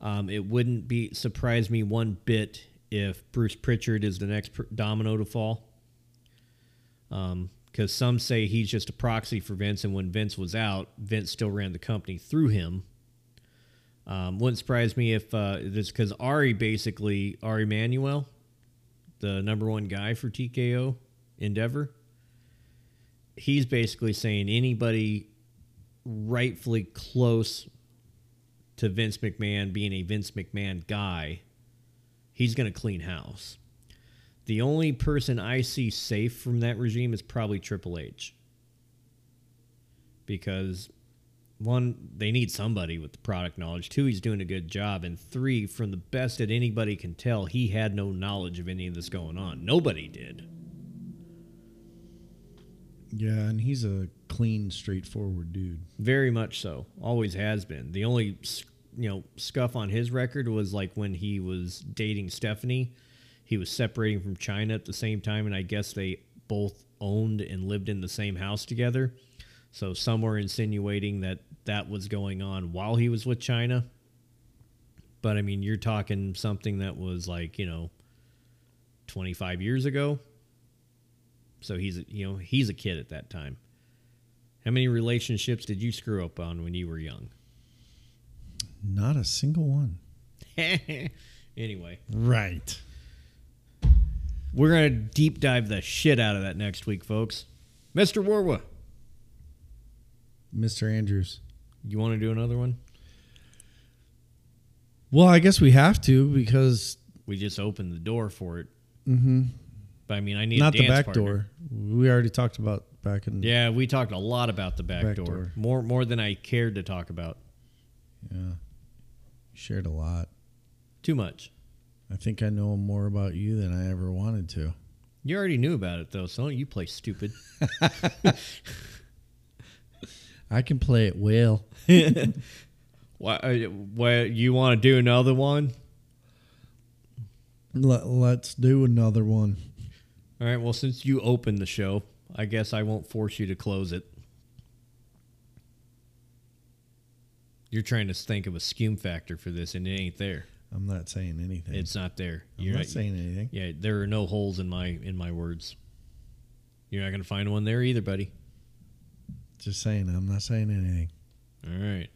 Um, it wouldn't be surprise me one bit if Bruce Pritchard is the next domino to fall. Because um, some say he's just a proxy for Vince, and when Vince was out, Vince still ran the company through him. Um, wouldn't surprise me if uh, it's because Ari basically Ari Emanuel, the number one guy for TKO Endeavor. He's basically saying anybody rightfully close to Vince McMahon being a Vince McMahon guy, he's going to clean house. The only person I see safe from that regime is probably Triple H. Because one, they need somebody with the product knowledge. Two, he's doing a good job. And three, from the best that anybody can tell, he had no knowledge of any of this going on. Nobody did. Yeah, and he's a clean, straightforward dude. Very much so. Always has been. The only you know scuff on his record was like when he was dating Stephanie. He was separating from Chyna at the same time, and I guess they both owned and lived in the same house together. So some were insinuating that that was going on while he was with Chyna. But I mean, you're talking something that was like you know, 25 years ago. So he's you know he's a kid at that time. How many relationships did you screw up on when you were young? Not a single one. [LAUGHS] anyway, Right. we're gonna deep dive the shit out of that next week, folks. Mr. Warwa, Mr. Andrews. you want to do another one? Well, I guess we have to because We just opened the door for it. mm-hmm, But I mean, I need not the back partner. door. We already talked about back in. Yeah, we talked a lot about the back, Back door. door. More more than I cared to talk about. Yeah. Shared a lot. Too much. I think I know more about you than I ever wanted to. You already knew about it though, so don't you play stupid. [LAUGHS] [LAUGHS] I can play it well. [LAUGHS] why? Uh, why you want to do another one? Let, let's do another one. All right. Well, since you opened the show, I guess I won't force you to close it. You're trying to think of a skew factor for this, and it ain't there. I'm not saying anything. It's not there. I'm You're not saying anything. Yeah, there are no holes in my in my words. You're not going to find one there either, buddy. Just saying. I'm not saying anything. All right.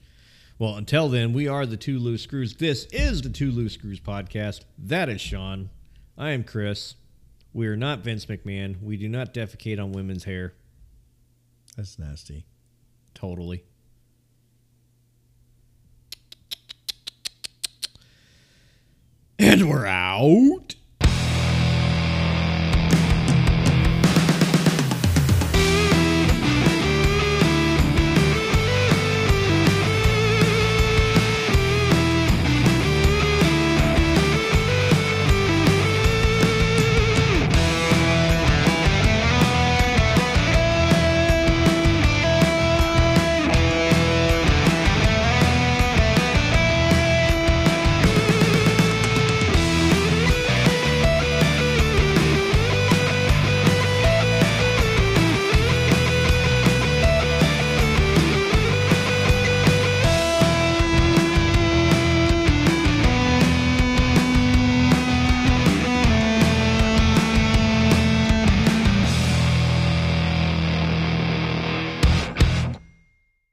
Well, until then, we are the Two Loose Screws. This is the Two Loose Screws podcast. That is Sean. I am Chris. We are not Vince McMahon. We do not defecate on women's hair. That's nasty. Totally. And we're out.